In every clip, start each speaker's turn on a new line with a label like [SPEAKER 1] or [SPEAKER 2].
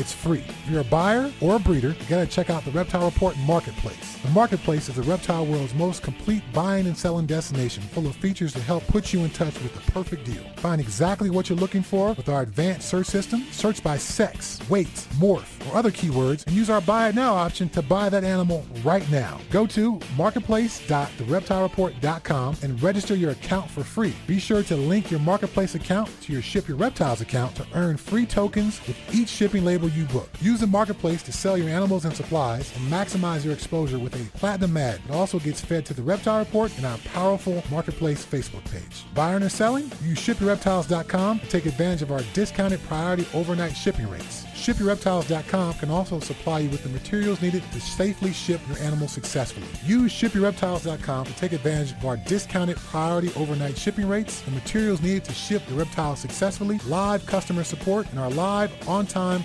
[SPEAKER 1] it's free. If you're a buyer or a breeder, you gotta check out the Reptile Report Marketplace. The Marketplace is the reptile world's most complete buying and selling destination, full of features to help put you in touch with the perfect deal. Find exactly what you're looking for with our advanced search system. Search by sex, weight, morph, or other keywords, and use our Buy It Now option to buy that animal right now. Go to marketplace.thereptilereport.com and register your account for free. Be sure to link your Marketplace account to your Ship Your Reptiles account to earn free tokens with each shipping label you book. Use the Marketplace to sell your animals and supplies and maximize your exposure with a platinum ad. It also gets fed to the Reptile Report and our powerful Marketplace Facebook page. Buying or selling? Use shipyourreptiles.com to take advantage of our discounted priority overnight shipping rates. ShipYourReptiles.com can also supply you with the materials needed to safely ship your animal successfully. Use ShipYourReptiles.com to take advantage of our discounted priority overnight shipping rates, the materials needed to ship your reptiles successfully, live customer support, and our live, on-time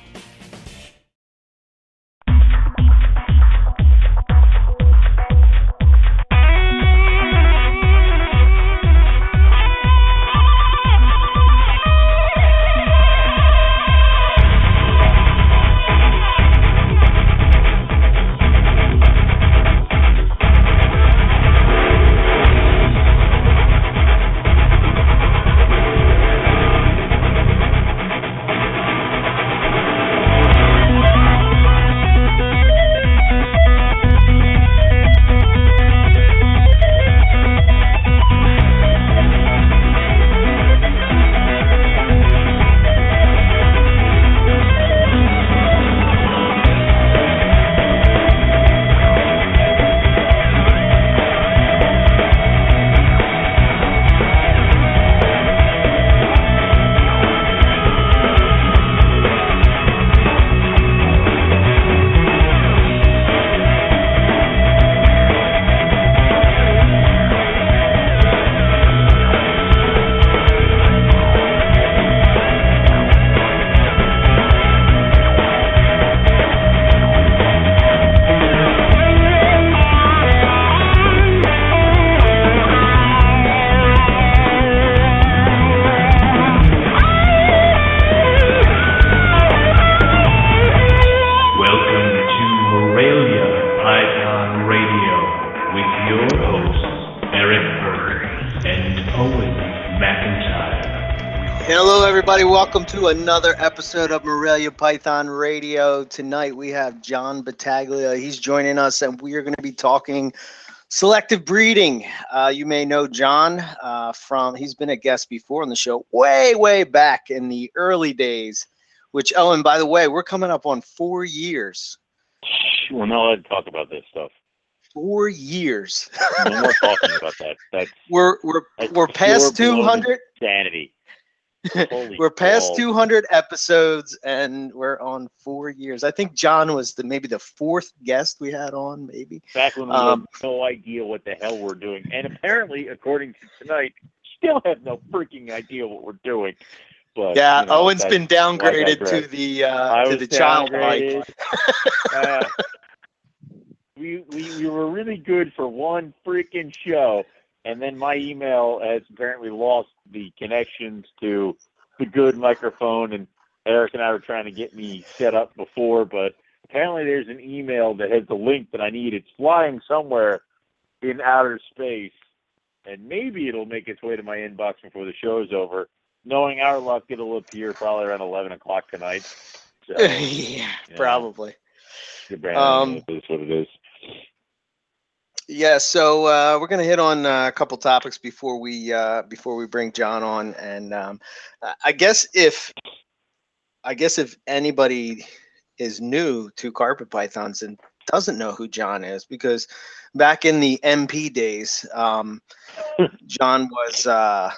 [SPEAKER 2] Another episode of Morelia Python Radio. Tonight we have John Battaglia. He's joining us, and we are going to be talking selective breeding. Uh, you may know John uh, from, he's been a guest before on the show, way, way back in the early days. Which, Ellen, by the way, we're coming up on four years.
[SPEAKER 3] We're not allowed to talk about this stuff.
[SPEAKER 2] Four years.
[SPEAKER 3] No more talking about that. That's,
[SPEAKER 2] we're we're
[SPEAKER 3] that's
[SPEAKER 2] we're past 200.
[SPEAKER 3] Insanity.
[SPEAKER 2] We're past
[SPEAKER 3] balls.
[SPEAKER 2] 200 episodes and we're on four years i think john was the maybe the fourth guest we had on maybe
[SPEAKER 3] Back when we
[SPEAKER 2] Um,
[SPEAKER 3] had no idea what the hell we're doing. And apparently, according to tonight, still have no freaking idea what we're doing. But
[SPEAKER 2] yeah
[SPEAKER 3] you know,
[SPEAKER 2] owen's been downgraded to the uh to the child
[SPEAKER 3] downgraded. Uh, we, we we were really good for one freaking show, and then my email has apparently lost the connections to the good microphone. And Eric and I were trying to get me set up before, but apparently there's an email that has the link that I need. It's flying somewhere in outer space, and maybe it'll make its way to my inbox before the show is over. Knowing our luck, it'll appear probably around 11 o'clock tonight. So,
[SPEAKER 2] yeah, probably. Um,
[SPEAKER 3] is what it is.
[SPEAKER 2] Yeah, so uh, we're gonna hit on uh, a couple topics before we uh, before we bring John on, and um, I- I guess if I guess if anybody is new to carpet pythons and doesn't know who John is, because back in the MP days, um, John was uh,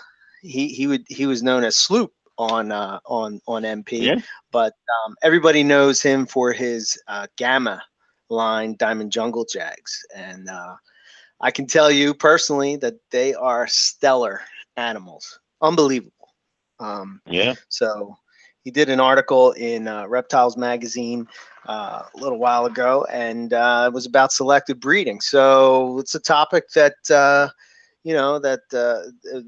[SPEAKER 2] he he would he was known as Sloop on uh, on on MP,
[SPEAKER 3] Yeah.
[SPEAKER 2] but um, everybody knows him for his uh, Gamma line Diamond Jungle Jags, and uh, I can tell you personally that they are stellar animals, unbelievable. Um,
[SPEAKER 3] Yeah.
[SPEAKER 2] so he did an article in uh, Reptiles Magazine uh, a little while ago, and uh, it was about selective breeding. So it's a topic that uh, you know that uh,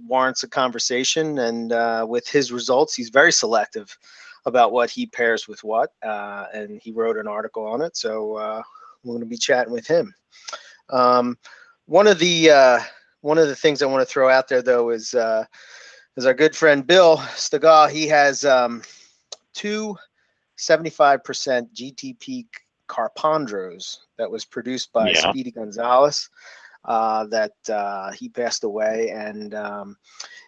[SPEAKER 2] warrants a conversation. And uh, with his results, he's very selective about what he pairs with what, uh, and he wrote an article on it. So uh, we're going to be chatting with him. Um, one of the uh, one of the things I want to throw out there though is uh, is our good friend Bill Stegall. He has um, two 75% GTP Carpondros that was produced by
[SPEAKER 3] Yeah.
[SPEAKER 2] Speedy Gonzalez. Uh, that uh, he passed away and um,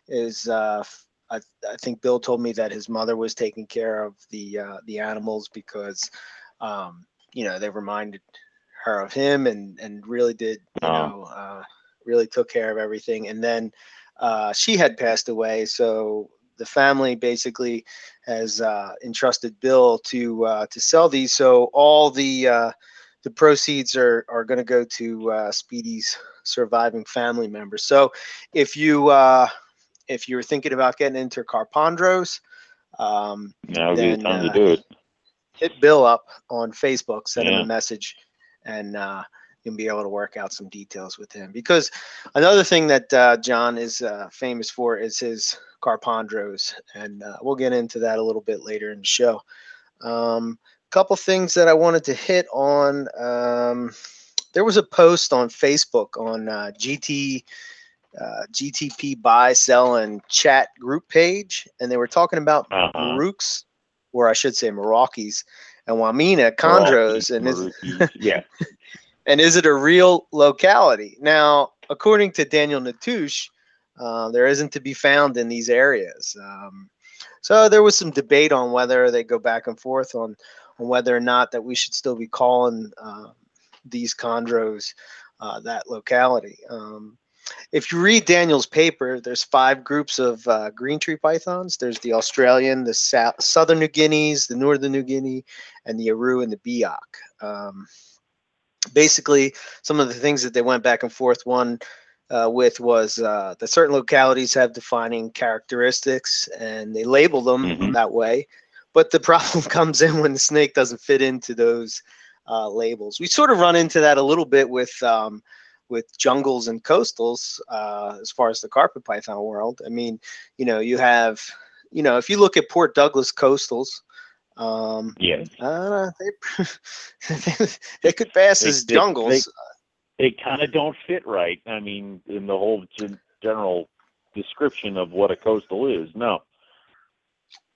[SPEAKER 2] is uh, I, I think Bill told me that his mother was taking care of the uh, the animals because um, you know they reminded her of him and and really did you
[SPEAKER 3] Oh.
[SPEAKER 2] know uh, really took care of everything. And then uh, she had passed away. So the family basically has uh, entrusted Bill to uh, to sell these. So all the uh, the proceeds are are going to go to uh, Speedy's surviving family members. So if you uh, if you're thinking about getting into Carpondros um,
[SPEAKER 3] Now would be the time to do it.
[SPEAKER 2] hit Bill up on Facebook, send him a message, and uh, you'll be able to work out some details with him. Because another thing that uh, John is uh, famous for is his Carpondros, and uh, we'll get into that a little bit later in the show. Um, couple things that I wanted to hit on. Um, there was a post on Facebook on uh, GT. Uh, GTP buy, sell, and chat group page, and they were talking about
[SPEAKER 3] Uh-huh.
[SPEAKER 2] Maruks, or I should say Merauke's, and Wamena chondros, and is
[SPEAKER 3] yeah.
[SPEAKER 2] and is it a real locality? Now, according to Daniel Natusch, uh, there isn't to be found in these areas. Um, so there was some debate on whether they go back and forth on, on whether or not that we should still be calling uh, these chondros uh, that locality. Um, if you read Daniel's paper, there's five groups of uh, green tree pythons. There's the Australian, the South, Southern New Guineas, the Northern New Guinea, and the Aru and the Biak. Um, basically, some of the things that they went back and forth one uh, with was uh, that certain localities have defining characteristics, and they label them
[SPEAKER 3] Mhm.
[SPEAKER 2] that way. But the problem comes in when the snake doesn't fit into those uh, labels. We sort of run into that a little bit with um, with jungles and coastals uh, as far as the carpet python world. I mean, you know, you have, you know, if you look at Port Douglas coastals, um,
[SPEAKER 3] Yeah.
[SPEAKER 2] uh, they, they could pass
[SPEAKER 3] They-
[SPEAKER 2] as
[SPEAKER 3] they-
[SPEAKER 2] jungles.
[SPEAKER 3] They kind of don't fit right. I mean, in the whole gen- general description of what a coastal is. No.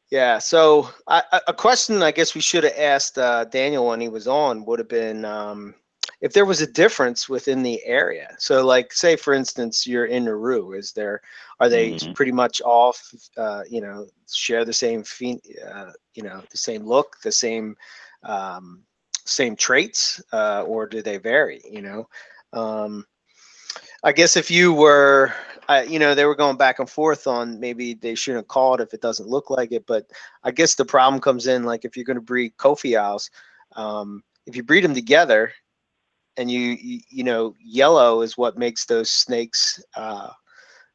[SPEAKER 2] Yeah. So I- a question I guess we should have asked uh, Daniel when he was on would have been um, if there was a difference within the area. So, like, say for instance, you're in Nauru. Is there are they
[SPEAKER 3] Mhm.
[SPEAKER 2] pretty much all uh, you know share the same uh, you know the same look, the same um, same traits, uh, or do they vary? You know. Um, I guess if you were, uh, you know, they were going back and forth on maybe they shouldn't call it if it doesn't look like it. But I guess the problem comes in like if you're going to breed Kofiaus, um, if you breed them together, and you, you you know yellow is what makes those snakes uh,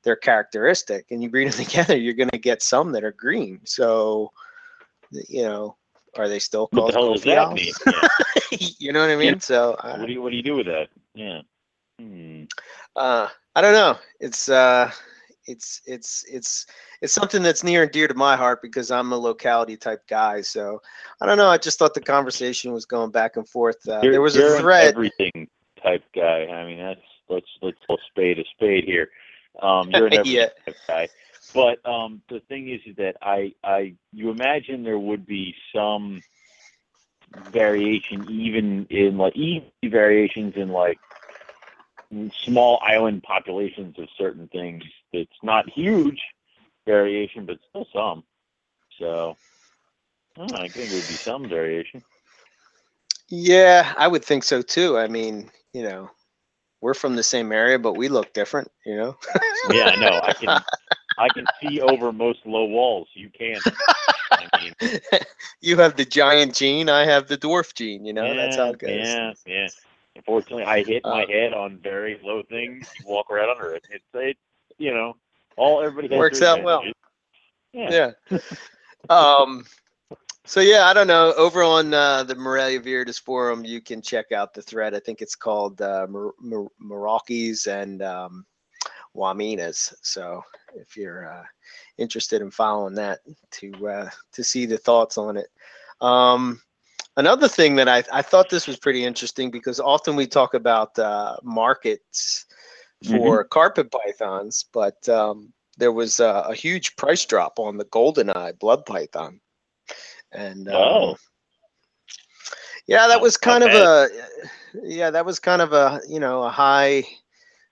[SPEAKER 2] their characteristic, and you breed them together, you're going to get some that are green. So, you know, are they still called What
[SPEAKER 3] the hell does that mean?
[SPEAKER 2] you know what I mean?
[SPEAKER 3] Yeah.
[SPEAKER 2] So uh,
[SPEAKER 3] What do you What do you do with that? Yeah. Hmm.
[SPEAKER 2] uh i don't know it's uh it's it's it's it's something that's near and dear to my heart because i'm a locality type guy so i don't know i just thought the conversation was going back and forth uh, there was
[SPEAKER 3] you're
[SPEAKER 2] a
[SPEAKER 3] an
[SPEAKER 2] thread
[SPEAKER 3] everything type guy. I mean, that's let's let's call a spade a spade here. Um, you're an everything
[SPEAKER 2] Yeah.
[SPEAKER 3] type guy. But um, the thing is, is that I I you imagine there would be some variation even in like easy variations in like small island populations of certain things. It's not huge variation, but still some. So I, I think there would be some variation.
[SPEAKER 2] Yeah, I would think so too. I mean, you know, we're from the same area, but we look different. You know.
[SPEAKER 3] yeah, I know. I can I can see over most low walls. You can't. I
[SPEAKER 2] mean, you have the giant gene. I have the dwarf gene. You know,
[SPEAKER 3] yeah,
[SPEAKER 2] that's how it goes.
[SPEAKER 3] Yeah, yeah. Unfortunately, I hit my uh, head on very low things. You walk right under it. It's it, you know, all everybody has
[SPEAKER 2] works out well. Yeah. yeah. um. So yeah, I don't know. Over on uh, the Morelia Viridis forum, you can check out the thread. I think it's called uh, Merauke's and um, Wamenas. So if you're uh, interested in following that, to uh, to see the thoughts on it. Um, another thing that I, I thought this was pretty interesting because often we talk about uh, markets for mm-hmm. carpet pythons, but um, there was a, a, huge price drop on the golden eye blood python. And um, oh. yeah, that was kind of a yeah, that was kind of a you know a high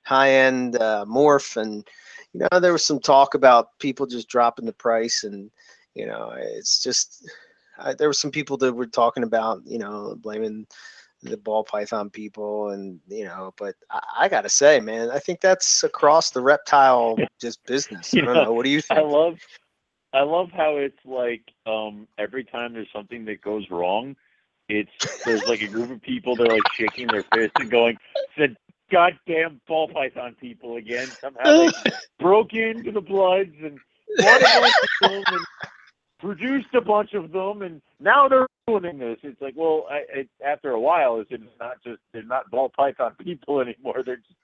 [SPEAKER 2] high end uh, morph, and you know there was some talk about people just dropping the price, and you know it's just I, there were some people that were talking about you know blaming the ball python people and you know but I, I, gotta say man i think that's across the reptile just business. I don't know, know. What do you think?
[SPEAKER 3] i love I love how it's like um, every time there's something that goes wrong, it's there's like a group of people they're like shaking their fists and going, "The goddamn ball python people again! Somehow they broke into the bloods and bought a bunch of them and produced a bunch of them, and now they're ruining this." It's like, well, I, it, after a while, it's not just they're not ball python people anymore. They're just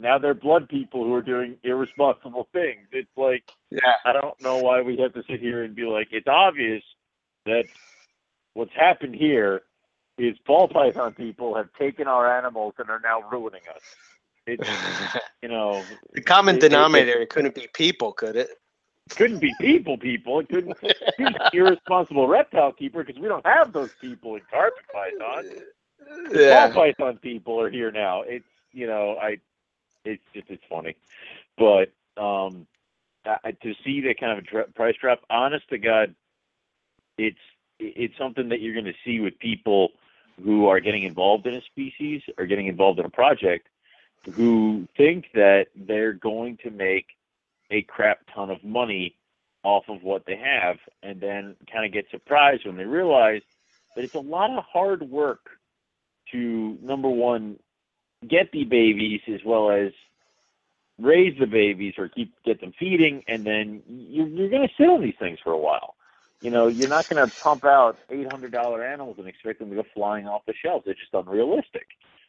[SPEAKER 3] now they're blood people who are doing irresponsible things. It's like, yeah, I don't know why we have to sit here and be like, it's obvious that what's happened here is ball python people have taken our animals and are now ruining us. It's, you know,
[SPEAKER 2] the common it, denominator it, it, couldn't be people, could it?
[SPEAKER 3] Couldn't be people, people. It couldn't be irresponsible reptile keeper because we don't have those people in carpet python. Yeah. Python people are here now. It's you know, I it's just it's funny, but um, I, to see that kind of a price drop, honest to God, it's it's something that you're going to see with people who are getting involved in a species or getting involved in a project who think that they're going to make a crap ton of money off of what they have and then kind of get surprised when they realize that it's a lot of hard work to number one get the babies as well as raise the babies or keep get them feeding, and then you're, you're going to sit on these things for a while. You know, you're not going to pump out eight hundred dollar animals and expect them to go flying off the shelves. It's just unrealistic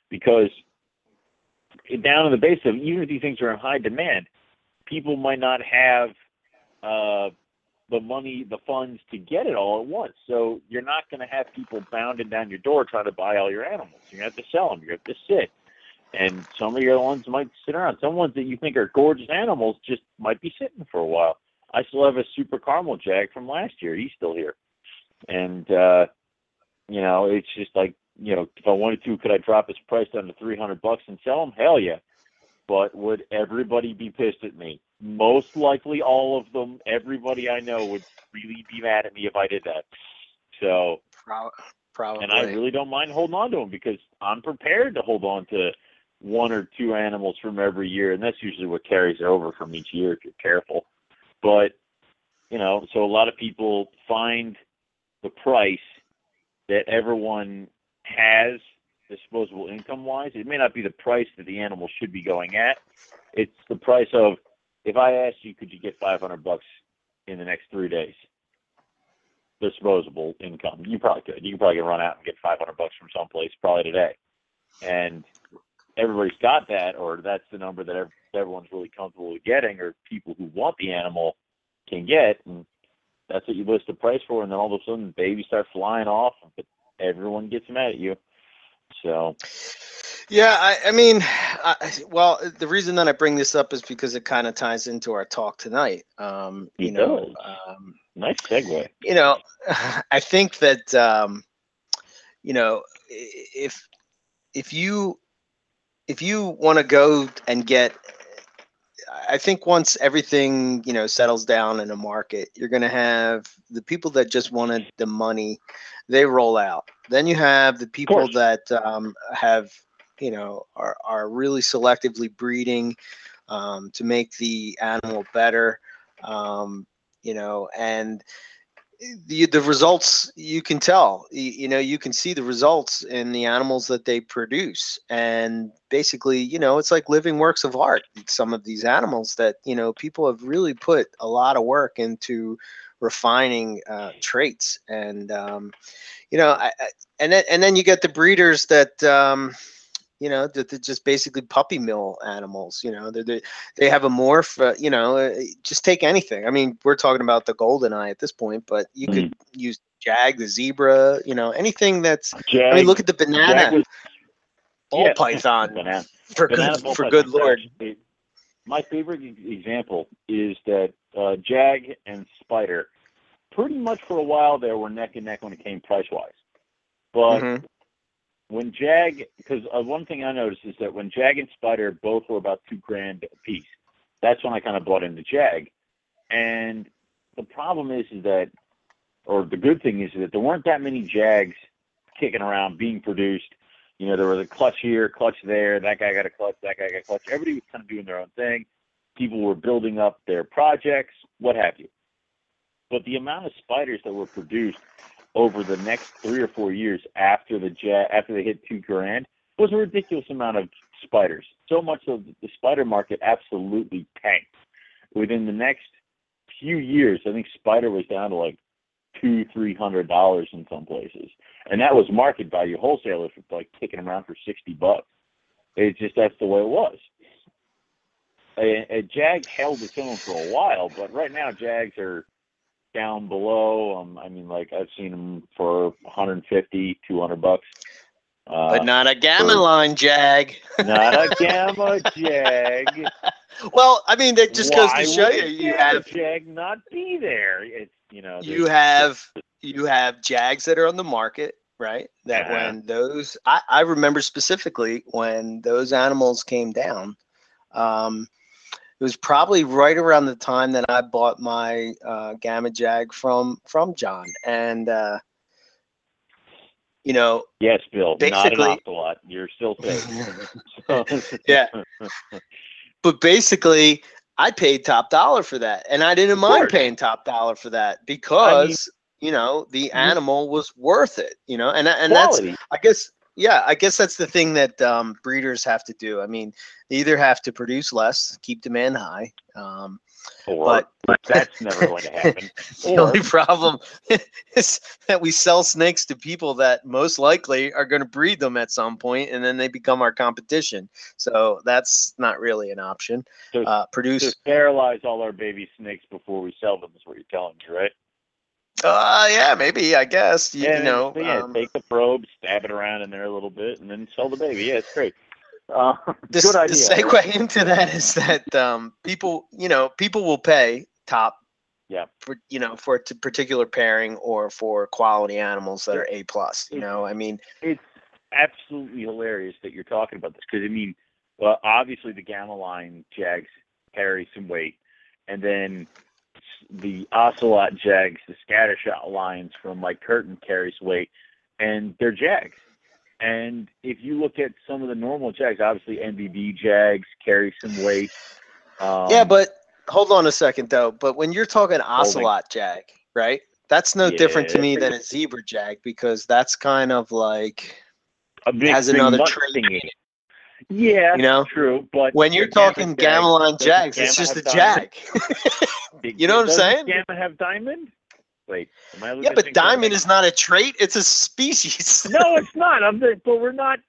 [SPEAKER 3] because down in the base of even if these things are in high demand, people might not have uh, the money, the funds to get it all at once. So you're not going to have people bounding down your door trying to buy all your animals. You're going to have to sell them. You're going to have to sit and some of your ones might sit around. Some ones that you think are gorgeous animals just might be sitting for a while. I still have a super caramel jag from last year. He's still here, and uh, you know, it's just like you know, if I wanted to, could I drop his price down to three hundred bucks and sell him? Hell yeah! But would everybody be pissed at me? Most likely, all of them. Everybody I know would really be mad at me if I did that. So,
[SPEAKER 2] probably.
[SPEAKER 3] And I really don't mind holding on to them because I'm prepared to hold on to one or two animals from every year, and that's usually what carries over from each year if you're careful. But you know, so a lot of people find the price that everyone has disposable income wise. It may not be the price that the animal should be going at. It's the price of if I asked you, could you get 500 bucks in the next three days? Disposable income. You probably could. You could probably run out and get 500 bucks from someplace probably today. And everybody's got that, or that's the number that everyone's really comfortable with getting, or people who want the animal can get, and that's what you list the price for, and then all of a sudden, babies start flying off, but everyone gets mad at you. So,
[SPEAKER 2] yeah, I, I mean, I, well, the reason that I bring this up is because it kind of ties into our talk tonight. Um, you it know, um,
[SPEAKER 3] nice segue.
[SPEAKER 2] You know, I think that um, you know, if if you if you want to go and get I think once everything, you know, settles down in a market, you're going to have the people that just wanted the money, they roll out. Then you have the people that um, have, you know, are, are really selectively breeding um, to make the animal better, um, you know, and the, the results you can tell. You, you know you can see the results in the animals that they produce. And basically you know it's like living works of art some of these animals that you know people have really put a lot of work into refining uh, traits and um, you know I, I, and then and then you get the breeders that um, you know that that just basically puppy mill animals you know they they they have a morph uh, you know uh, just take anything i mean we're talking about the golden eye at this point but you could use jag the zebra you know anything that's
[SPEAKER 3] Jag,
[SPEAKER 2] i mean look at the banana
[SPEAKER 3] was-
[SPEAKER 2] ball
[SPEAKER 3] yeah,
[SPEAKER 2] python
[SPEAKER 3] banana.
[SPEAKER 2] for
[SPEAKER 3] Banana
[SPEAKER 2] good for
[SPEAKER 3] python
[SPEAKER 2] good lord.
[SPEAKER 3] My favorite example is that uh, Jag and Spider, pretty much for a while there, were neck and neck when it came price wise. But
[SPEAKER 2] Mhm.
[SPEAKER 3] when Jag, because uh, one thing I noticed is that when Jag and Spider both were about two grand a piece, that's when I kind of bought into Jag. And the problem is, is that, or the good thing is that there weren't that many Jags kicking around being produced. You know, there was a clutch here, clutch there. That guy got a clutch. That guy got a clutch. Everybody was kind of doing their own thing. People were building up their projects, what have you. But the amount of spiders that were produced over the next three or four years after the jet after they hit two grand was a ridiculous amount of spiders. So much so the spider market absolutely tanked. Within the next few years, I think spider was down to like two, three hundred dollars in some places, and that was market value. Wholesalers were like kicking around for sixty bucks. It's just that's the way it was. And, and Jag held its own for a while, but right now Jags are down below. Um, I mean, like I've seen them for 150, 200 bucks. Uh,
[SPEAKER 2] but not a gamma
[SPEAKER 3] for-
[SPEAKER 2] line jag
[SPEAKER 3] not a gamma jag.
[SPEAKER 2] well i mean that just goes to show you you have
[SPEAKER 3] jag not be there. It's you know
[SPEAKER 2] you have you have jags that are on the market right that
[SPEAKER 3] Uh-huh.
[SPEAKER 2] when those I, I remember specifically when those animals came down um it was probably right around the time that i bought my uh, gamma jag from from john and uh you know
[SPEAKER 3] yes, Bill.
[SPEAKER 2] basically-
[SPEAKER 3] not an ocelot. You're still safe.
[SPEAKER 2] Yeah. but basically i paid top dollar for that and i didn't
[SPEAKER 3] Of
[SPEAKER 2] mind
[SPEAKER 3] course.
[SPEAKER 2] paying top dollar for that because you know the animal was worth it you know and and that's i guess yeah i guess that's the thing that um, breeders have to do. I mean they either have to produce less keep demand high um,
[SPEAKER 3] Or
[SPEAKER 2] but
[SPEAKER 3] that's never going to happen.
[SPEAKER 2] the
[SPEAKER 3] Or
[SPEAKER 2] only problem is that we sell snakes to people that most likely are going to breed them at some point and then they become our competition. So that's not really an option.
[SPEAKER 3] So-
[SPEAKER 2] uh, produce
[SPEAKER 3] to sterilize all our baby snakes before we sell them is what you're telling me, right?
[SPEAKER 2] Uh, yeah, maybe. I guess you,
[SPEAKER 3] yeah,
[SPEAKER 2] you know.
[SPEAKER 3] yeah,
[SPEAKER 2] um,
[SPEAKER 3] take the probe, stab it around in there a little bit, and then sell the baby. Yeah, it's great. Uh,
[SPEAKER 2] the,
[SPEAKER 3] good
[SPEAKER 2] the segue into that is that um, people, you know, people will pay top.
[SPEAKER 3] Yeah.
[SPEAKER 2] For you know, for a t- particular pairing or for quality animals that are A plus. You know, I mean,
[SPEAKER 3] it's absolutely hilarious that you're talking about this because I mean, well, obviously the gamma line jags carry some weight, and then the ocelot jags, the scattershot lines from like Curtin carries weight, and they're jags. And if you look at some of the normal jags, obviously NBB jags carry some weight. Um,
[SPEAKER 2] yeah, but hold on a second though. But when you're talking ocelot jag, right? That's no different to me than a zebra jag because that's kind of like
[SPEAKER 3] a big
[SPEAKER 2] has another trait.
[SPEAKER 3] Yeah,
[SPEAKER 2] You know?
[SPEAKER 3] true. But
[SPEAKER 2] when you're talking gamma line jags, it's just a
[SPEAKER 3] diamond?
[SPEAKER 2] jag. You know what I'm saying?
[SPEAKER 3] Gamma have diamond? Wait, am I
[SPEAKER 2] Yeah, but diamond is not a trait; it's a species.
[SPEAKER 3] no, it's not. I'm the, but we're not.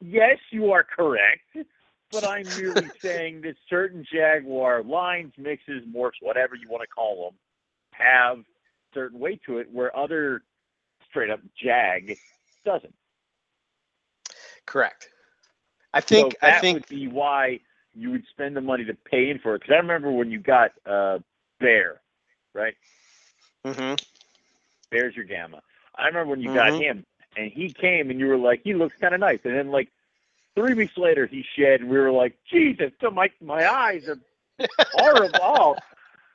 [SPEAKER 3] Yes, you are correct. But I'm merely saying that certain jaguar lines, mixes, morphs, whatever you want to call them, have certain weight to it, where other straight up jag doesn't.
[SPEAKER 2] Correct. I think.
[SPEAKER 3] so that
[SPEAKER 2] I think.
[SPEAKER 3] would be why you would spend the money to pay in for it. Because I remember when you got uh, Bear, right?
[SPEAKER 2] Mm-hmm.
[SPEAKER 3] Bear's your gamma. I remember when you got
[SPEAKER 2] Mhm.
[SPEAKER 3] him, and he came, and you were like, he looks kind of nice, and then like three weeks later, he shed, and we were like, Jesus, so my my eyes are horrible. oh,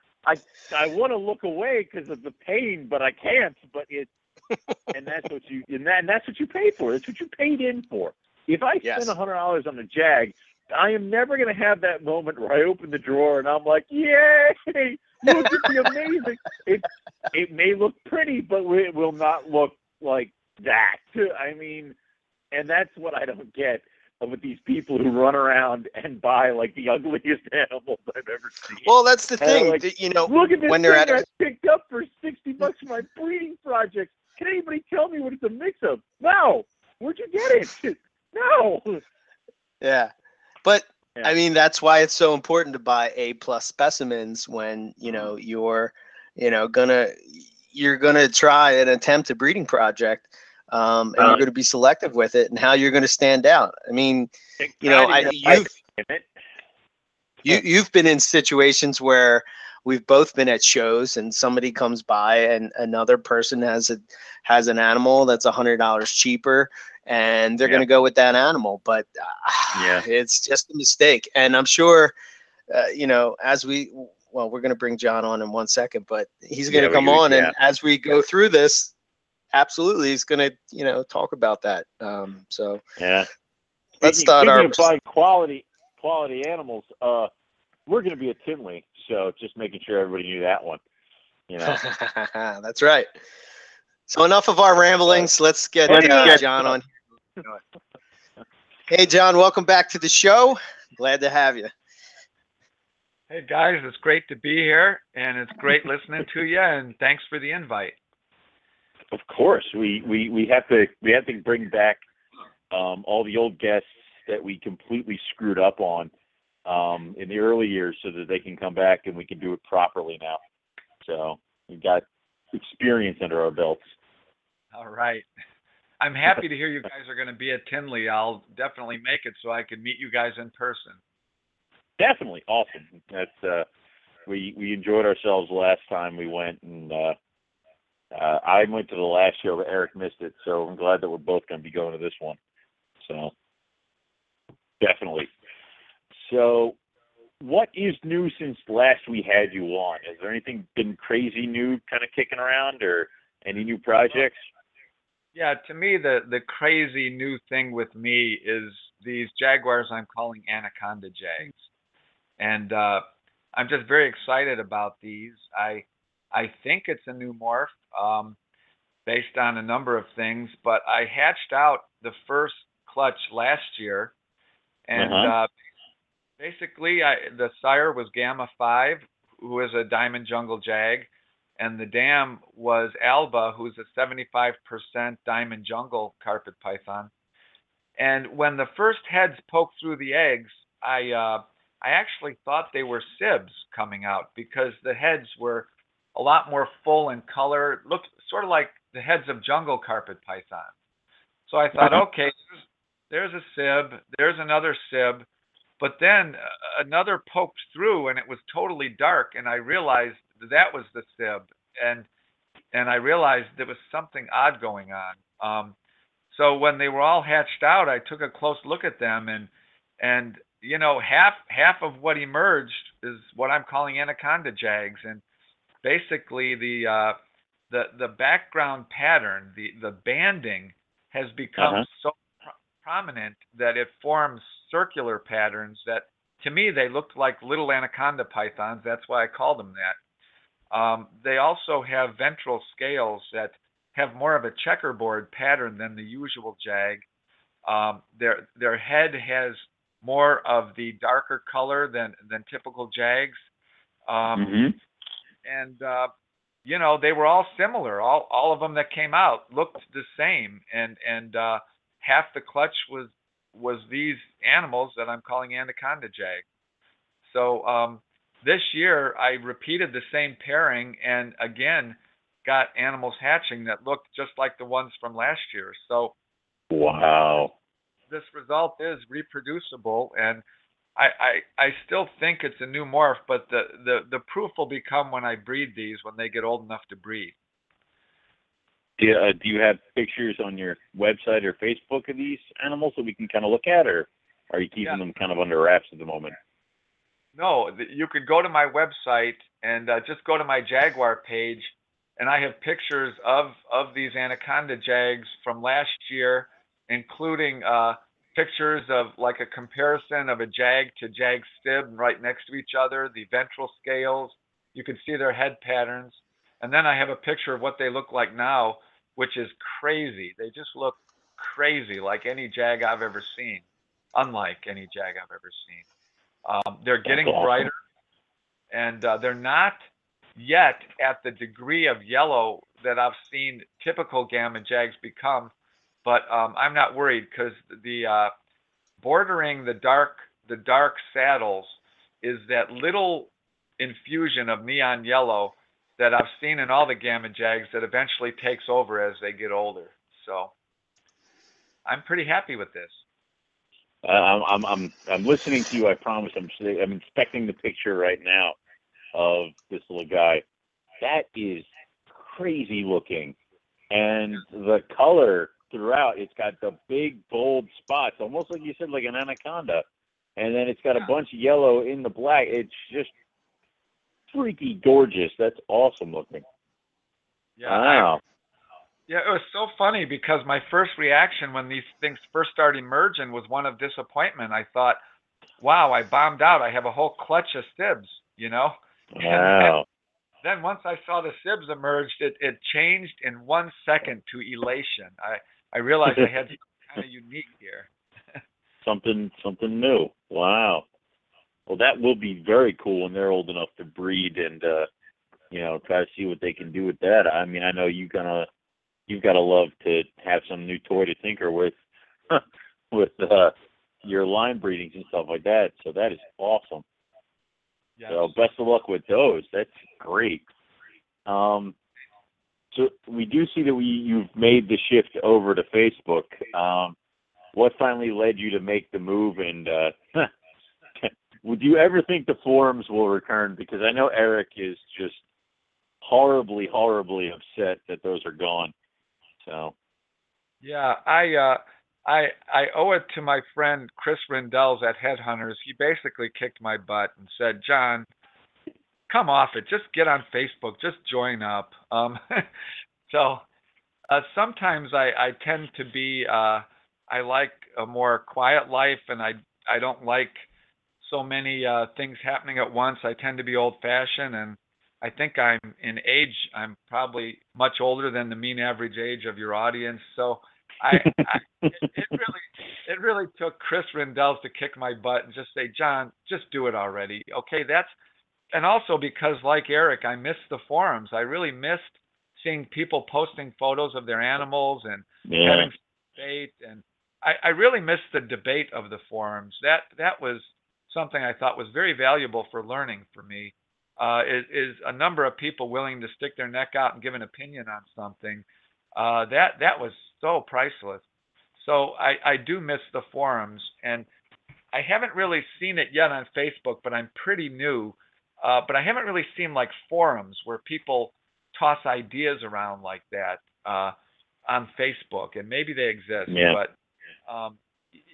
[SPEAKER 3] I I want to look away because of the pain, but I can't. But it, and that's what you and, that, and that's what you pay for. That's what you paid in for. If I
[SPEAKER 2] Yes.
[SPEAKER 3] spend a hundred dollars on a Jag, I am never going to have that moment where I open the drawer and I'm like, "Yay! Look at the amazing!" It it may look pretty, but it will not look like that. I mean, and that's what I don't get with these people who run around and buy like the ugliest animals I've ever seen.
[SPEAKER 2] Well, that's the
[SPEAKER 3] And
[SPEAKER 2] thing.
[SPEAKER 3] like,
[SPEAKER 2] you know,
[SPEAKER 3] Look at this
[SPEAKER 2] when
[SPEAKER 3] thing
[SPEAKER 2] they're at
[SPEAKER 3] I picked up for sixty bucks for my breeding project. Can anybody tell me what it's a mix of? No. Where'd you get it? No.
[SPEAKER 2] Yeah. But
[SPEAKER 3] Yeah.
[SPEAKER 2] I mean that's why it's so important to buy A plus specimens when, you know, you're, you know, gonna you're gonna try and attempt a breeding project. Um, and
[SPEAKER 3] Uh,
[SPEAKER 2] you're going to be selective with it and how you're going to stand out. I mean, you know, I, you've you you've been in situations where we've both been at shows and somebody comes by and another person has a has an animal that's a hundred dollars cheaper and they're
[SPEAKER 3] Yeah.
[SPEAKER 2] going to go with that animal but uh,
[SPEAKER 3] Yeah.
[SPEAKER 2] it's just a mistake and i'm sure uh, you know as we well we're going to bring john on in one second but he's going to
[SPEAKER 3] we
[SPEAKER 2] come
[SPEAKER 3] do,
[SPEAKER 2] on
[SPEAKER 3] yeah.
[SPEAKER 2] and as we go through this absolutely he's going to you know talk about that um so
[SPEAKER 3] Yeah.
[SPEAKER 2] let's
[SPEAKER 3] Speaking-
[SPEAKER 2] start
[SPEAKER 3] speaking
[SPEAKER 2] our
[SPEAKER 3] of quality quality animals. Uh, we're going to be at Tinley, so just making sure everybody knew that one. You know.
[SPEAKER 2] That's right. So enough of our ramblings. Let's get
[SPEAKER 3] Let's
[SPEAKER 2] uh,
[SPEAKER 3] get-
[SPEAKER 2] John on. Hey, John, welcome back to the show. Glad to have you.
[SPEAKER 4] Hey guys, it's great to be here, and it's great listening to you. And thanks for the invite.
[SPEAKER 3] Of course, we, we, we have to we have to bring back um, all the old guests that we completely screwed up on um, in the early years, so that they can come back and we can do it properly now. So we've got experience under our belts.
[SPEAKER 4] All right. I'm happy to hear you guys are going to be at Tinley. I'll definitely make it so I can meet you guys in person.
[SPEAKER 3] Definitely awesome. That's uh, we we enjoyed ourselves last time we went, and uh, uh, I went to the last show, but Eric missed it. So I'm glad that we're both going to be going to this one. So definitely. So, what is new since last we had you on? Has there anything been crazy new, kind of kicking around, or any new projects?
[SPEAKER 4] Yeah, to me, the the crazy new thing with me is these jaguars I'm calling anaconda jags, and uh, I'm just very excited about these. I I think it's a new morph um, based on a number of things, but I hatched out the first clutch last year, and
[SPEAKER 3] Uh-huh.
[SPEAKER 4] uh, basically, I the sire was Gamma Five, who is a diamond jungle jag and the dam was Alba, who's a 75% diamond jungle carpet python. And when the first heads poked through the eggs, I uh, I actually thought they were sibs coming out because the heads were a lot more full in color, It looked sort of like the heads of jungle carpet pythons. So I thought,
[SPEAKER 3] Uh-huh.
[SPEAKER 4] okay, there's, there's a sib, there's another sib, but then uh, another poked through and it was totally dark, and I realized that was the sib, and and I realized there was something odd going on. Um, so when they were all hatched out, I took a close look at them, and and you know half half of what emerged is what I'm calling anaconda jags, and basically the uh, the the background pattern, the the banding, has become
[SPEAKER 3] Uh-huh.
[SPEAKER 4] so pro- prominent that it forms circular patterns that to me they looked like little anaconda pythons. That's why I called them that. Um, they also have ventral scales that have more of a checkerboard pattern than the usual jag. Um, their their head has more of the darker color than than typical jags. Um,
[SPEAKER 3] mm-hmm.
[SPEAKER 4] and uh, you know they were all similar. All all of them that came out looked the same, and and uh, half the clutch was was these animals that I'm calling anaconda jag. So um, this year I repeated the same pairing, and again got animals hatching that looked just like the ones from last year. So
[SPEAKER 3] Wow.
[SPEAKER 4] this result is reproducible and I, I, I still think it's a new morph, but the, the, the proof will become when I breed these when they get old enough to breed.
[SPEAKER 3] Do you, uh, do you have pictures on your website or Facebook of these animals that we can kind of look at, or are you keeping
[SPEAKER 4] Yeah.
[SPEAKER 3] them kind of under wraps at the moment?
[SPEAKER 4] No, you could go to my website and uh, just go to my Jaguar page, and I have pictures of of these anaconda jags from last year, including uh, pictures of like a comparison of a jag to jag stib right next to each other, the ventral scales. You can see their head patterns, and then I have a picture of what they look like now, which is crazy. They just look crazy, like any jag I've ever seen, unlike any jag I've ever seen. Um, they're getting
[SPEAKER 3] awesome.
[SPEAKER 4] brighter, and uh, they're not yet at the degree of yellow that I've seen typical gamma jags become. But um, I'm not worried because the uh, bordering the dark the dark saddles is that little infusion of neon yellow that I've seen in all the gamma jags that eventually takes over as they get older. So I'm pretty happy with this.
[SPEAKER 3] Uh, I'm, I'm I'm I'm listening to you. I promise. I'm I'm inspecting the picture right now of this little guy. That is crazy looking, and the color throughout. It's got the big bold spots, almost like you said, like an anaconda, and then it's got a bunch of yellow in the black. It's just freaky gorgeous. That's awesome looking.
[SPEAKER 4] Yeah, I-
[SPEAKER 3] Wow.
[SPEAKER 4] Yeah, it was so funny because my first reaction when these things first started emerging was one of disappointment. I thought, wow, I bombed out. I have a whole clutch of sibs, you know?
[SPEAKER 3] Wow.
[SPEAKER 4] Then once I saw the sibs emerged, it, it changed in one second to elation. I, I realized I had something kind of unique here.
[SPEAKER 3] something something new. Wow. Well, that will be very cool when they're old enough to breed and uh, you know try to see what they can do with that. I mean, I know you're gonna you've got to love to have some new toy to tinker with with uh, your line breedings and stuff like that. So that is awesome.
[SPEAKER 4] Yes.
[SPEAKER 3] So best of luck with those. That's great. Um, so we do see that we you've made the shift over to Facebook. Um, what finally led you to make the move? And uh, would you ever think the forums will return? Because I know Eric is just horribly, horribly upset that those are gone. So
[SPEAKER 4] Yeah, I uh I I owe it to my friend Chris Rindels at Headhunters. He basically kicked my butt and said, "John, come off it. Just get on Facebook. Just join up." Um so uh sometimes I I tend to be uh I like a more quiet life and I I don't like so many uh things happening at once. I tend to be old-fashioned and I think I'm in age. I'm probably much older than the mean average age of your audience. So I, I it, it really it really took Chris Rindels to kick my butt and just say, John, just do it already. Okay, that's and also because like Eric, I missed the forums. I really missed seeing people posting photos of their animals and
[SPEAKER 3] yeah,
[SPEAKER 4] having debate and I, I really missed the debate of the forums. That that was something I thought was very valuable for learning for me. Uh, is, is a number of people willing to stick their neck out and give an opinion on something. Uh, that that was so priceless. So I, I do miss the forums, and I haven't really seen it yet on Facebook, but I'm pretty new. Uh, but I haven't really seen like forums where people toss ideas around like that uh, on Facebook, and maybe they exist.
[SPEAKER 3] Yeah.
[SPEAKER 4] But um,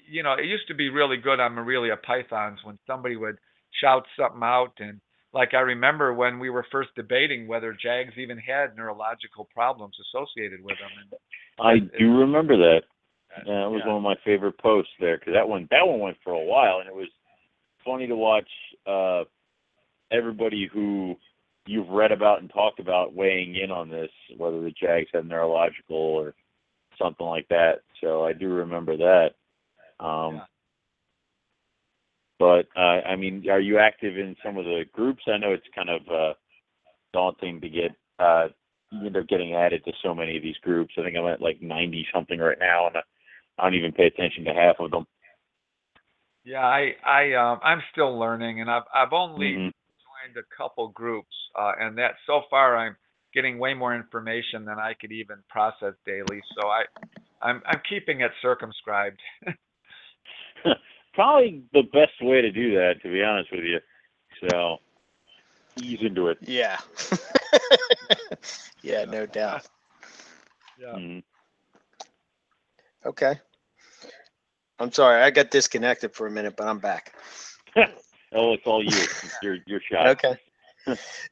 [SPEAKER 4] you know, it used to be really good on Morelia pythons when somebody would shout something out, and like I remember when we were first debating whether jags even had neurological problems associated with them. And
[SPEAKER 3] I do remember that.
[SPEAKER 4] uh,
[SPEAKER 3] Yeah, that was
[SPEAKER 4] yeah.
[SPEAKER 3] one of my favorite posts there because that one that one went for a while, and it was funny to watch uh, everybody who you've read about and talked about weighing in on this, whether the Jags had neurological or something like that. So I do remember that. Um,
[SPEAKER 4] Yeah.
[SPEAKER 3] But uh, I mean, are you active in some of the groups? I know it's kind of uh, daunting to get uh, you end up getting added to so many of these groups. I think I'm at like 90 something right now, and I don't even pay attention to half of them.
[SPEAKER 4] Yeah, I I um I'm still learning, and I've I've only
[SPEAKER 3] Mhm.
[SPEAKER 4] joined a couple groups, uh, and that so far I'm getting way more information than I could even process daily. So I I'm I'm keeping it circumscribed.
[SPEAKER 3] Probably the best way to do that, to be honest with you. So ease into it.
[SPEAKER 2] Yeah. yeah, no doubt.
[SPEAKER 4] Yeah.
[SPEAKER 3] Mhm.
[SPEAKER 2] Okay. I'm sorry, I got disconnected for a minute, but I'm back.
[SPEAKER 3] Oh, it's all you. It's your your shot.
[SPEAKER 2] Okay.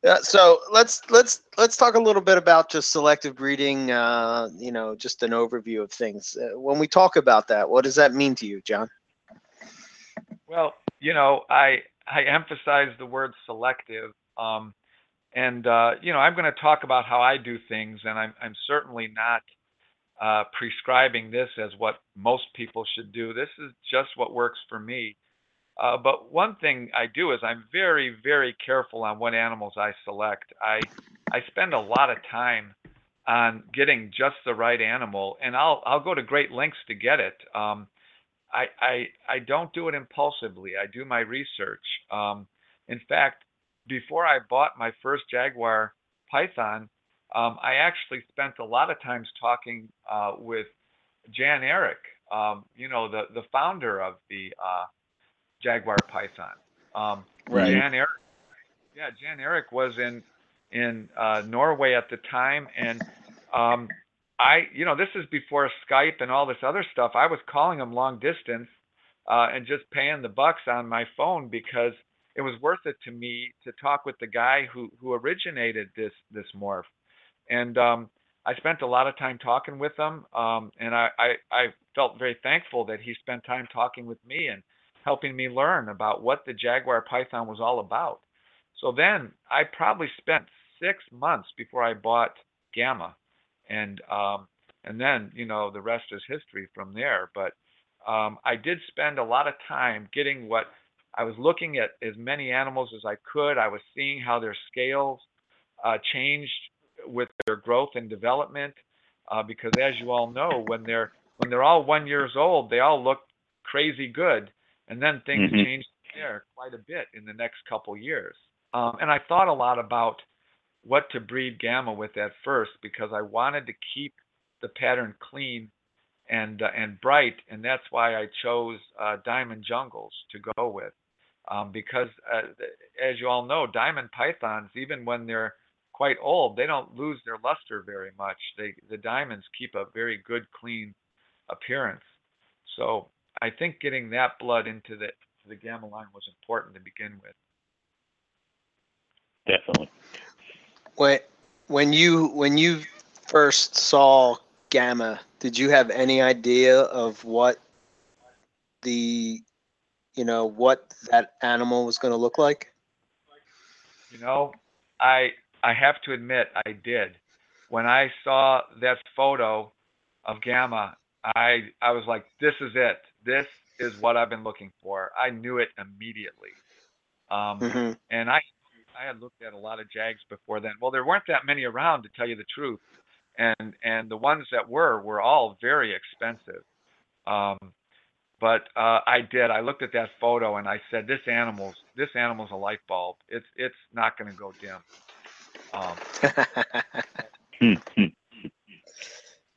[SPEAKER 2] Yeah, so let's let's let's talk a little bit about just selective breeding. Uh, you know, just an overview of things. Uh, when we talk about that, what does that mean to you, John?
[SPEAKER 4] Well, you know, I I emphasize the word selective, um, and uh, you know, I'm going to talk about how I do things, and I'm I'm certainly not uh, prescribing this as what most people should do. This is just what works for me. Uh, but one thing I do is I'm very very careful on what animals I select. I I spend a lot of time on getting just the right animal, and I'll I'll go to great lengths to get it. Um, I, I I don't do it impulsively. I do my research. Um, in fact, before I bought my first Jaguar Python, um, I actually spent a lot of times talking uh, with Jan Eric, um, you know, the the founder of the uh, Jaguar Python. Um,
[SPEAKER 2] Right.
[SPEAKER 4] Jan Eric, yeah, Jan Eric was in in uh, Norway at the time, and um, I, you know, this is before Skype and all this other stuff. I was calling them long distance uh, and just paying the bucks on my phone because it was worth it to me to talk with the guy who who originated this this morph. And um, I spent a lot of time talking with him, um, and I, I I felt very thankful that he spent time talking with me and helping me learn about what the Jaguar Python was all about. So then I probably spent six months before I bought Gamma, and um, and then you know the rest is history from there. But um, I did spend a lot of time getting what I was looking at as many animals as I could. I was seeing how their scales uh, changed with their growth and development, uh, because as you all know, when they're when they're all one years old, they all look crazy good, and then things
[SPEAKER 3] Mhm.
[SPEAKER 4] change there quite a bit in the next couple years. Um, and I thought a lot about what to breed gamma with at first because I wanted to keep the pattern clean and uh, and bright, and that's why I chose uh, diamond jungles to go with. Um, because uh, as you all know, diamond pythons, even when they're quite old, they don't lose their luster very much. They the diamonds keep a very good, clean appearance. So I think getting that blood into the the gamma line was important to begin with.
[SPEAKER 3] Definitely.
[SPEAKER 2] When when you when you first saw Gamma, did you have any idea of what the you know what that animal was going to look like?
[SPEAKER 4] You know, I I have to admit I did. When I saw that photo of Gamma, I I was like, this is it. This is what I've been looking for. I knew it immediately. Um,
[SPEAKER 2] hmm
[SPEAKER 4] and I I had looked at a lot of Jags before then. Well, there weren't that many around to tell you the truth, and and the ones that were were all very expensive. Um, but uh, I did. I looked at that photo and I said, this animal's this animal's a light bulb. It's it's not going to go dim. Um,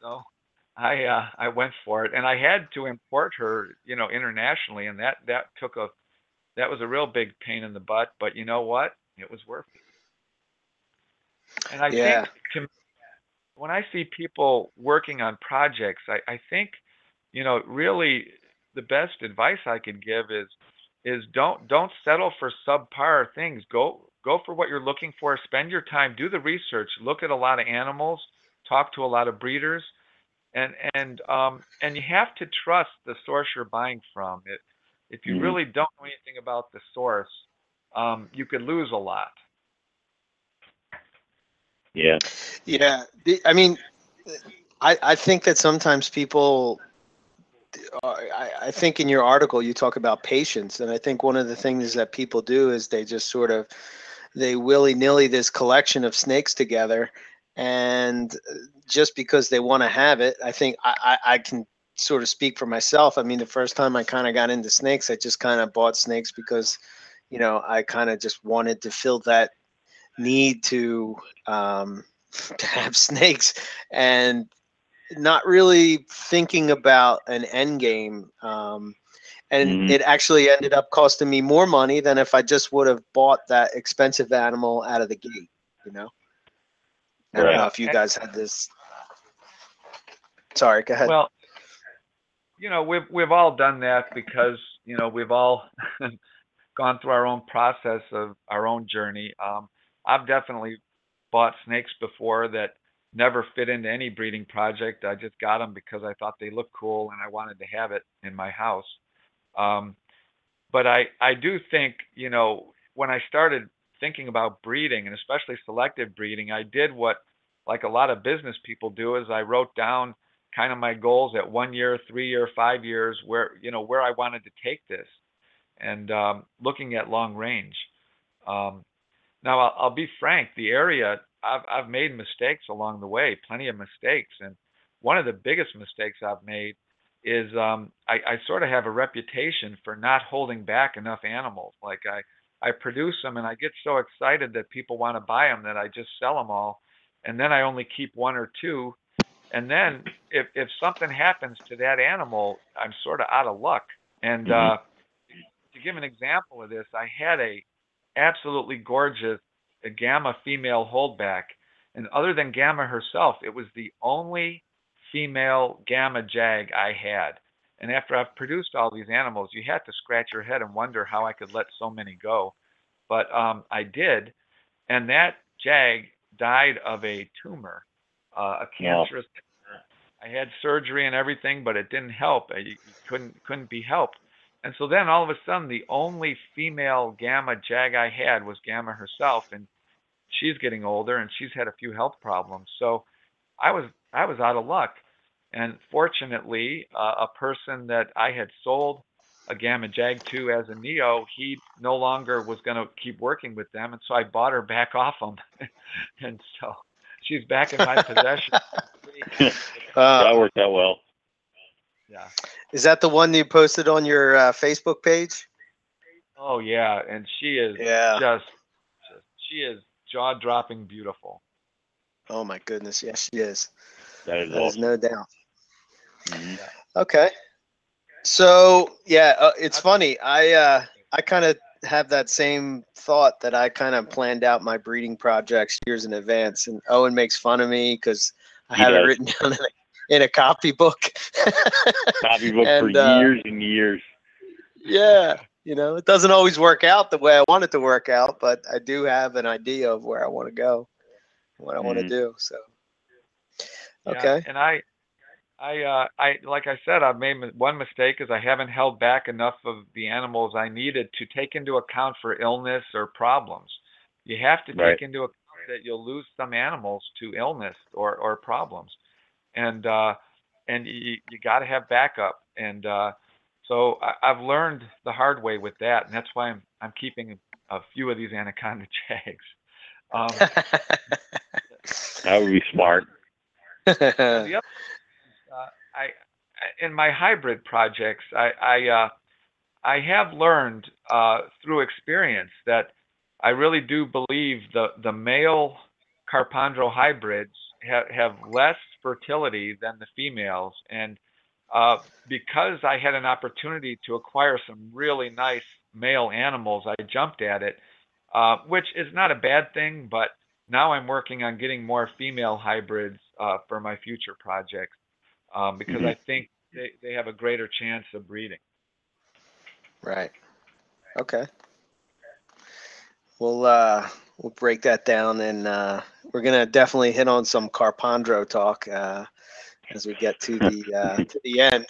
[SPEAKER 4] so I uh, I went for it, and I had to import her, you know, internationally, and that that took a that was a real big pain in the butt. But you know what? It was worth it. And I
[SPEAKER 2] Yeah.
[SPEAKER 4] think to, when I see people working on projects, I, I think, you know, really the best advice I could give is is don't don't settle for subpar things. Go go for what you're looking for. Spend your time, do the research, look at a lot of animals, talk to a lot of breeders, and and um and you have to trust the source you're buying from. It if you
[SPEAKER 3] Mhm.
[SPEAKER 4] really don't know anything about the source, um, you could lose a lot.
[SPEAKER 3] Yeah.
[SPEAKER 2] Yeah, I mean, I I think that sometimes people. uh, I, I think in your article you talk about patience, and I think one of the things that people do is they just sort of they willy nilly this collection of snakes together, and uh, just because they want to have it, I think I, I, I can sort of speak for myself. I mean, the first time I kind of got into snakes, I just kind of bought snakes because, you know, I kind of just wanted to fill that need to um, to have snakes and not really thinking about an end game. Um, and
[SPEAKER 3] Mhm.
[SPEAKER 2] it actually ended up costing me more money than if I just would have bought that expensive animal out of the gate. You know, I don't know if you guys had this. Sorry, go ahead.
[SPEAKER 4] Well, you know, we've we've all done that because you know we've all gone through our own process of our own journey. Um, I've definitely bought snakes before that never fit into any breeding project. I just got them because I thought they looked cool and I wanted to have it in my house. Um, but I I do think you know when I started thinking about breeding and especially selective breeding, I did what like a lot of business people do is I wrote down kind of my goals at one year, three year, five years, where you know where I wanted to take this, and um, looking at long range. Um, now I'll, I'll, be frank, the area I've I've made mistakes along the way, plenty of mistakes, and one of the biggest mistakes I've made is um, I, I sort of have a reputation for not holding back enough animals. Like I I produce them and I get so excited that people want to buy them that I just sell them all, and then I only keep one or two and then if if something happens to that animal, I'm sort of out of luck. And mm-hmm. uh, to give an example of this, I had a absolutely gorgeous gamma female holdback, and other than gamma herself, it was the only female gamma jag I had. And after I've produced all these animals, you had to scratch your head and wonder how I could let so many go. But um, I did, and that jag died of a tumor uh, a cancerous. I had surgery and everything, but it didn't help. You couldn't couldn't be helped. And so then all of a sudden, the only female gamma jag I had was gamma herself, and she's getting older and she's had a few health problems. So I was I was out of luck. And fortunately, uh, a person that I had sold a Gamma Jag to as a Neo, he no longer was going to keep working with them, and so I bought her back off them. and so she's back in my possession.
[SPEAKER 3] uh, that worked out well.
[SPEAKER 4] Yeah.
[SPEAKER 2] Is that the one you posted on your uh, Facebook page?
[SPEAKER 4] Oh yeah, and she is yeah. just, just she is jaw dropping beautiful.
[SPEAKER 2] Oh my goodness, yes she is.
[SPEAKER 3] That is, that is
[SPEAKER 2] no doubt. Mm-hmm. Okay. So yeah, uh, it's funny. I uh, I kind of have that same thought that I kind of planned out my breeding projects years in advance. And Owen makes fun of me because I have it written down in a, copybook.
[SPEAKER 3] copybook and, for uh, years and years.
[SPEAKER 2] Yeah. You know, it doesn't always work out the way I want it to work out, but I do have an idea of where I want to go, what I mm-hmm. want to do. So, okay.
[SPEAKER 4] Yeah, and I, I, uh, I, like I said, I've made one mistake is I haven't held back enough of the animals I needed to take into account for illness or problems. You have to take right. into account that you'll lose some animals to illness or, or problems, and uh, and you, you got to have backup. And uh, so I, I've learned the hard way with that, and that's why I'm I'm keeping a few of these anaconda jags. Um,
[SPEAKER 3] that would be smart.
[SPEAKER 4] the other I in my hybrid projects, I I, uh, I have learned uh, through experience that I really do believe the the male Carpondro hybrids have, have less fertility than the females, and uh, because I had an opportunity to acquire some really nice male animals, I jumped at it, uh, which is not a bad thing. But now I'm working on getting more female hybrids uh, for my future projects um, because mm-hmm. I think they, they have a greater chance of breeding.
[SPEAKER 2] Right. Okay. We'll uh, we'll break that down, and uh, we're gonna definitely hit on some Carpondro talk uh, as we get to the uh, to the end.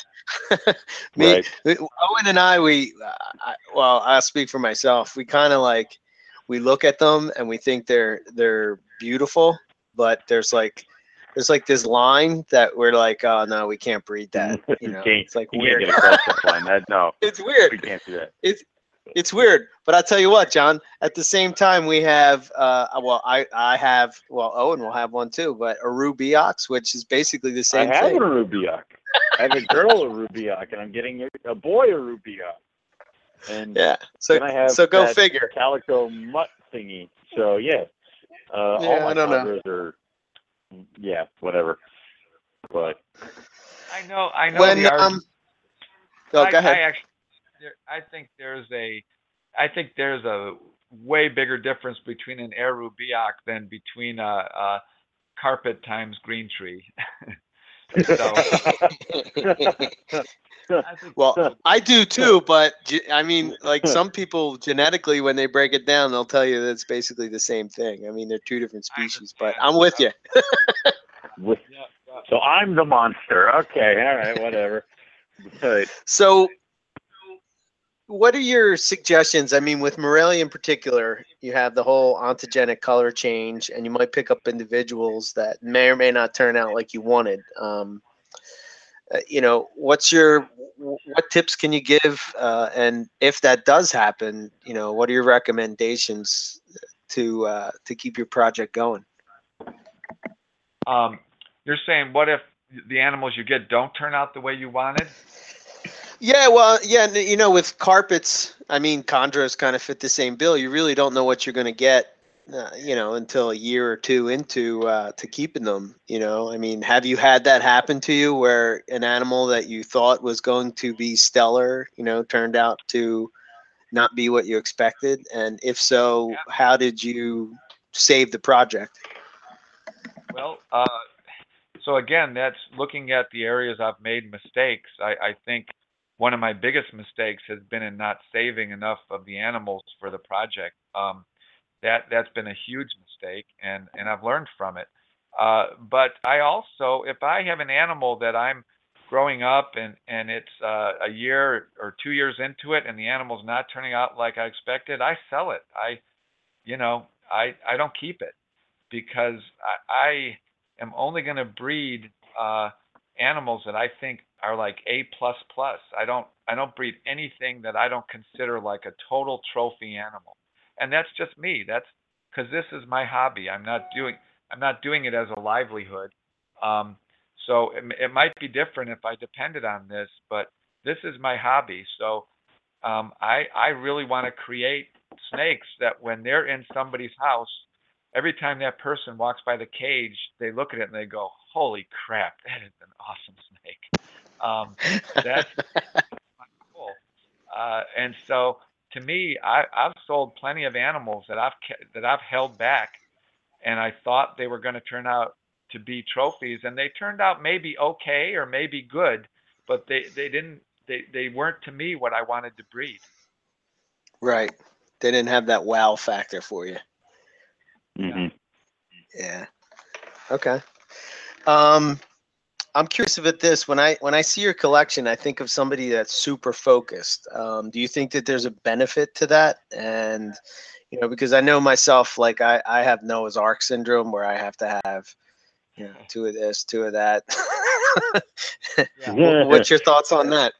[SPEAKER 2] Me, right. Owen and I, we I, well, I'll speak for myself. We kind of like we look at them and we think they're they're beautiful, but there's like there's like this line that we're like, oh no, we can't breed that. You know, it's like weird.
[SPEAKER 3] line. That, no,
[SPEAKER 2] it's weird.
[SPEAKER 3] We can't do that.
[SPEAKER 2] It's it's weird, but I'll tell you what, John. At the same time, we have uh, well, I I have well, Owen will have one too, but a Rubeox, which is basically the same.
[SPEAKER 3] I have
[SPEAKER 2] thing.
[SPEAKER 3] a Rubeox. I have a girl a Rubeox, and I'm getting a boy a Rubeox. And
[SPEAKER 2] yeah, so
[SPEAKER 3] I have
[SPEAKER 2] so go figure.
[SPEAKER 3] Calico mutt thingy. So yeah, uh,
[SPEAKER 2] yeah,
[SPEAKER 3] all my
[SPEAKER 2] I don't know.
[SPEAKER 3] are yeah, whatever. But
[SPEAKER 4] I know, I know.
[SPEAKER 2] When um, oh,
[SPEAKER 4] I,
[SPEAKER 2] go ahead.
[SPEAKER 4] I actually, I think there's a, I think there's a way bigger difference between an Air Rubeox than between a, a carpet times green tree. So
[SPEAKER 2] well, I do too, but I mean, like some people genetically, when they break it down, they'll tell you that it's basically the same thing. I mean, they're two different species, but. I'm with you.
[SPEAKER 3] with,
[SPEAKER 4] yeah, yeah.
[SPEAKER 3] so I'm the monster. Okay, all right, whatever. But
[SPEAKER 2] So, what are your suggestions? I mean, with Morelia in particular, you have the whole ontogenic color change, and you might pick up individuals that may or may not turn out like you wanted. Um, uh, you know, what's your what tips can you give? Uh, and if that does happen, you know, what are your recommendations to uh, to keep your project going?
[SPEAKER 4] Um, you're saying what if the animals you get don't turn out the way you wanted?
[SPEAKER 2] Yeah, well, yeah, you know, with carpets, I mean, chondros kind of fit the same bill. You really don't know what you're going to get, uh, you know, until a year or two into uh, to keeping them. You know, I mean, have you had that happen to you where an animal that you thought was going to be stellar, you know, turned out to not be what you expected? And if so,
[SPEAKER 4] Yeah.
[SPEAKER 2] how did you save the project?
[SPEAKER 4] Well, uh, so again, that's looking at the areas I've made mistakes. I, I think one of my biggest mistakes has been in not saving enough of the animals for the project. Um, that that's been a huge mistake, and and I've learned from it. Uh, but I also, if I have an animal that I'm growing up and and it's uh, a year or two years into it, and the animal's not turning out like I expected, I sell it. I, you know, I I don't keep it because I, I am only going to breed uh, animals that I think are like A plus plus. I don't I don't breed anything that I don't consider like a total trophy animal, and that's just me. That's because this is my hobby. I'm not doing I'm not doing it as a livelihood. Um, so it, it might be different if I depended on this, but this is my hobby. So um, I I really want to create snakes that when they're in somebody's house, every time that person walks by the cage, they look at it and they go, "Holy crap, that is an awesome snake." Um, that's cool. Uh, and so, to me, I, I've sold plenty of animals that I've that I've held back, and I thought they were going to turn out to be trophies, and they turned out maybe okay or maybe good, but they they didn't they they weren't to me what I wanted to breed.
[SPEAKER 2] Right. They didn't have that wow factor for you. Yeah. Okay. Um, I'm curious about this. When I when I see your collection, I think of somebody that's super focused. Um, do you think that there's a benefit to that? And you know, because I know myself, like I I have Noah's Ark syndrome, where I have to have you know two of this, two of that.
[SPEAKER 4] Yeah.
[SPEAKER 2] What's your thoughts on that?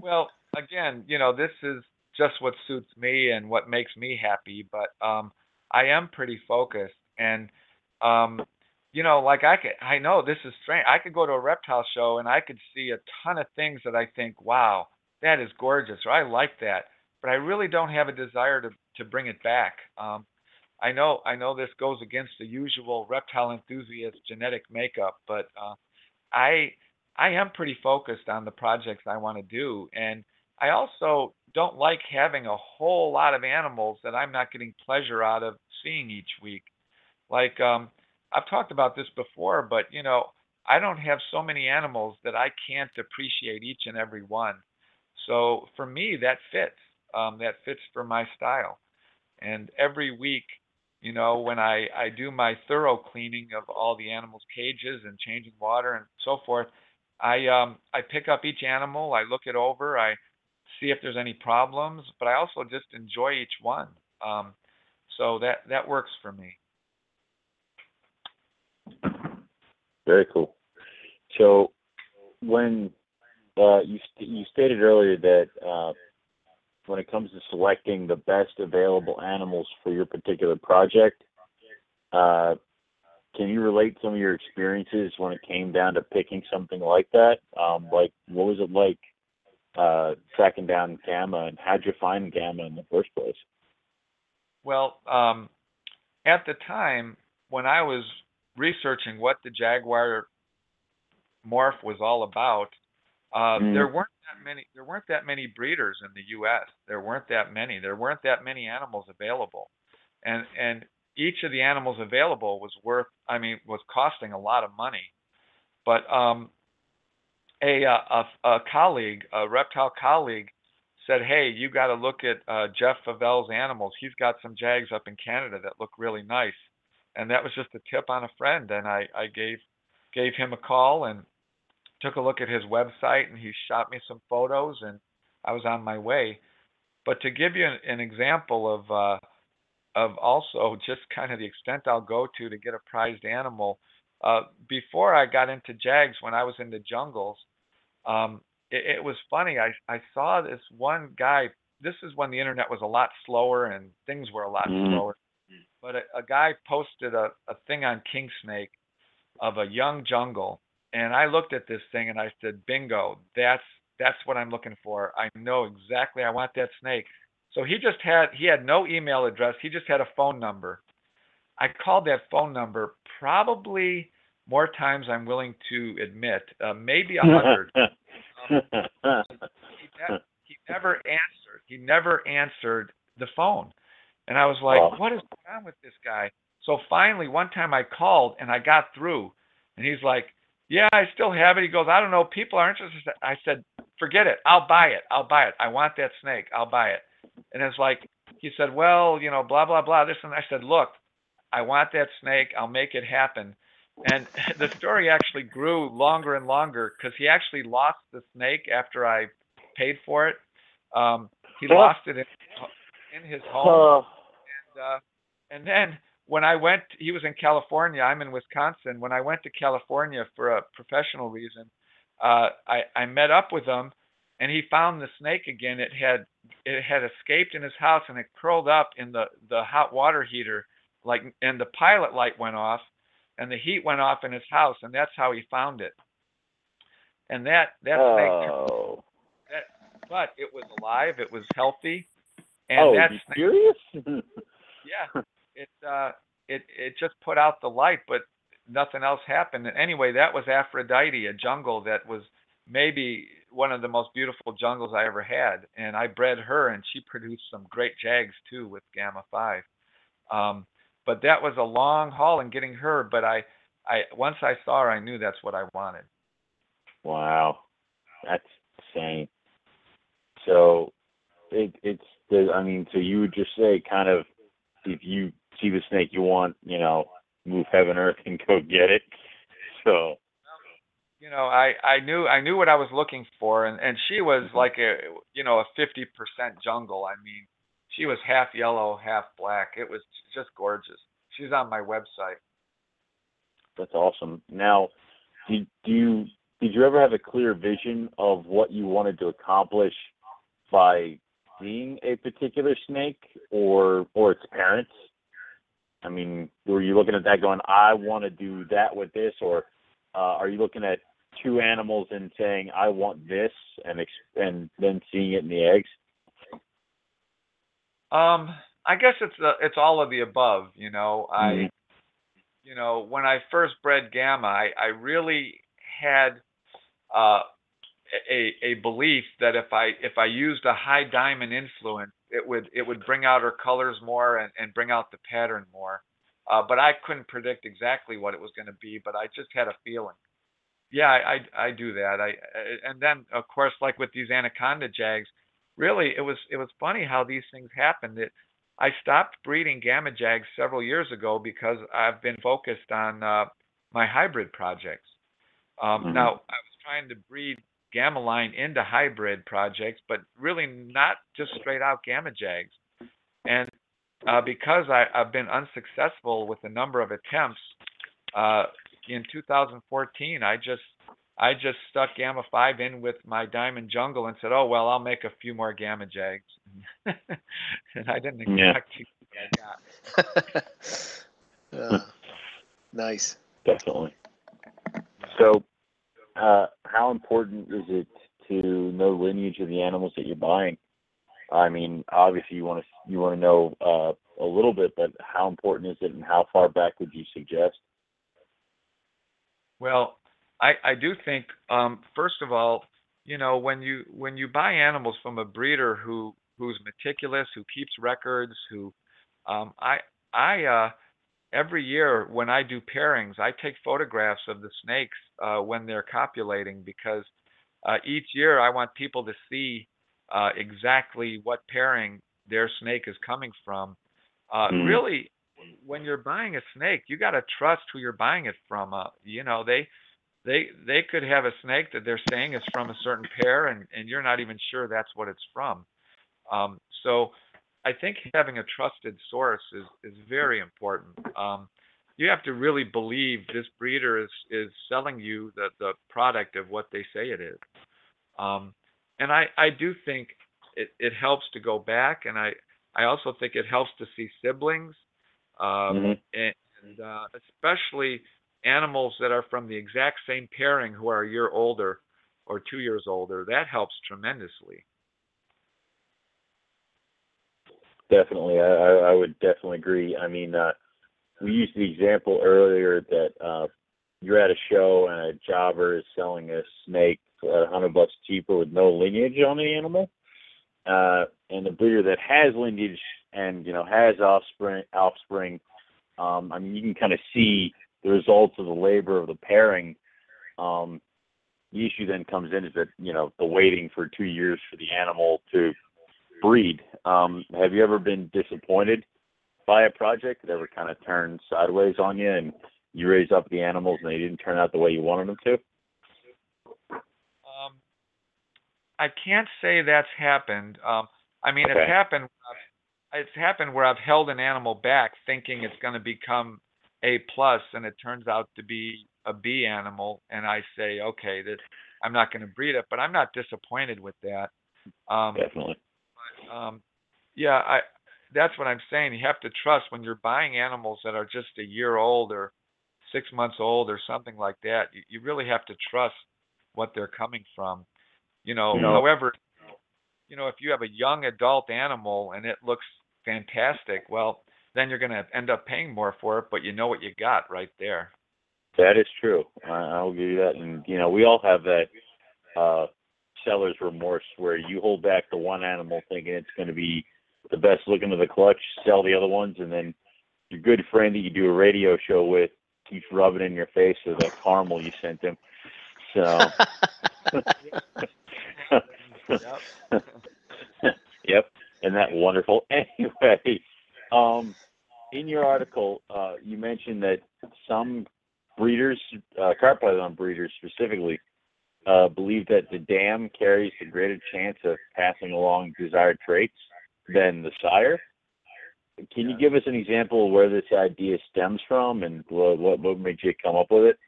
[SPEAKER 4] Well, again, you know, this is just what suits me and what makes me happy, but um I am pretty focused and um you know, like I could I know this is strange. I could go to a reptile show and I could see a ton of things that I think, "Wow, that is gorgeous," or "I like that." But I really don't have a desire to to bring it back. Um I know I know this goes against the usual reptile enthusiast genetic makeup, but uh I I am pretty focused on the projects I want to do. And I also don't like having a whole lot of animals that I'm not getting pleasure out of seeing each week. Like, um, I've talked about this before, but you know, I don't have so many animals that I can't appreciate each and every one. So for me, that fits. Um, that fits for my style. And every week, you know, when I, I do my thorough cleaning of all the animals' cages and changing water and so forth, I um I pick up each animal, I look it over, I see if there's any problems, but I also just enjoy each one. Um, so that that works for me.
[SPEAKER 3] Very cool. So, when uh, you st- you stated earlier that uh, when it comes to selecting the best available animals for your particular project, uh, can you relate some of your experiences when it came down to picking something like that? Um, like, what was it like uh, tracking down Gamma, and how'd you find Gamma in the first place?
[SPEAKER 4] Well, um, at the time when I was researching what the Jaguar morph was all about, uh,
[SPEAKER 3] Mm.
[SPEAKER 4] there weren't that many. There weren't that many breeders in the U.S. There weren't that many. There weren't that many animals available, and and each of the animals available was worth. I mean, was costing a lot of money. But um, a, a a colleague, a reptile colleague, said, "Hey, you got to look at uh, Jeff Favel's animals. He's got some jags up in Canada that look really nice." And that was just a tip on a friend, and I I gave gave him a call and took a look at his website, and he shot me some photos, and I was on my way. But to give you an, an example of uh, of also just kind of the extent I'll go to to get a prized animal. Uh, before I got into jags, when I was in the jungles, um, it, it was funny. I I saw this one guy. This is when the internet was a lot slower and things were a lot
[SPEAKER 3] Mm.
[SPEAKER 4] slower. But a, a guy posted a, a thing on King Snake of a young jungle, and I looked at this thing and I said, "Bingo! That's that's what I'm looking for. I know exactly. I want that snake." So he just had he had no email address. He just had a phone number. I called that phone number probably more times I'm willing to admit, uh, maybe a hundred. he, ne- he never answered. He never answered the phone. And I was like, what is going on with this guy? So finally, one time I called and I got through, and he's like, yeah, I still have it. He goes, I don't know. People are interested. I said, forget it. I'll buy it. I'll buy it. I want that snake. I'll buy it. And it's like, he said, well, you know, blah, blah, blah, this and I said, look, I want that snake. I'll make it happen. And the story actually grew longer and longer because he actually lost the snake after I paid for it. Um, he lost it in, in his home.
[SPEAKER 3] Oh,
[SPEAKER 4] uh, and then when I went, he was in California. I'm in Wisconsin. When I went to California for a professional reason, uh, I, I met up with him, and he found the snake again. It had it had escaped in his house, and it curled up in the the hot water heater, like, and the pilot light went off, and the heat went off in his house, and that's how he found it. And that that snake,
[SPEAKER 3] oh.
[SPEAKER 4] but it was alive. It was healthy, and
[SPEAKER 3] oh,
[SPEAKER 4] that
[SPEAKER 3] you
[SPEAKER 4] snake
[SPEAKER 3] serious?
[SPEAKER 4] yeah. It uh it it just put out the light but nothing else happened. And anyway that was aphrodite a jungle that was maybe one of the most beautiful jungles i ever had. And i bred her and she produced some great jags too with gamma 5 um but that was a long haul in getting her but i i once i saw her i knew that's what i wanted.
[SPEAKER 3] Wow, that's insane. So, it it's. I mean, so you would just say, kind of, if you see the snake you want, you know, move heaven earth and go get it. So,
[SPEAKER 4] you know i i knew i knew what i was looking for and and she was
[SPEAKER 3] Mhm.
[SPEAKER 4] like a you know a 50% jungle i mean she was half yellow half black it was just gorgeous she's on my website
[SPEAKER 3] That's awesome. Now, did do you did you ever have a clear vision of what you wanted to accomplish by seeing a particular snake or or its parents? I mean, were you looking at that going, I want to do that with this, or uh, are you looking at two animals and saying, I want this, and ex- and then seeing it in the eggs?
[SPEAKER 4] um i guess it's uh, it's all of the above you know i
[SPEAKER 3] Mhm.
[SPEAKER 4] you know when i first bred gamma i i really had uh a a belief that if i if i used a high diamond influence it would it would bring out her colors more and, and bring out the pattern more uh but i couldn't predict exactly what it was going to be but i just had a feeling yeah I, I i do that i I- and then of course like with these anaconda jags really it was it was funny how these things happened it I stopped breeding gamma jags several years ago because I've been focused on uh, my hybrid projects. Um,
[SPEAKER 3] Mhm.
[SPEAKER 4] Now, I was trying to breed gamma line into hybrid projects, but really not just straight out gamma jags. And uh, because I, I've been unsuccessful with a number of attempts, uh, in 2014, I just I just stuck gamma five in with my diamond jungle and said, "Oh well, I'll make a few more gamma jags," and I didn't
[SPEAKER 3] Yeah.
[SPEAKER 4] expect to get what I got.
[SPEAKER 2] Uh, nice.
[SPEAKER 3] Definitely. So, uh, how important is it to know lineage of the animals that you're buying? I mean, obviously you want to you want to know uh, a little bit, but how important is it, and how far back would you suggest?
[SPEAKER 4] Well, I, I do think, um, first of all, you know, when you when you buy animals from a breeder who who's meticulous, who keeps records, who um, I I uh, every year when I do pairings, I take photographs of the snakes uh, when they're copulating because uh, each year I want people to see uh, exactly what pairing their snake is coming from. Uh,
[SPEAKER 3] Mhm.
[SPEAKER 4] Really, when you're buying a snake, you got to trust who you're buying it from. Uh, you know, they they they could have a snake that they're saying is from a certain pair, and and you're not even sure that's what it's from. Um, so I think having a trusted source is is very important. Um, you have to really believe this breeder is is selling you the the product of what they say it is. Um, and I I do think it it helps to go back, and I I also think it helps to see siblings, um,
[SPEAKER 3] Mhm.
[SPEAKER 4] and, and uh, especially animals that are from the exact same pairing who are a year older or two years older. That helps tremendously.
[SPEAKER 3] Definitely, I, I would definitely agree. I mean, uh, we used the example earlier that uh, you're at a show and a jobber is selling a snake at a hundred bucks cheaper with no lineage on the animal, uh, and the breeder that has lineage and you know has offspring, offspring. Um, I mean, you can kind of see the results of the labor of the pairing. Um, the issue then comes in is that you know the waiting for two years for the animal to breed. Um, have you ever been disappointed by a project that ever kind of turned sideways on you and you raised up the animals and they didn't turn out the way you wanted them to?
[SPEAKER 4] Um, I can't say that's happened. Um, I mean,
[SPEAKER 3] Okay.
[SPEAKER 4] it's happened. It's happened where I've held an animal back, thinking it's going to become A plus, and it turns out to be a B animal, and I say, okay, this I'm not going to breed it, but I'm not disappointed with that. Um,
[SPEAKER 3] Definitely.
[SPEAKER 4] Um, yeah, I that's what I'm saying. You have to trust when you're buying animals that are just a year old or six months old or something like that. You, you really have to trust what they're coming from. You know,
[SPEAKER 3] know-
[SPEAKER 4] however, you know, if you have a young adult animal and it looks fantastic, well, then you're going to end up paying more for it, but you know what you got right there.
[SPEAKER 3] That is true. I, I'll give you that. And you know, we all have that uh seller's remorse where you hold back the one animal thinking it's going to be the best looking of the clutch, sell the other ones, and then your good friend that you do a radio show with keeps rubbing in your face with that caramel you sent him. So,
[SPEAKER 4] Yep.
[SPEAKER 3] yep, and that wonderful. Anyway, um, in your article, uh, you mentioned that some breeders, uh, carp python breeders specifically, uh, believe that the dam carries a greater chance of passing along desired traits than the sire. Can you give us an example of where this idea stems from and what what, what made you come up with it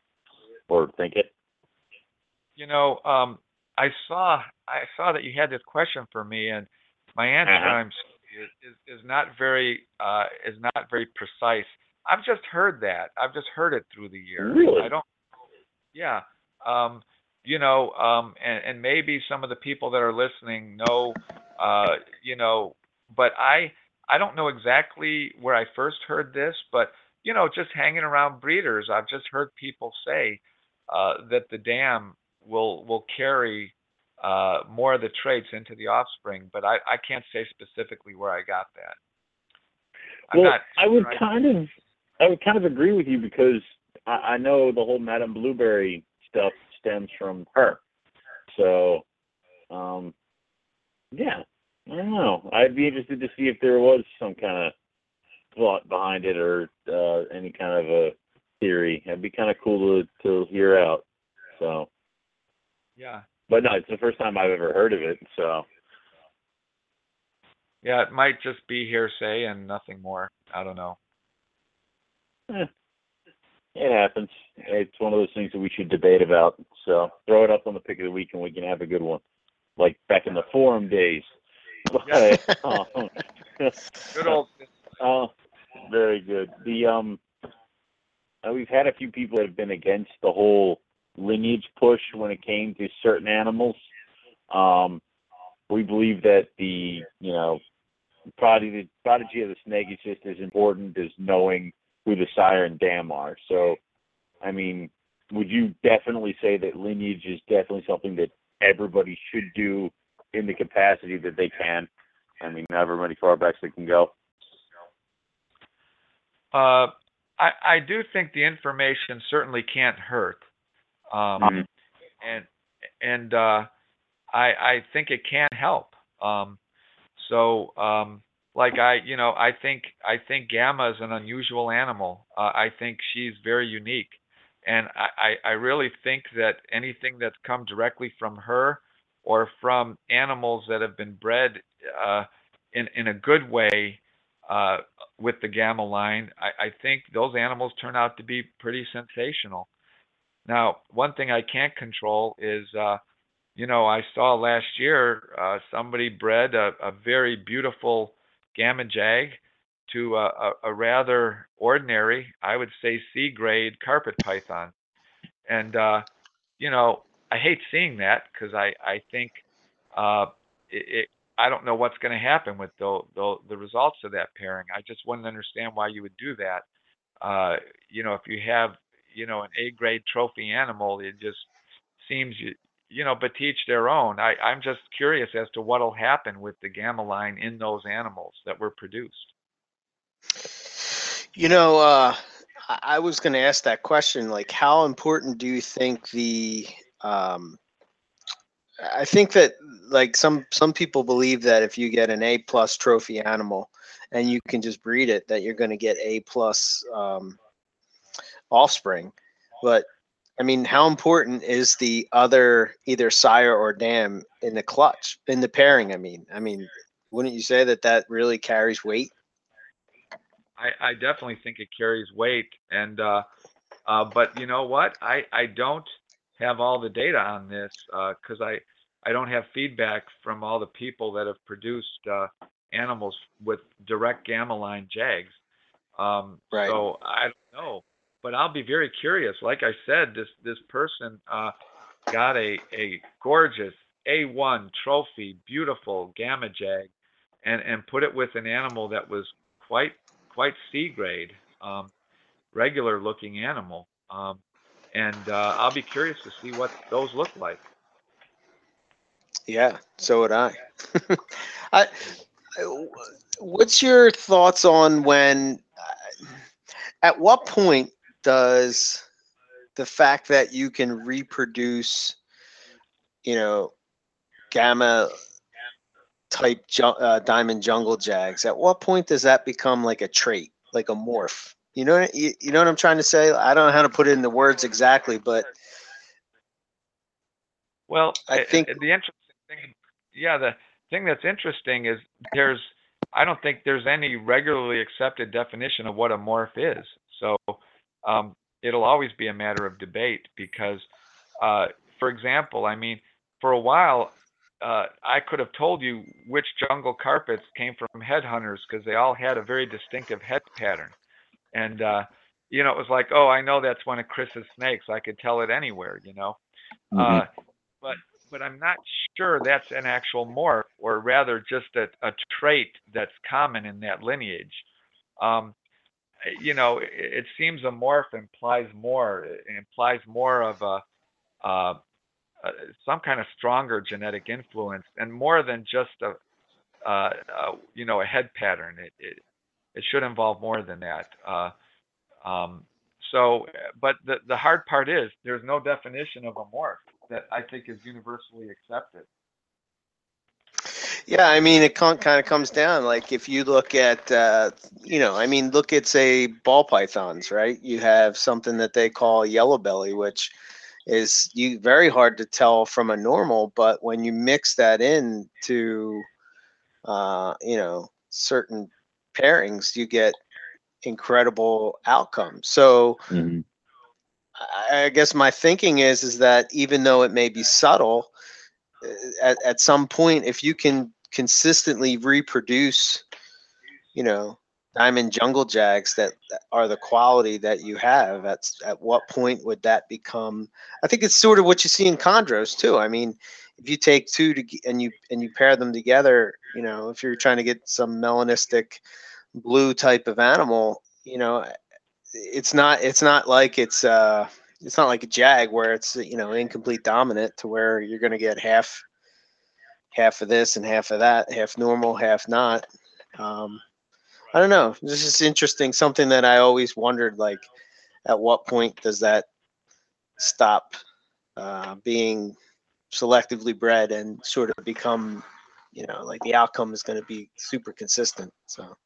[SPEAKER 3] or think it?
[SPEAKER 4] You know, um, I saw I saw that you had this question for me, and my answer
[SPEAKER 3] Uh-huh.
[SPEAKER 4] I'm is, is is not very uh, is not very precise. I've just heard that. I've just heard it through the years.
[SPEAKER 3] Really?
[SPEAKER 4] I don't. Yeah. Um, you know, um, and, and maybe some of the people that are listening know, uh, you know, but I I don't know exactly where I first heard this, but you know, just hanging around breeders, I've just heard people say uh, that the dam will will carry uh, more of the traits into the offspring, but I, I can't say specifically where I got that. I'm
[SPEAKER 3] well, I would kind of, I would kind of agree with you because I, I know the whole Madame Blueberry stuff stems from her. So, um, yeah, I don't know. I'd be interested to see if there was some kind of thought behind it or uh, any kind of a theory. It'd be kind of cool to to hear out. So,
[SPEAKER 4] yeah,
[SPEAKER 3] but no, it's the first time I've ever heard of it. So,
[SPEAKER 4] yeah, it might just be hearsay and nothing more. I don't know.
[SPEAKER 3] eh, it happens. It's one of those things that we should debate about. So, throw it up on the pick of the week, and we can have a good one, like back in the forum days. But, um,
[SPEAKER 4] Good old.
[SPEAKER 3] Oh, very good. The um, uh, we've had a few people that have been against the whole lineage push when it came to certain animals. Um, we believe that the you know prodigy the prodigy of the snake is just as important as knowing who the sire and dam are. So, I mean, would you definitely say that lineage is definitely something that everybody should do in the capacity that they can? I mean, however many far backs they can go.
[SPEAKER 4] Uh, I, I do think the information certainly can't hurt. Um,
[SPEAKER 3] Mhm.
[SPEAKER 4] and and uh, I I think it can help. Um, so um, like I you know I think I think Gamma is an unusual animal. Uh, I think she's very unique, and I, I I really think that anything that's come directly from her or from animals that have been bred uh, in in a good way uh, with the Gamma line, I, I think those animals turn out to be pretty sensational. Now, one thing I can't control is, uh, you know, I saw last year uh, somebody bred a, a very beautiful gamma jag to a, a, a rather ordinary, I would say C grade carpet python. And, uh, you know, I hate seeing that because I, I think uh, it, it, I don't know what's going to happen with the, the, the results of that pairing. I just wouldn't understand why you would do that. Uh, you know, if you have you know an A grade trophy animal, it just seems you you know, but teach their own. I, I'm just curious as to what'll happen with the gamma line in those animals that were produced.
[SPEAKER 2] You know, uh, I was going to ask that question. Like, how important do you think the? Um, I think that like some some people believe that if you get an A plus trophy animal and you can just breed it, that you're going to get A plus um, offspring. But I mean, how important is the other either sire or dam in the clutch in the pairing? I mean, I mean, wouldn't you say that that really carries weight?
[SPEAKER 4] I, I definitely think it carries weight, and uh, uh, but you know what? I I don't have all the data on this because I I don't have feedback from all the people that have produced uh, animals with direct gamma line jags. Um,
[SPEAKER 2] Right.
[SPEAKER 4] So I don't know, but I'll be very curious. Like I said, this this person uh, got a a gorgeous A1 trophy, beautiful gamma jag, and and put it with an animal that was quite quite C grade, um, regular looking animal. Um, and uh, I'll be curious to see what those look like.
[SPEAKER 2] Yeah, so would I. I. What's your thoughts on when? uh, At what point does the fact that you can reproduce, you know, gamma type uh, diamond jungle jags? At what point does that become like a trait, like a morph? You know, what- you, you know what I'm trying to say? I don't know how to put it the words exactly, but
[SPEAKER 4] Well,
[SPEAKER 2] I think-
[SPEAKER 4] the interesting thing, yeah, the thing that's interesting is there's, I don't think there's any regularly accepted definition of what a morph is. So um, it'll always be a matter of debate because, uh, for example, I mean, for a while, uh, I could have told you which jungle carpets came from headhunters because they all had a very distinctive head pattern. And, uh, you know, it was like, oh, I know that's one of Chris's snakes. I could tell it anywhere, you know.
[SPEAKER 3] Mhm.
[SPEAKER 4] Uh, but but I'm not sure that's an actual morph, or rather just a, a trait that's common in that lineage. Um, you know, it, it seems a morph implies more. It implies more of a, uh, some kind of stronger genetic influence, and more than just a, uh, you know, a head pattern. It, it it should involve more than that. Uh, um, so, but the the hard part is there's no definition of a morph that I think is universally accepted.
[SPEAKER 2] Yeah, I mean, it kind of comes down like if you look at, uh, you know, I mean, look at say ball pythons, right? You have something that they call yellow belly, which is you very hard to tell from a normal, but when you mix that in to, uh, you know, certain pairings, you get incredible outcomes. So
[SPEAKER 3] Mhm.
[SPEAKER 2] I I guess my thinking is is that even though it may be subtle, uh, at, at some point, if you can consistently reproduce, you know, diamond jungle jags that, are the quality that you have, at at what point would that become? I think it's sort of what you see in chondros too. I mean, if you take two to, and you and you pair them together, you know, if you're trying to get some melanistic blue type of animal, you know, it's not it's not like it's uh it's not like a jag where it's you know incomplete dominant to where you're going to get half half of this and half of that half normal half not um I don't know. This is interesting. Something that I always wondered, like, at what point does that stop uh, being selectively bred and sort of become, you know, like the outcome is going to be super consistent. So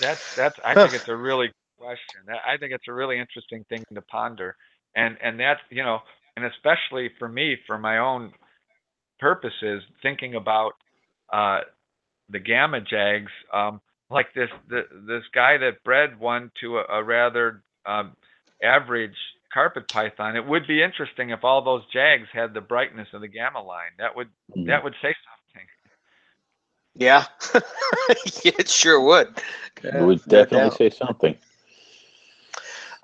[SPEAKER 4] That's that's. I think it's a really good question. I think it's a really interesting thing to ponder, and and that's you know, and especially for me, for my own purposes, thinking about uh, the gamma jags. Um, like this the, this guy that bred one to a, a rather um, average carpet python. It would be interesting if all those jags had the brightness of the gamma line. That would
[SPEAKER 3] Mm.
[SPEAKER 4] that would say something.
[SPEAKER 2] yeah, yeah, it sure would.
[SPEAKER 3] It would definitely say something.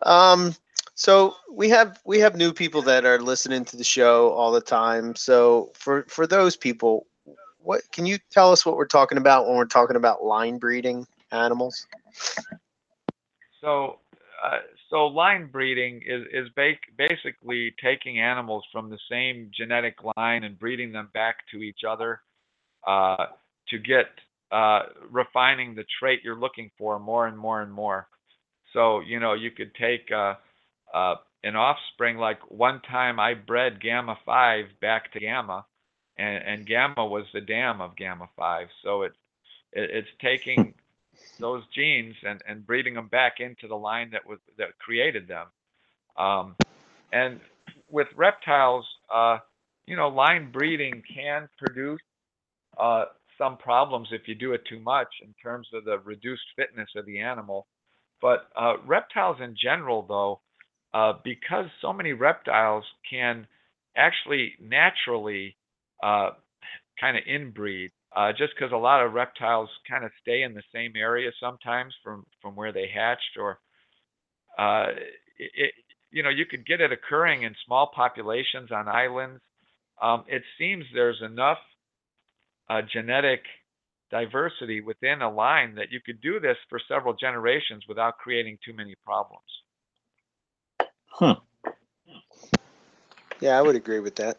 [SPEAKER 2] Um, so we have we have new people that are listening to the show all the time. So for for those people, what can you tell us what we're talking about when we're talking about line breeding animals?
[SPEAKER 4] So, uh, so line breeding is is ba- basically taking animals from the same genetic line and breeding them back to each other uh, to get uh, refining the trait you're looking for more and more and more. So, you know, you could take uh, an offspring like one time I bred gamma five back to gamma, and, and gamma was the dam of gamma five. So it, it it's taking those genes and, and breeding them back into the line that was that created them. Um, and with reptiles, uh, you know, line breeding can produce uh, some problems if you do it too much in terms of the reduced fitness of the animal. But uh, reptiles in general, though, uh, because so many reptiles can actually naturally uh, kind of inbreed, uh, just because a lot of reptiles kind of stay in the same area sometimes from from where they hatched, or uh, it, you know, you could get it occurring in small populations on islands. Um, it seems there's enough uh, genetic diversity within a line that you could do this for several generations without creating too many problems.
[SPEAKER 3] Huh.
[SPEAKER 2] Yeah, I would agree with that.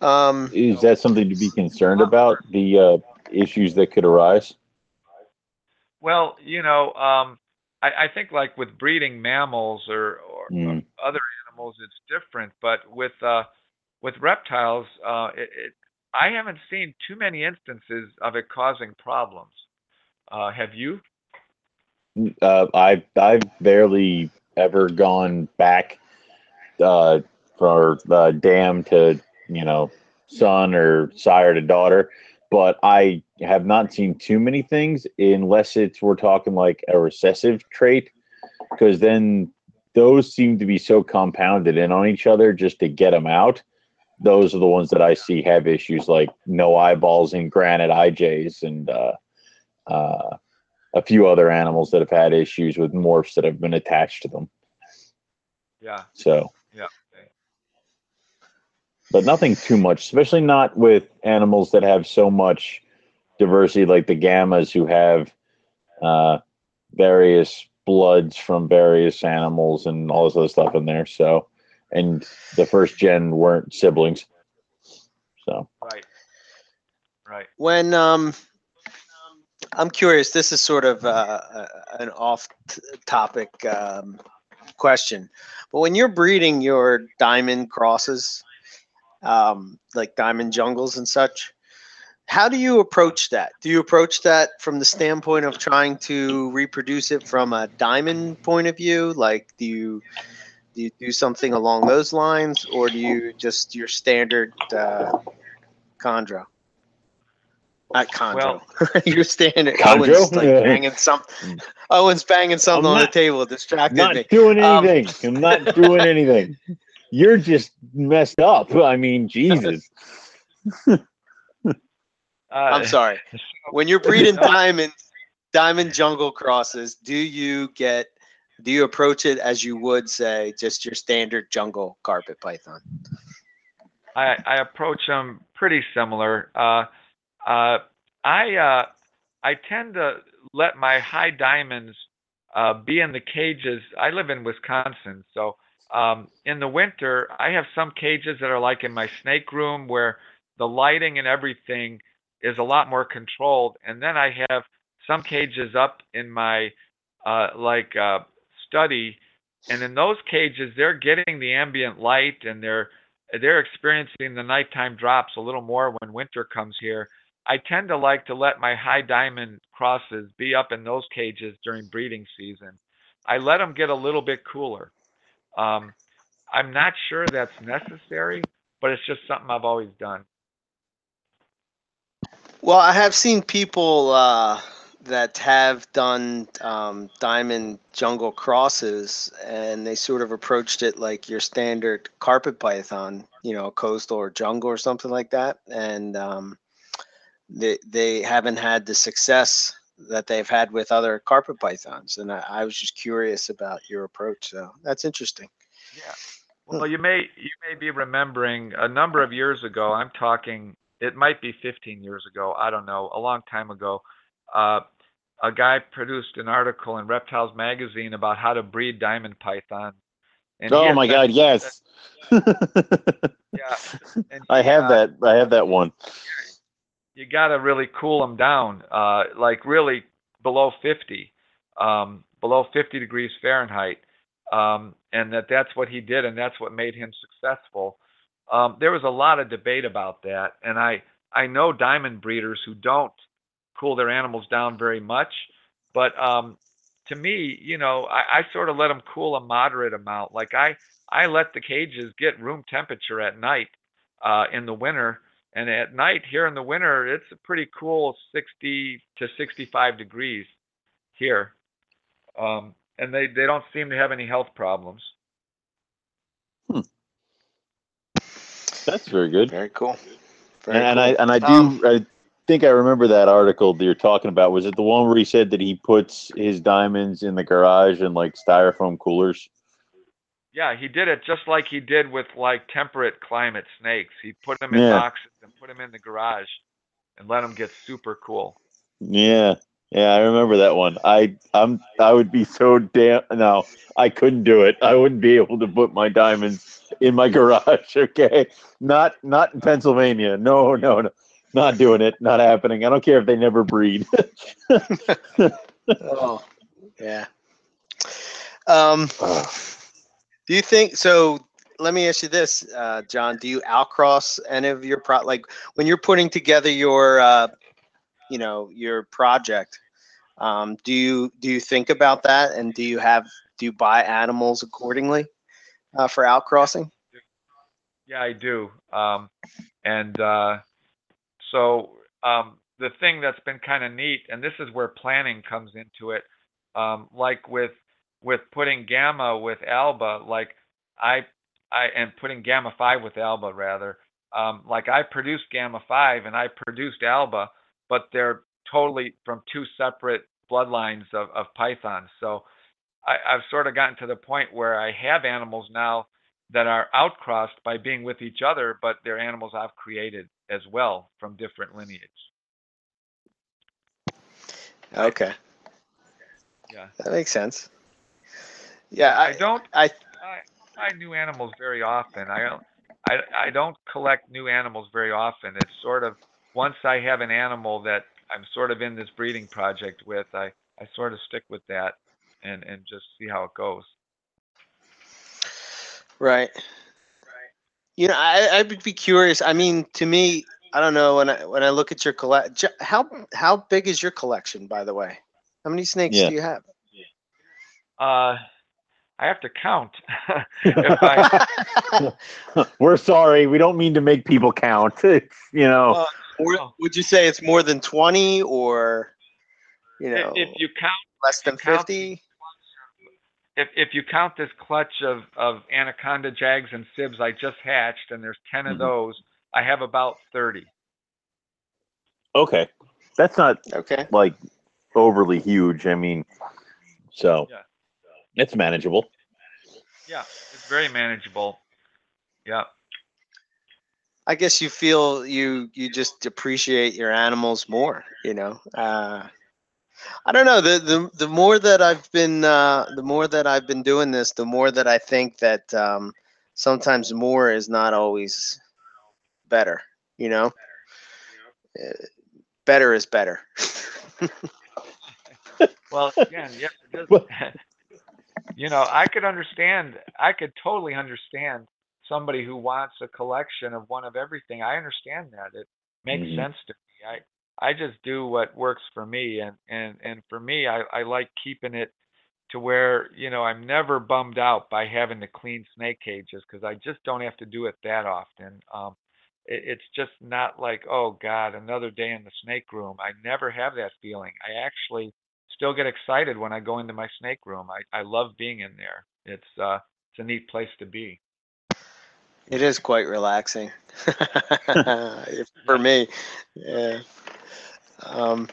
[SPEAKER 2] Um,
[SPEAKER 3] Is that something to be concerned about? The uh, issues that could arise?
[SPEAKER 4] Well, you know, um, I, I think like with breeding mammals or, or
[SPEAKER 3] Mm.
[SPEAKER 4] other animals, it's different. But with uh, with reptiles, uh, it, it, I haven't seen too many instances of it causing problems. Uh, have you?
[SPEAKER 3] Uh, I've I've barely ever gone back uh, for the dam to you know son or sire to daughter, but I have not seen too many things unless it's we're talking like a recessive trait, because then those seem to be so compounded in on each other just to get them out. Those are the ones that I see have issues like no eyeballs in granite IJs and uh, uh, a few other animals that have had issues with morphs that have been attached to them.
[SPEAKER 4] Yeah.
[SPEAKER 3] So,
[SPEAKER 4] Yeah.
[SPEAKER 3] but nothing too much, especially not with animals that have so much diversity, like the gammas, who have uh, various bloods from various animals and all this other stuff in there. So, and the first gen weren't siblings. So,
[SPEAKER 4] Right. Right.
[SPEAKER 2] when um, I'm curious, this is sort of uh, uh, an off-topic um, question, but when you're breeding your diamond crosses, um, like diamond jungles and such, how do you approach that? Do you approach that from the standpoint of trying to reproduce it from a diamond point of view? Like, do you do you do something along those lines, or do you just your standard uh, chondro? Not chondro. your standard.
[SPEAKER 3] Chondro?
[SPEAKER 2] Owen's like
[SPEAKER 3] Yeah.
[SPEAKER 2] banging something. Owen's banging something
[SPEAKER 3] I'm
[SPEAKER 2] on the
[SPEAKER 3] not-
[SPEAKER 2] table. Distracted
[SPEAKER 3] not
[SPEAKER 2] me.
[SPEAKER 3] doing
[SPEAKER 2] Um,
[SPEAKER 3] anything. I'm not doing anything. You're just messed up. I mean, Jesus.
[SPEAKER 4] Uh,
[SPEAKER 2] I'm sorry. When you're breeding diamond diamond jungle crosses, do you get do you approach it as you would say just your standard jungle carpet python?
[SPEAKER 4] I, I approach them pretty similar. Uh, uh, I uh, I tend to let my high diamonds uh, be in the cages. I live in Wisconsin, so um, in the winter I have some cages that are like in my snake room where the lighting and everything is a lot more controlled, and then I have some cages up in my uh, like uh, study, and in those cages they're getting the ambient light and they're they're experiencing the nighttime drops a little more when winter comes here. I tend to like to let my high diamond crosses be up in those cages during breeding season. I let them get a little bit cooler. Um, I'm not sure that's necessary, but it's just something I've always done.
[SPEAKER 2] Well, I have seen people uh, that have done um, diamond jungle crosses, and they sort of approached it like your standard carpet python, you know, coastal or jungle or something like that, and um, they they haven't had the success that they've had with other carpet pythons. And I, I was just curious about your approach. So that's interesting.
[SPEAKER 4] Yeah. Well, you may you may be remembering a number of years ago. I'm talking. It might be 15 years ago. I don't know. A long time ago. Uh, a guy produced an article in Reptiles magazine about how to breed diamond python.
[SPEAKER 5] And oh my God! Yes.
[SPEAKER 4] That, yeah.
[SPEAKER 5] And, I have uh, that. I have that one.
[SPEAKER 4] You got to really cool them down, uh, like really below 50, um, below 50 degrees Fahrenheit um, and that that's what he did, and that's what made him successful. Um, there was a lot of debate about that, and I I know diamond breeders who don't cool their animals down very much, but um, to me, you know, I, I sort of let them cool a moderate amount. Like I I let the cages get room temperature at night uh, in the winter, and at night here in the winter, it's a pretty cool 60 to 65 degrees here. Um, and they, they don't seem to have any health problems.
[SPEAKER 5] Hmm. That's very good.
[SPEAKER 2] Very cool. Very
[SPEAKER 5] and,
[SPEAKER 2] cool.
[SPEAKER 5] and I and I do
[SPEAKER 2] Um,
[SPEAKER 5] I think I remember that article that you're talking about. Was it the one where he said that he puts his diamonds in the garage in like styrofoam coolers?
[SPEAKER 4] Yeah, he did it just like he did with like temperate climate snakes. He put them in
[SPEAKER 5] Yeah.
[SPEAKER 4] boxes and put them in the garage and let them get super cool.
[SPEAKER 5] Yeah. Yeah, I remember that one. I I'm I would be so damn no, I couldn't do it. I wouldn't be able to put my diamonds in my garage, okay? Not not in Pennsylvania. No, no, no. Not doing it. Not happening. I don't care if they never breed.
[SPEAKER 2] oh, yeah. Um, do you think so? Let me ask you this, uh, John. Do you outcross any of your pro? Like when you're putting together your, uh, you know, your project, um, do you do you think about that? And do you have do you buy animals accordingly uh, for outcrossing?
[SPEAKER 4] Yeah, I do. Um, and uh, so um, the thing that's been kind of neat, and this is where planning comes into it. Um, like with with putting gamma with alba, like I I and putting gamma five with alba rather. Um, like I produced gamma five and I produced alba, but they're totally from two separate bloodlines of, of pythons. So I, I've sort of gotten to the point where I have animals now that are outcrossed by being with each other, but they're animals I've created as well from different lineage.
[SPEAKER 2] Okay,
[SPEAKER 4] Yeah.
[SPEAKER 2] that makes sense. Yeah,
[SPEAKER 4] I
[SPEAKER 2] I,
[SPEAKER 4] don't
[SPEAKER 2] I
[SPEAKER 4] I buy new animals very often. I don't I, I don't collect new animals very often. It's sort of once I have an animal that I'm sort of in this breeding project with, I, I sort of stick with that and, and just see how it goes.
[SPEAKER 2] Right. You know, I I would be curious. I mean, to me, I don't know when I when I look at your collect. How how big is your collection, by the way? How many snakes
[SPEAKER 5] Yeah.
[SPEAKER 2] do you have?
[SPEAKER 4] Uh, I have to count. I,
[SPEAKER 5] We're sorry. We don't mean to make people count. It's, you know.
[SPEAKER 2] Uh, Or would you say it's more than twenty, or you know,
[SPEAKER 4] if you count
[SPEAKER 2] less than fifty?
[SPEAKER 4] if if you count this clutch of of anaconda jags and sibs I just hatched, and there's 10 of
[SPEAKER 5] Mhm.
[SPEAKER 4] those, I have about thirty.
[SPEAKER 5] Okay. That's not
[SPEAKER 2] Okay.
[SPEAKER 5] like overly huge. I mean, so
[SPEAKER 4] Yeah.
[SPEAKER 5] It's manageable.
[SPEAKER 4] Yeah, it's very manageable. Yeah.
[SPEAKER 2] I guess you feel you you just appreciate your animals more, you know. Uh, I don't know. The the the more that I've been uh, the more that I've been doing this, the more that I think that um, sometimes more is not always better. You know, Uh, better is better.
[SPEAKER 4] Well, again, yeah, it does- you know, I could understand. I could totally understand somebody who wants a collection of one of everything. I understand that. It makes
[SPEAKER 5] Mhm.
[SPEAKER 4] sense to me. I I just do what works for me, and and and for me, I I like keeping it to where you know I'm never bummed out by having to clean snake cages because I just don't have to do it that often. Um, it, it's just not like oh God, another day in the snake room. I never have that feeling. I actually still get excited when I go into my snake room. I I love being in there. It's uh it's a neat place to be.
[SPEAKER 2] It is quite relaxing for me. Yeah. Um,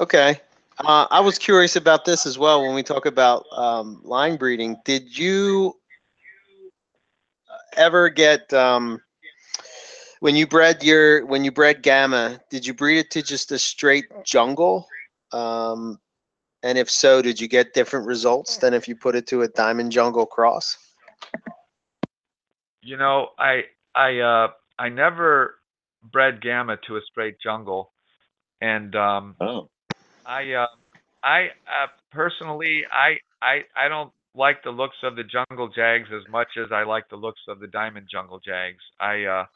[SPEAKER 2] okay. Uh, I was curious about this as well when we talk about um, line breeding. Did you ever get um, when you bred your when you bred Gamma? Did you breed it to just a straight jungle? Um, and if so, did you get different results than if you put it to a diamond jungle cross?
[SPEAKER 4] You know, I I uh I never bred gamma to a straight jungle, and um
[SPEAKER 5] Oh,
[SPEAKER 4] I uh I uh, personally I I I don't like the looks of the jungle jags as much as I like the looks of the diamond jungle jags. I uh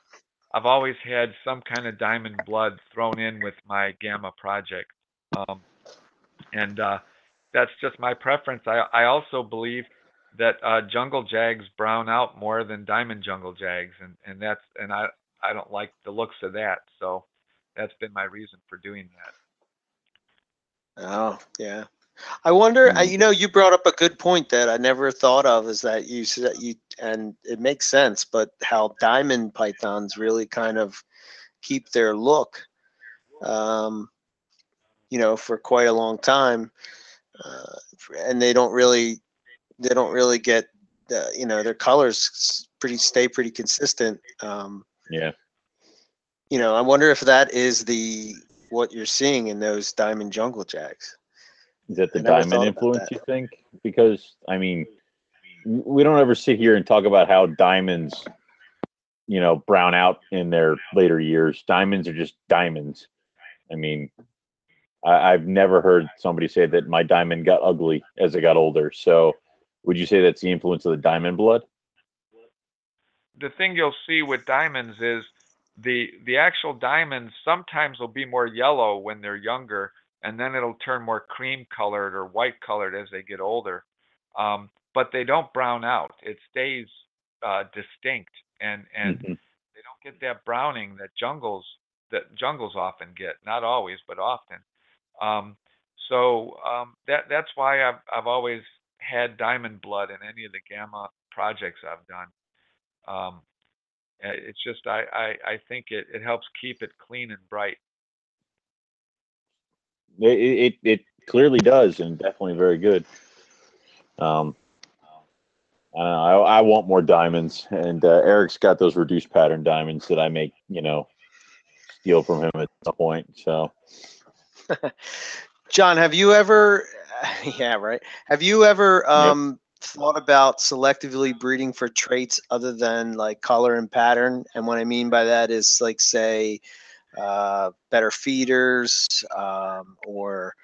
[SPEAKER 4] I've always had some kind of diamond blood thrown in with my gamma project. Um and uh that's just my preference. I I also believe that uh, jungle jags brown out more than diamond jungle jags, and and that's and I I don't like the looks of that. So that's been my reason for doing that.
[SPEAKER 2] Oh, yeah. I wonder, I,
[SPEAKER 5] Mhm.
[SPEAKER 2] you know, you brought up a good point that I never thought of is that you said you, and it makes sense, but how diamond pythons really kind of keep their look, um, you know, for quite a long time. Uh, and they don't really, they don't really get, uh, you know, their colors pretty, stay pretty consistent. Um,
[SPEAKER 5] yeah.
[SPEAKER 2] you know, I wonder if that is the, what you're seeing in those diamond jungle jags.
[SPEAKER 5] Is that the diamond influence? You think? Because I mean, we don't ever sit here and talk about how diamonds, you know, brown out in their later years. Diamonds are just diamonds. I mean, I, I've never heard somebody say that my diamond got ugly as it got older. So, would you say that's the influence of the diamond blood?
[SPEAKER 4] The thing you'll see with diamonds is the the actual diamonds sometimes will be more yellow when they're younger, and then it'll turn more cream colored or white colored as they get older. Um, but they don't brown out. It stays uh, distinct, and and
[SPEAKER 5] Mhm.
[SPEAKER 4] they don't get that browning that jungles that jungles often get. Not always, but often. Um, so um, that that's why I've I've always had diamond blood in any of the gamma projects I've done. Um, it's just I, I I think it it helps keep it clean and bright.
[SPEAKER 5] It, it it clearly does, and definitely very good. Um, I, know, I, I want more diamonds, and uh, Eric's got those reduced pattern diamonds that I make, you know, steal from him at some point. So
[SPEAKER 2] John, have you ever, yeah, right. Have you ever um, thought about selectively breeding for traits other than like color and pattern? And what I mean by that is like, say, uh, better feeders um, or,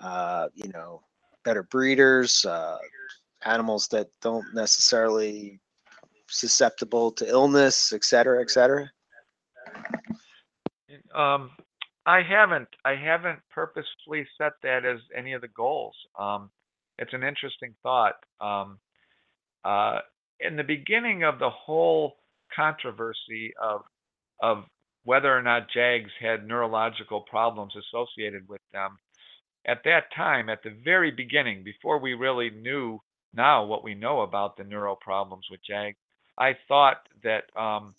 [SPEAKER 2] uh, you know, better breeders, uh, animals that don't necessarily susceptible to illness, et cetera, et cetera.
[SPEAKER 4] Um, I haven't I haven't purposefully set that as any of the goals. Um, it's an interesting thought. Um, uh, in the beginning of the whole controversy of of whether or not Jags had neurological problems associated with them, at that time, at the very beginning, before we really knew now what we know about the neural problems with Jags, I thought that um,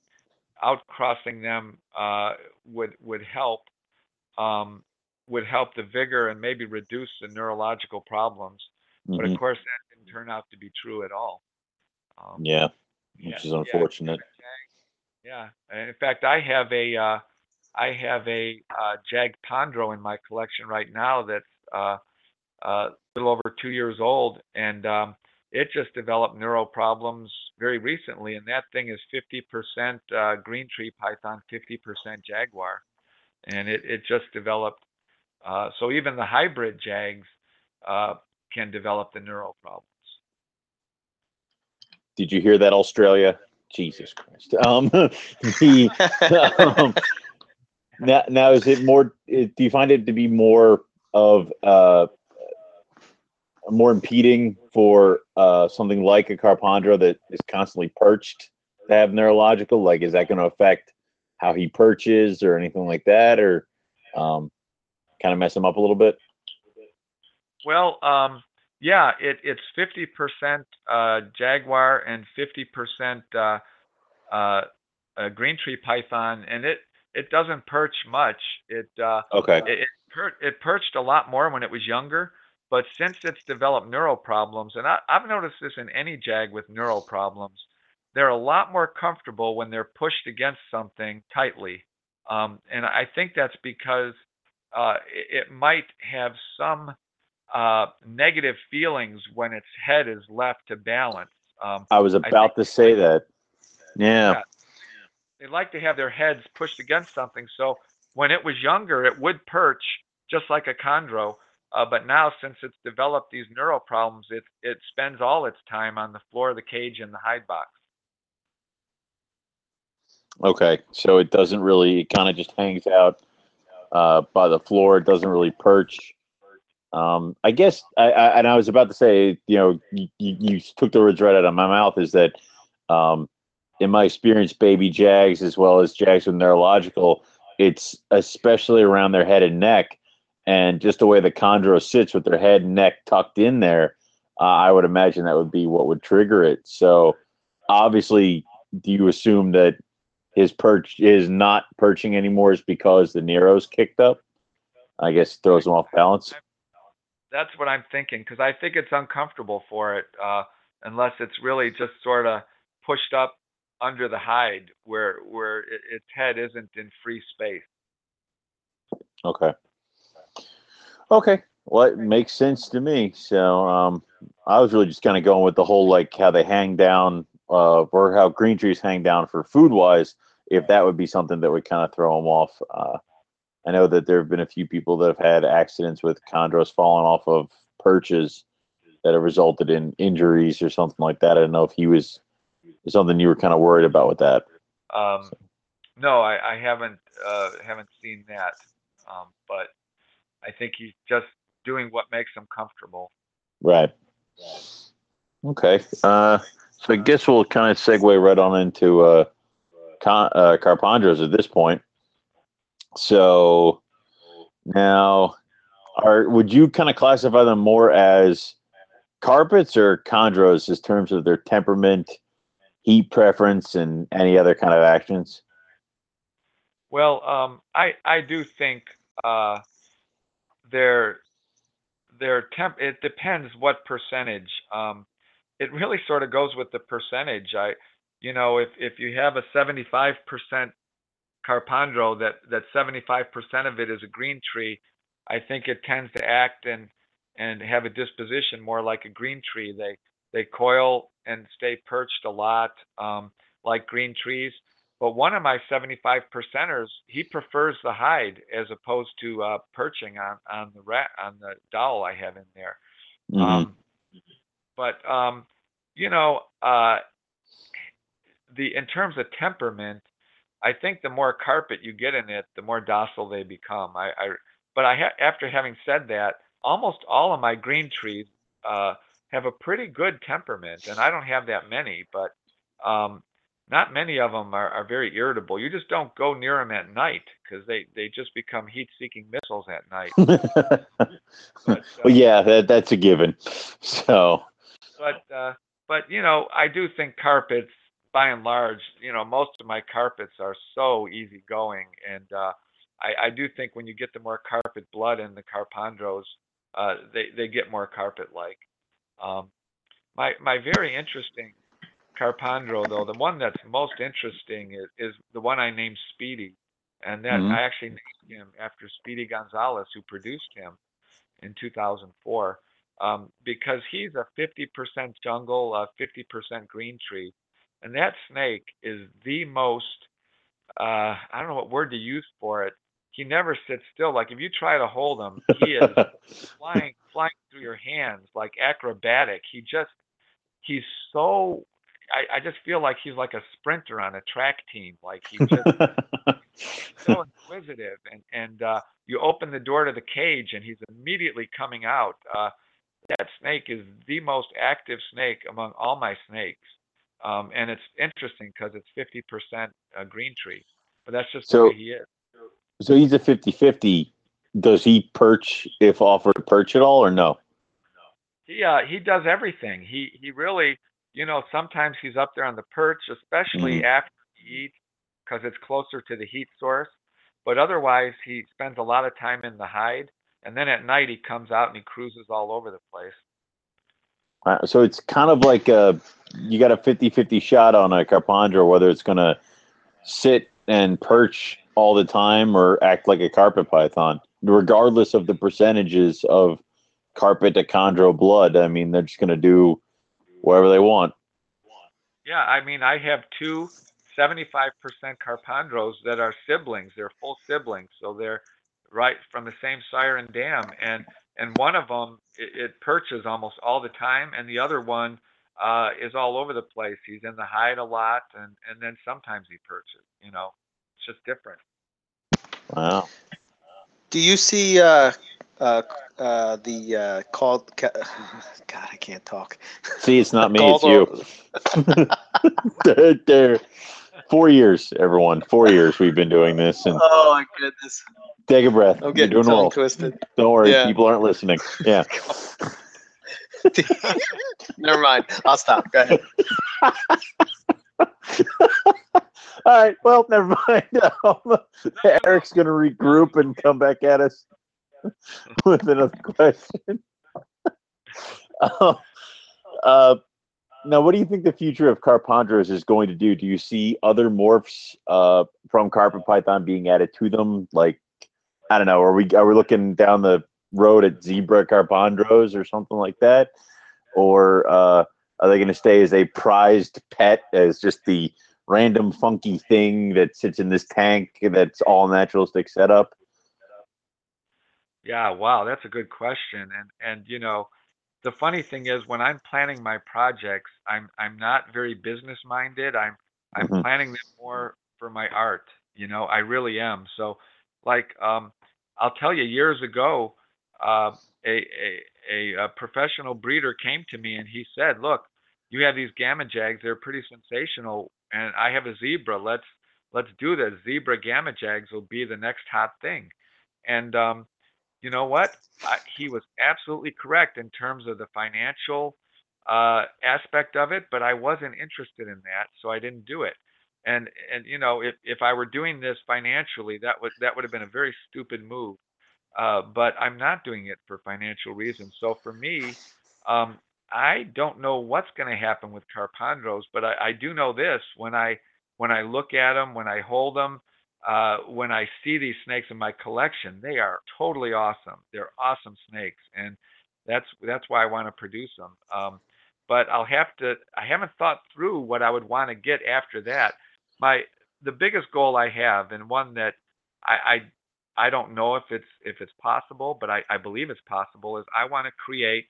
[SPEAKER 4] outcrossing them uh, would would help um, would help the vigor and maybe reduce the neurological problems. But
[SPEAKER 5] mhm,
[SPEAKER 4] of course, that didn't turn out to be true at all. Um,
[SPEAKER 5] yeah,
[SPEAKER 4] yeah,
[SPEAKER 5] which is
[SPEAKER 4] yeah,
[SPEAKER 5] unfortunate.
[SPEAKER 4] Yeah, and in fact, I have a uh, I have a uh, Jag Pondro in my collection right now that's uh, uh, a little over two years old, and um, it just developed neural problems very recently, and that thing is 50% uh, green tree python, 50% jaguar, and it it just developed. Uh, so even the hybrid jags uh, can develop the neural problems.
[SPEAKER 3] Did you hear that, Australia? Jesus Christ. Um, the, um, now, now, is it more? Do you find it to be more of uh, more impeding for uh, something like a Carpondro that is constantly perched to have neurological? Like, is that going to affect how he perches or anything like that, or um, kind of mess him up a little bit?
[SPEAKER 4] Well, um, yeah, it, it's 50% uh, jaguar and 50% uh, uh, green tree python, and it it doesn't perch much. It uh,
[SPEAKER 3] okay.
[SPEAKER 4] It it, per- it perched a lot more when it was younger, but since it's developed neural problems, and I, I've noticed this in any jag with neural problems, they're a lot more comfortable when they're pushed against something tightly, um, and I think that's because uh, it, it might have some uh, negative feelings when its head is left to balance. Um,
[SPEAKER 3] I was about to say that. Yeah. yeah.
[SPEAKER 4] They like to have their heads pushed against something. So when it was younger, it would perch just like a chondro. Uh, but now, since it's developed these neural problems, it it spends all its time on the floor of the cage in the hide box.
[SPEAKER 3] Okay, so it doesn't really. It kind of just hangs out uh, by the floor. It doesn't really perch. Um, I guess, I, I, and I was about to say, you know, you, you took the words right out of my mouth. Is that, um, in my experience, baby jags as well as jags with neurological, it's especially around their head and neck, and just the way the chondro sits with their head and neck tucked in there. Uh, I would imagine that would be what would trigger it. So, obviously, do you assume that his perch is not perching anymore is because the neuro's kicked up? I guess throws him off balance
[SPEAKER 4] that's what I'm thinking because I think it's uncomfortable for it uh, unless it's really just sort of pushed up under the hide where where it, its head isn't in free space.
[SPEAKER 3] Okay. Okay. Well, it makes sense to me. So um, I was really just kind of going with the whole like how they hang down uh, or how green trees hang down for food wise. If that would be something that would kind of throw them off. Uh, I know that there have been a few people that have had accidents with chondros falling off of perches that have resulted in injuries or something like that. I don't know if he was something you were kind of worried about with that.
[SPEAKER 4] Um, no, I, I haven't uh, haven't seen that, um, but I think he's just doing what makes him comfortable.
[SPEAKER 3] Right. Okay. Uh, so I guess we'll kind of segue right on into uh, con- uh, Carpondros at this point. So now, are would you kind of classify them more as carpets or chondros in terms of their temperament, heat preference, and any other kind of actions?
[SPEAKER 4] Well, um, I I do think uh, their their temp. It depends what percentage. Um, it really sort of goes with the percentage. I, you know, if if you have a seventy five percent Carpondro that that 75% of it is a green tree, I think it tends to act and and have a disposition more like a green tree. They they coil and stay perched a lot, um, like green trees. But one of my 75 percenters, he prefers the hide as opposed to uh, perching on on the rat on the dowel I have in there. Mm-hmm. Um, but um, you know, uh, the in terms of temperament, I think the more carpet you get in it, the more docile they become. I, I but I ha- after having said that, almost all of my green trees uh, have a pretty good temperament, and I don't have that many, but um, not many of them are, are very irritable. You just don't go near them at night because they, they just become heat-seeking missiles at night. but,
[SPEAKER 3] uh, well, yeah, that, that's a given. So,
[SPEAKER 4] but uh, but you know, I do think carpets by and large, you know, most of my carpets are so easygoing, and uh, I, I do think when you get the more carpet blood in the carpondros, uh, they they get more carpet-like. Um, my my very interesting carpondro, though, the one that's most interesting is, is the one I named Speedy, and that mm-hmm. I actually named him after Speedy Gonzalez, who produced him in 2004, um, because he's a 50% jungle, a 50% green tree and that snake is the most, uh, I don't know what word to use for it, he never sits still. Like if you try to hold him, he is flying flying through your hands like acrobatic. He just he's so I, I just feel like he's like a sprinter on a track team. Like he just so inquisitive and and uh, you open the door to the cage and he's immediately coming out. Uh, that snake is the most active snake among all my snakes, um, and it's interesting because it's fifty percent green tree, but that's just
[SPEAKER 3] So-
[SPEAKER 4] the way he is.
[SPEAKER 3] so he's a 50-50. Does he perch if offered to perch at all or no?
[SPEAKER 4] He uh, he does everything. He he really you know sometimes he's up there on the perch, especially after he eats because it's closer to the heat source. But otherwise, he spends a lot of time in the hide, and then at night he comes out and he cruises all over the place.
[SPEAKER 3] Uh, so it's kind of like a you got a 50-50 shot on a carpondro whether it's going to sit and perch all the time or act like a carpet python regardless of the percentages of carpet to chondro blood i mean they're just going to do whatever they want
[SPEAKER 4] Yeah, I mean, I have two 75% Carpondros that are siblings. They're full siblings, so they're right from the same sire and dam. And and one of them it, it perches almost all the time, and the other one uh, is all over the place. He's in the hide a lot, and and then sometimes he perches. You know, it's just different.
[SPEAKER 3] wow
[SPEAKER 2] Do you see uh, uh, uh, the uh, called? ca- God, I can't talk.
[SPEAKER 3] see it's not me it's you there, there. four years everyone four years we've been doing this and
[SPEAKER 2] Oh my goodness!
[SPEAKER 3] Take a breath
[SPEAKER 2] I'm
[SPEAKER 3] you're
[SPEAKER 2] getting
[SPEAKER 3] doing well
[SPEAKER 2] twisted.
[SPEAKER 3] don't worry
[SPEAKER 2] Yeah.
[SPEAKER 3] people aren't listening yeah
[SPEAKER 2] Never mind. I'll stop. Go ahead.
[SPEAKER 3] All right. Well, never mind. Um, Eric's going to regroup and come back at us with another question. uh, uh, now, what do you think the future of Carpondros is going to do? Do you see other morphs uh, from Carpet Python being added to them? Like, I don't know. Are we are we looking down the road at zebra Carpondros or something like that, or uh, are they going to stay as a prized pet, as just the random funky thing that sits in this tank that's all naturalistic setup?
[SPEAKER 4] Yeah, wow, that's a good question. And and you know, the funny thing is when I'm planning my projects, I'm I'm not very business minded. I'm I'm
[SPEAKER 3] Mhm.
[SPEAKER 4] planning them more for my art. You know, I really am. So like um I'll tell you years ago, uh, a, a a professional breeder came to me and he said, "Look, you have these gamma jags, they're pretty sensational, and I have a zebra. Let's let's do this. Zebra gamma jags will be the next hot thing." And um you know what? I, he was absolutely correct in terms of the financial uh, aspect of it, but I wasn't interested in that, so I didn't do it. And and you know, if if I were doing this financially, that would that would have been a very stupid move. Uh, but I'm not doing it for financial reasons. So for me, um, I don't know what's going to happen with Carpondros, but I, I do know this: when I when I look at them, when I hold them, uh, when I see these snakes in my collection, they are totally awesome. They're awesome snakes, and that's that's why I want to produce them. Um, but I'll have to. I haven't thought through what I would want to get after that. My the biggest goal I have, and one that I I, I don't know if it's if it's possible, but I, I believe it's possible, is I want to create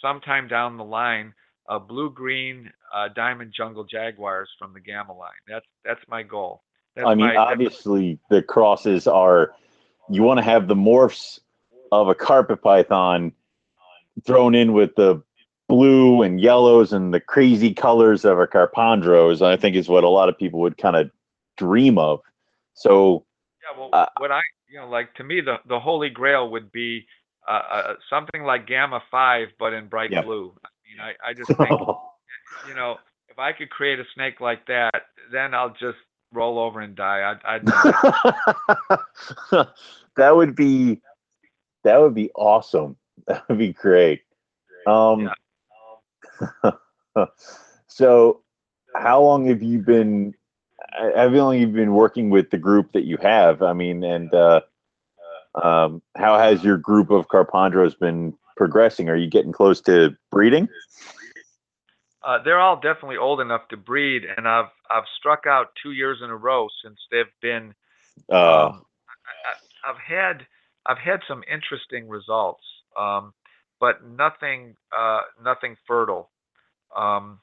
[SPEAKER 4] sometime down the line a blue green uh, diamond jungle jaguars from the gamma line. That's that's my goal. That's
[SPEAKER 3] I mean,
[SPEAKER 4] my,
[SPEAKER 3] obviously, the crosses are you want to have the morphs of a carpet python thrown in with the blue and yellows and the crazy colors of a carpondros. I think is what a lot of people would kind of dream of. So,
[SPEAKER 4] Yeah, well,
[SPEAKER 3] Uh,
[SPEAKER 4] what I, you know, like to me, the the holy grail would be uh, uh, something like Gamma Five, but in bright
[SPEAKER 3] Yep.
[SPEAKER 4] blue. I mean, I, I just think, you know, if I could create a snake like that, then I'll just roll over and die. I'd, I'd
[SPEAKER 3] that would be that would be awesome. That would be great. Um, so, how long have you been? How long have you been working with the group that you have? I mean, and uh, um, how has your group of Carpondros been progressing? Are you getting close to breeding?
[SPEAKER 4] uh, they're all definitely old enough to breed, and I've I've struck out two years in a row since they've been
[SPEAKER 3] Uh,
[SPEAKER 4] Um, I- I- I've had I've had some interesting results, um, but nothing uh, nothing fertile. Um,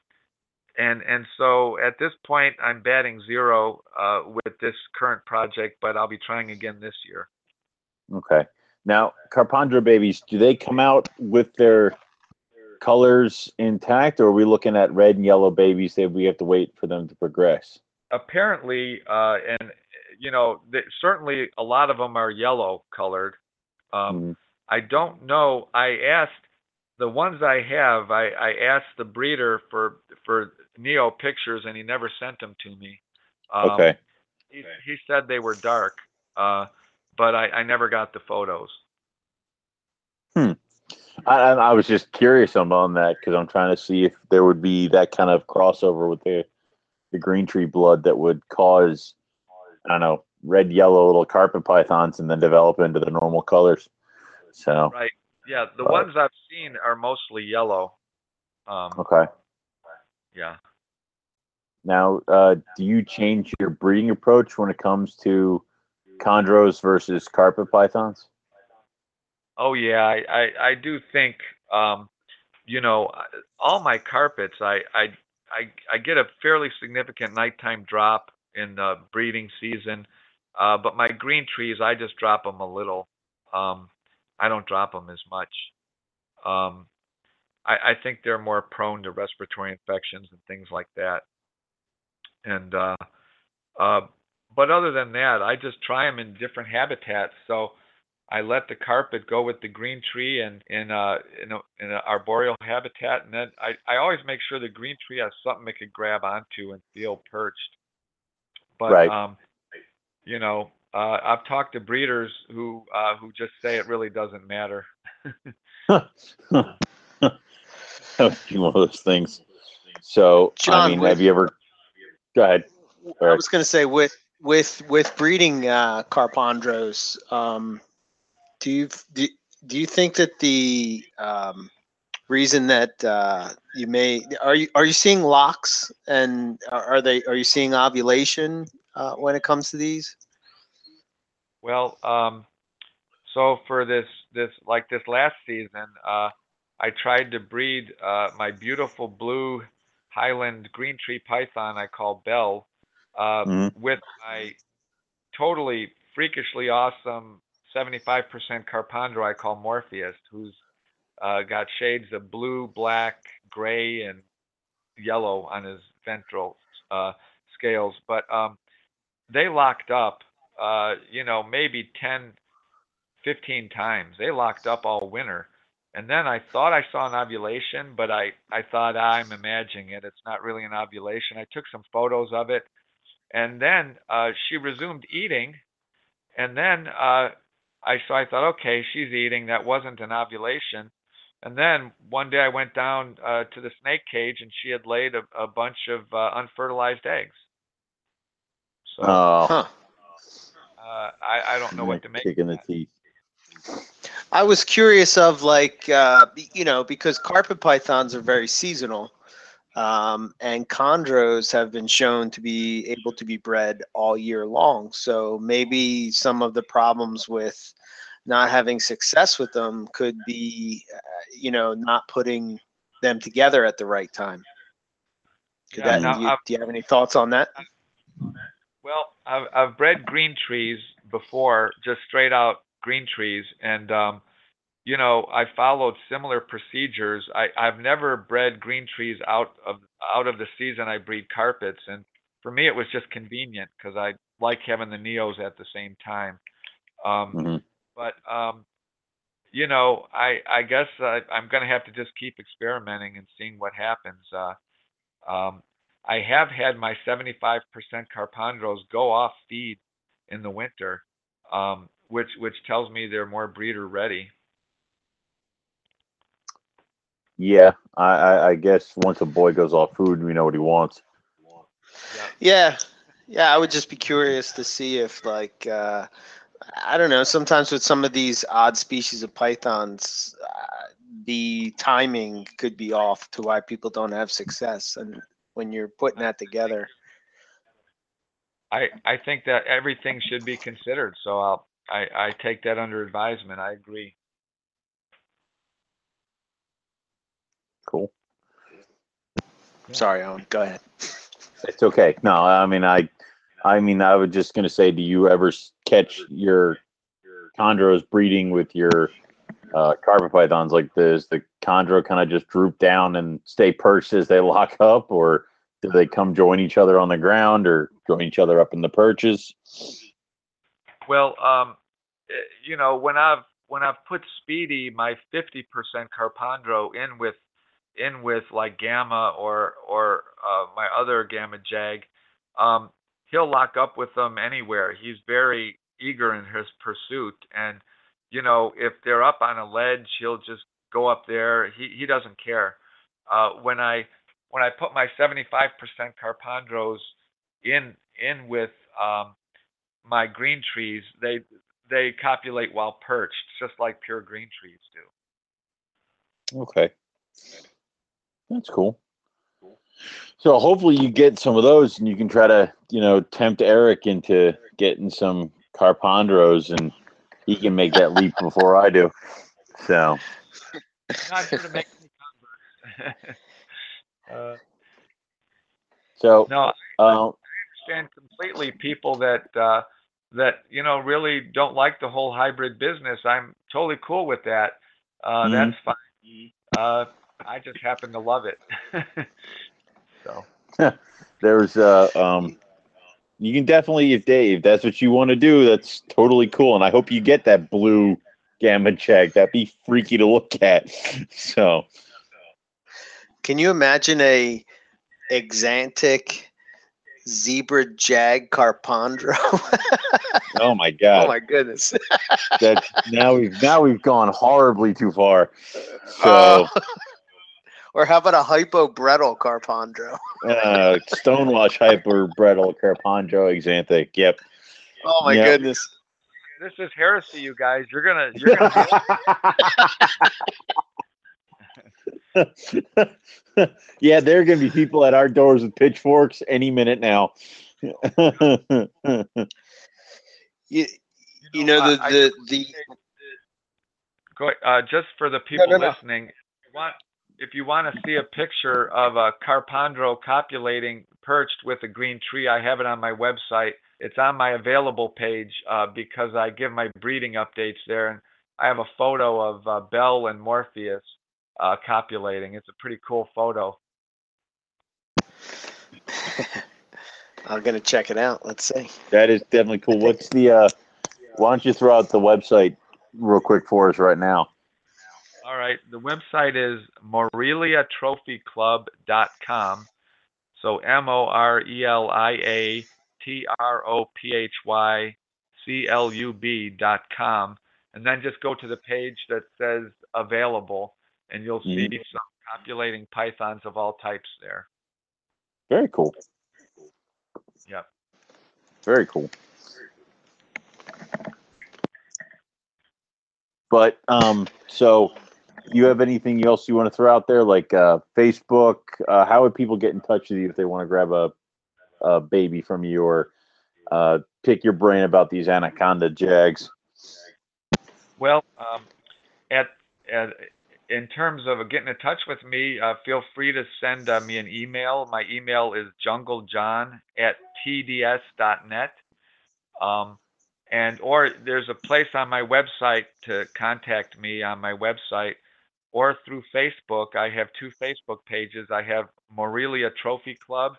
[SPEAKER 4] and and so at this point, I'm batting zero uh, with this current project, but I'll be trying again this year.
[SPEAKER 5] Okay. Now, Carpondro babies, do they come out with their colors intact, or are we looking at red and yellow babies that we have to wait for them to progress?
[SPEAKER 4] Apparently, uh, and you know, th- certainly a lot of them are yellow colored. Um,
[SPEAKER 5] Mhm.
[SPEAKER 4] I don't know. I asked the ones I have. I, I asked the breeder for for neo pictures, and he never sent them to me. Um,
[SPEAKER 5] Okay.
[SPEAKER 4] He, he said they were dark, uh, but I, I never got the photos.
[SPEAKER 5] I, I I was just curious on, on that because I'm trying to see if there would be that kind of crossover with the the green tree blood that would cause I don't know red yellow little carpet pythons and then develop into the normal colors. So
[SPEAKER 4] Right? Yeah, the
[SPEAKER 5] Uh,
[SPEAKER 4] ones I've seen are mostly yellow. Um,
[SPEAKER 5] okay.
[SPEAKER 4] yeah.
[SPEAKER 5] Now, uh, do you change your breeding approach when it comes to chondros versus carpet pythons?
[SPEAKER 4] Oh yeah, I, I, I do think um, you know all my carpets I, I I I get a fairly significant nighttime drop in the breeding season, uh, but my green trees I just drop them a little. Um, I don't drop them as much. Um, I, I think they're more prone to respiratory infections and things like that. And uh, uh, but other than that, I just try them in different habitats. So I let the carpet go with the green tree and in a in a in an arboreal habitat, and then I I always make sure the green tree has something it could grab onto and feel perched. But
[SPEAKER 5] Right.
[SPEAKER 4] um, you know, uh, I've talked to breeders who uh, who just say it really doesn't matter.
[SPEAKER 5] that would be one of those things. So, I mean,
[SPEAKER 2] with-
[SPEAKER 5] have you ever? Go ahead.
[SPEAKER 2] I was going to say with with with breeding uh, carpondros, um, do you do, do you think that the um, reason that uh, you may are you are you seeing locks and are are they are you seeing ovulation uh, when it comes to these?
[SPEAKER 4] Well, um, so for this this like this last season, uh, I tried to breed uh, my beautiful blue Highland green tree python I call Belle uh,
[SPEAKER 5] Mhm.
[SPEAKER 4] with my totally freakishly awesome 75% Carpondro I call Morpheus, who's uh, got shades of blue, black, gray, and yellow on his ventral uh, scales. But um, they locked up, uh, you know, maybe 10, 15 times. They locked up all winter. And then I thought I saw an ovulation, but I, I thought "Ah, I'm imagining it. It's not really an ovulation. I took some photos of it. And then uh, she resumed eating. And then uh, I so I thought, okay, she's eating. That wasn't an ovulation. And then one day I went down uh, to the snake cage, and she had laid a, a bunch of uh, unfertilized eggs. So
[SPEAKER 5] Oh,
[SPEAKER 2] Huh.
[SPEAKER 4] Uh, I, I don't know what to make.
[SPEAKER 5] Kick
[SPEAKER 4] of
[SPEAKER 5] in the
[SPEAKER 4] that.
[SPEAKER 5] teeth.
[SPEAKER 2] I was curious of like uh, you know because carpet pythons are very seasonal, um, and chondros have been shown to be able to be bred all year long. So maybe some of the problems with not having success with them could be, uh, you know, not putting them together at the right time. Could
[SPEAKER 4] Yeah,
[SPEAKER 2] that,
[SPEAKER 4] now
[SPEAKER 2] do, you, do you have any thoughts on that?
[SPEAKER 4] Well, I've, I've bred green trees before, just straight out green trees, and um, you know I followed similar procedures. I, I've never bred green trees out of out of the season. I breed carpets, and for me it was just convenient because I like having the neos at the same time. Um,
[SPEAKER 5] Mhm.
[SPEAKER 4] But um, you know, I I guess I, I'm going to have to just keep experimenting and seeing what happens. Uh, um, I have had my 75% Carpondros go off feed in the winter, um, which which tells me they're more breeder ready.
[SPEAKER 5] Yeah, I, I, I guess once a boy goes off food, we know what he wants.
[SPEAKER 2] Yeah, yeah. I would just be curious to see if, like, uh, I don't know. Sometimes with some of these odd species of pythons, uh, the timing could be off to why people don't have success. And when you're putting that together,
[SPEAKER 4] I I think that everything should be considered. So I'll I, I take that under advisement. I agree.
[SPEAKER 3] Cool.
[SPEAKER 2] Sorry, Owen. Go ahead.
[SPEAKER 3] It's okay. No, I mean, I, I mean, I was just gonna say, do you ever s- catch your chondros breeding with your uh, carpet pythons? Like, this, the chondro kind of just droop down and stay perched as they lock up, or do they come join each other on the ground, or join each other up in the perches?
[SPEAKER 4] Well, um, eh, you know, when I've when I've put Speedy, my 50% Carpondro in with in with like Gamma or or uh, my other Gamma Jag, um, he'll lock up with them anywhere. He's very eager in his pursuit, and you know, if they're up on a ledge, he'll just go up there. He he doesn't care. Uh, when I when I put my 75% Carpondros in in with um, my green trees, they they copulate while perched, just like pure green trees do.
[SPEAKER 3] Okay, that's cool. So hopefully you get some of those, and you can try to, you know, tempt Eric into getting some carpondros, and he can make that leap before I do. So.
[SPEAKER 4] Not here to make any converts. uh,
[SPEAKER 3] So,
[SPEAKER 4] no, I
[SPEAKER 3] uh,
[SPEAKER 4] understand completely people that uh, that you know really don't like the whole hybrid business. I'm totally cool with that. Uh,
[SPEAKER 3] Mhm.
[SPEAKER 4] That's fine. Uh, I just happen to love it. so.
[SPEAKER 3] there's uh um you can definitely if Dave that's what you want to do that's totally cool and I hope you get that blue gamma check that'd be freaky to look at so
[SPEAKER 2] Can you imagine a Exanthic zebra jag carpondro?
[SPEAKER 3] oh my god!
[SPEAKER 2] oh my goodness.
[SPEAKER 3] that now we've now we've gone horribly too far oh. so
[SPEAKER 2] Oh. Or how about a hypo bredl carpondro?
[SPEAKER 3] uh stonewash hyper bredl carpondro exanthic yep
[SPEAKER 2] Oh my
[SPEAKER 3] Yeah.
[SPEAKER 2] goodness.
[SPEAKER 4] This is heresy, you guys. You're gonna you're gonna
[SPEAKER 3] yeah, there are going to be people at our doors with pitchforks any minute now.
[SPEAKER 2] You, you know the
[SPEAKER 4] I- I
[SPEAKER 2] the the
[SPEAKER 4] Go, uh, just for the people
[SPEAKER 2] no, no.
[SPEAKER 4] listening, if you want if you want to see a picture of a carpondro copulating perched with a green tree, I have it on my website. It's on my available page uh, because I give my breeding updates there, and I have a photo of uh, Bell and Morpheus uh, copulating. It's a pretty cool photo.
[SPEAKER 2] I'm gonna check it out. Let's see.
[SPEAKER 3] That is definitely cool. What's the uh why don't you throw out the website real quick for us right now?
[SPEAKER 4] All right, the website is moreliatrophyclub.com. So M O R E L I A T R O P H Y C L U B dot com, and then just go to the page that says available, and you'll see some copulating pythons of all types there.
[SPEAKER 3] Very cool.
[SPEAKER 4] Yep.
[SPEAKER 3] Very cool. But um so you have anything else you want to throw out there like uh Facebook uh how would people get in touch with you if they want to grab a a baby from you or uh pick your brain about these anaconda jags?
[SPEAKER 4] Well, um, at, at in terms of getting in touch with me, uh, feel free to send uh, me an email. My email is junglejohn at tds.net. Um, and or there's a place on my website to contact me on my website or through Facebook. I have two Facebook pages. I have Morelia Trophy Club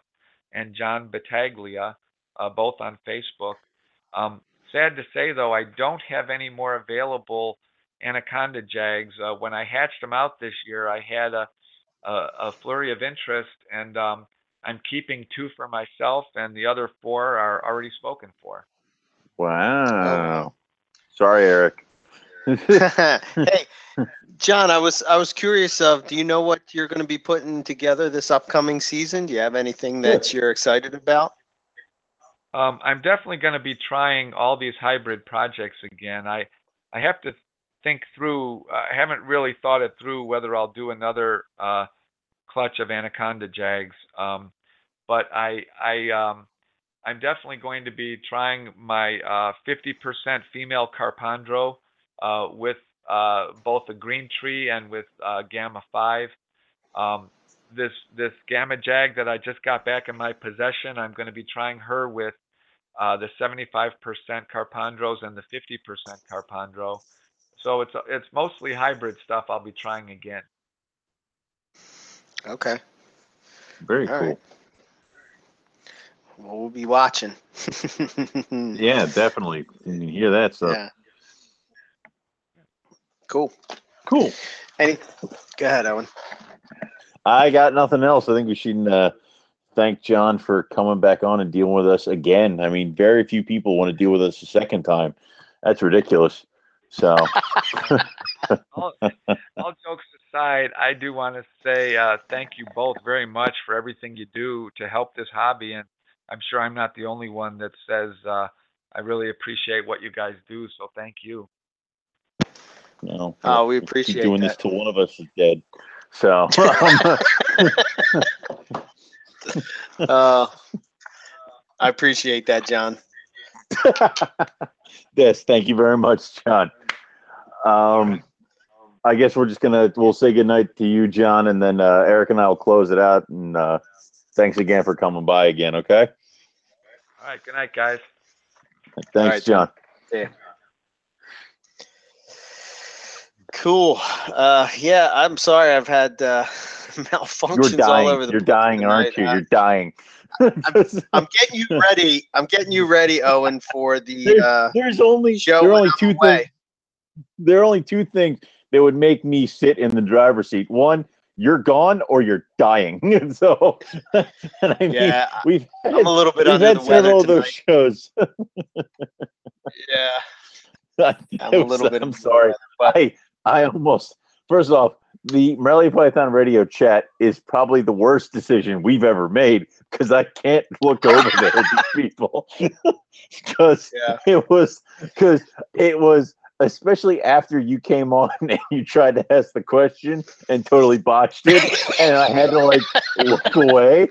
[SPEAKER 4] and John Battaglia, uh, both on Facebook. Um, sad to say though, I don't have any more available anaconda jags. Uh, when I hatched them out this year, I had a a, a flurry of interest, and um, I'm keeping two for myself, and the other four are already spoken for.
[SPEAKER 3] Wow. Sorry, Eric.
[SPEAKER 2] Hey, John, I was I was curious of do you know what you're going to be putting together this upcoming season? Do you have anything that you're excited about?
[SPEAKER 4] Um, I'm definitely going to be trying all these hybrid projects again. I I have to think through. I haven't really thought it through whether I'll do another uh, clutch of anaconda jags. Um, but I I um, I'm definitely going to be trying my uh, 50% female Carpondro with uh, both the green tree and with uh, Gamma 5. Um, this this Gamma Jag that I just got back in my possession, I'm going to be trying her with uh, the 75% Carpondros and the 50% Carpondro. So it's it's mostly hybrid stuff. I'll be trying again.
[SPEAKER 2] Okay.
[SPEAKER 3] Very
[SPEAKER 2] All
[SPEAKER 3] cool.
[SPEAKER 2] right. Well, we'll be watching.
[SPEAKER 3] Yeah, definitely. You hear that stuff.
[SPEAKER 2] Yeah. Cool.
[SPEAKER 3] Cool.
[SPEAKER 2] Any? Go ahead, Owen.
[SPEAKER 3] I got nothing else. I think we should uh, thank John for coming back on and dealing with us again. I mean, very few people want to deal with us a second time. That's ridiculous. So,
[SPEAKER 4] all, all jokes aside, I do want to say uh, thank you both very much for everything you do to help this hobby, and I'm sure I'm not the only one that says uh, I really appreciate what you guys do. So thank you.
[SPEAKER 3] You know,
[SPEAKER 2] Oh, we
[SPEAKER 3] keep
[SPEAKER 2] appreciate
[SPEAKER 3] doing this
[SPEAKER 2] that.
[SPEAKER 3] till one of us is dead. So,
[SPEAKER 2] Uh, I appreciate that, John.
[SPEAKER 3] yes, thank you very much, John. Um, I guess we're just gonna we'll say goodnight to you, John, and then uh, Eric and I will close it out. And uh, thanks again for coming by again. Okay,
[SPEAKER 4] All right, good night, guys.
[SPEAKER 3] thanks,
[SPEAKER 2] right,
[SPEAKER 3] John.
[SPEAKER 2] Cool. Uh, yeah, I'm sorry. I've had uh, malfunctions
[SPEAKER 3] You're
[SPEAKER 2] all over
[SPEAKER 3] dying.
[SPEAKER 2] the
[SPEAKER 3] You're dying, aren't you?
[SPEAKER 2] Uh,
[SPEAKER 3] You're dying.
[SPEAKER 2] I'm getting you ready. I'm getting you ready, Owen, for the
[SPEAKER 3] There-
[SPEAKER 2] uh,
[SPEAKER 3] there's only
[SPEAKER 2] show.
[SPEAKER 3] there are only two
[SPEAKER 2] away.
[SPEAKER 3] things. There are only two things that would make me sit in the driver's seat. One, you're gone, or you're dying. so, and I mean,
[SPEAKER 2] Yeah,
[SPEAKER 3] we've had,
[SPEAKER 2] I'm a little bit
[SPEAKER 3] we've had several of those shows.
[SPEAKER 2] Yeah, I'm a little bit.
[SPEAKER 3] I'm sorry.
[SPEAKER 2] weather, but
[SPEAKER 3] I I almost first off the Morelia Python radio chat is probably the worst decision we've ever made because I can't look over there at these people because
[SPEAKER 2] Yeah.
[SPEAKER 3] it was because it was especially after you came on and you tried to ask the question and totally botched it and I had to like look away.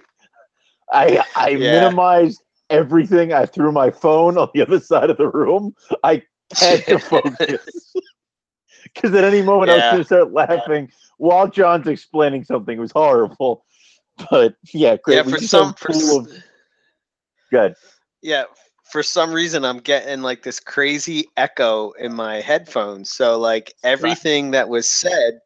[SPEAKER 3] I I
[SPEAKER 2] Yeah.
[SPEAKER 3] minimized everything. I threw my phone on the other side of the room. I had to focus. Because at any moment I was going to start laughing while John's explaining something. It was horrible. But yeah, great.
[SPEAKER 2] yeah,
[SPEAKER 3] We
[SPEAKER 2] for some, for,
[SPEAKER 3] pool of good.
[SPEAKER 2] yeah, for some reason I'm getting like this crazy echo in my headphones. So like everything that was said,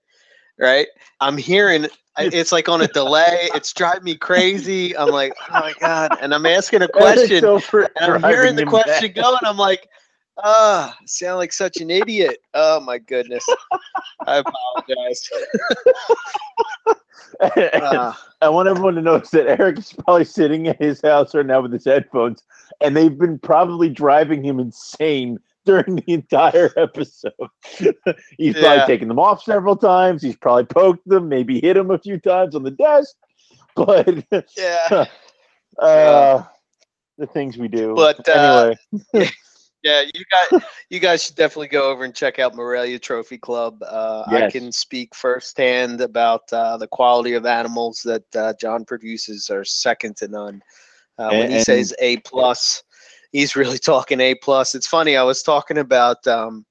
[SPEAKER 2] right? I'm hearing. It's like on a delay. It's driving me crazy. I'm like, oh my god! And I'm asking a question, and I'm hearing the question go, and I'm like, ah, sound like such an idiot. Oh my goodness. I apologize. Ah,
[SPEAKER 3] I want everyone to notice that Eric is probably sitting at his house right now with his headphones, and they've been probably driving him insane during the entire episode. He's
[SPEAKER 2] Yeah.
[SPEAKER 3] probably taken them off several times. He's probably poked them, maybe hit him a few times on the desk. But
[SPEAKER 2] yeah.
[SPEAKER 3] uh, the things we do.
[SPEAKER 2] But, uh,
[SPEAKER 3] anyway,
[SPEAKER 2] Yeah, you guys, you guys should definitely go over and check out Morelia Trophy Club. Uh, I can speak firsthand about uh, the quality of animals that uh, John produces are second to none. Uh, when he says A plus, he's really talking A plus. It's funny. I was talking about. Um,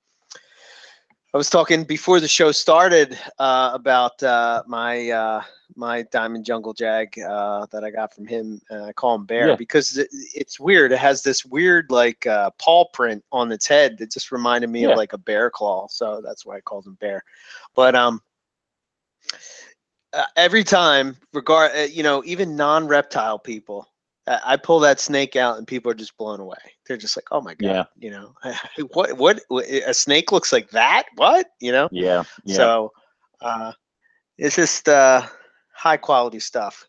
[SPEAKER 2] I was talking before the show started uh, about uh, my uh, my Diamond Jungle Jag uh, that I got from him. I call him Bear
[SPEAKER 3] Yeah.
[SPEAKER 2] because it, it's weird. It has this weird like uh, paw print on its head that just reminded me
[SPEAKER 3] Yeah.
[SPEAKER 2] of like a bear claw. So that's why I called him Bear. But um, uh, every time, regard uh, you know, even non-reptile people, I, pull that snake out and people are just blown away. They're just like, "Oh my god!"
[SPEAKER 3] Yeah.
[SPEAKER 2] You know, what, what? What? A snake looks like that? What? You know?
[SPEAKER 3] yeah, yeah.
[SPEAKER 2] So uh, it's just uh, high quality stuff.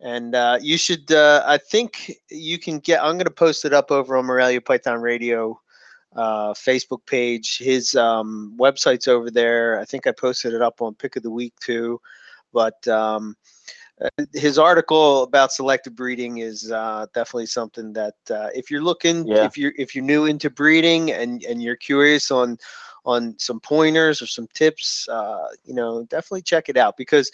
[SPEAKER 2] And uh, you should, uh, I think you can get, I'm going to post it up over on Morelia Python Radio uh, Facebook page. His um, website's over there. I think I posted it up on Pick of the Week too. But um, his article about selective breeding is uh, definitely something that uh, if you're looking,
[SPEAKER 3] Yeah.
[SPEAKER 2] if you're if you're new into breeding and and you're curious on on some pointers or some tips, uh, you know, definitely check it out because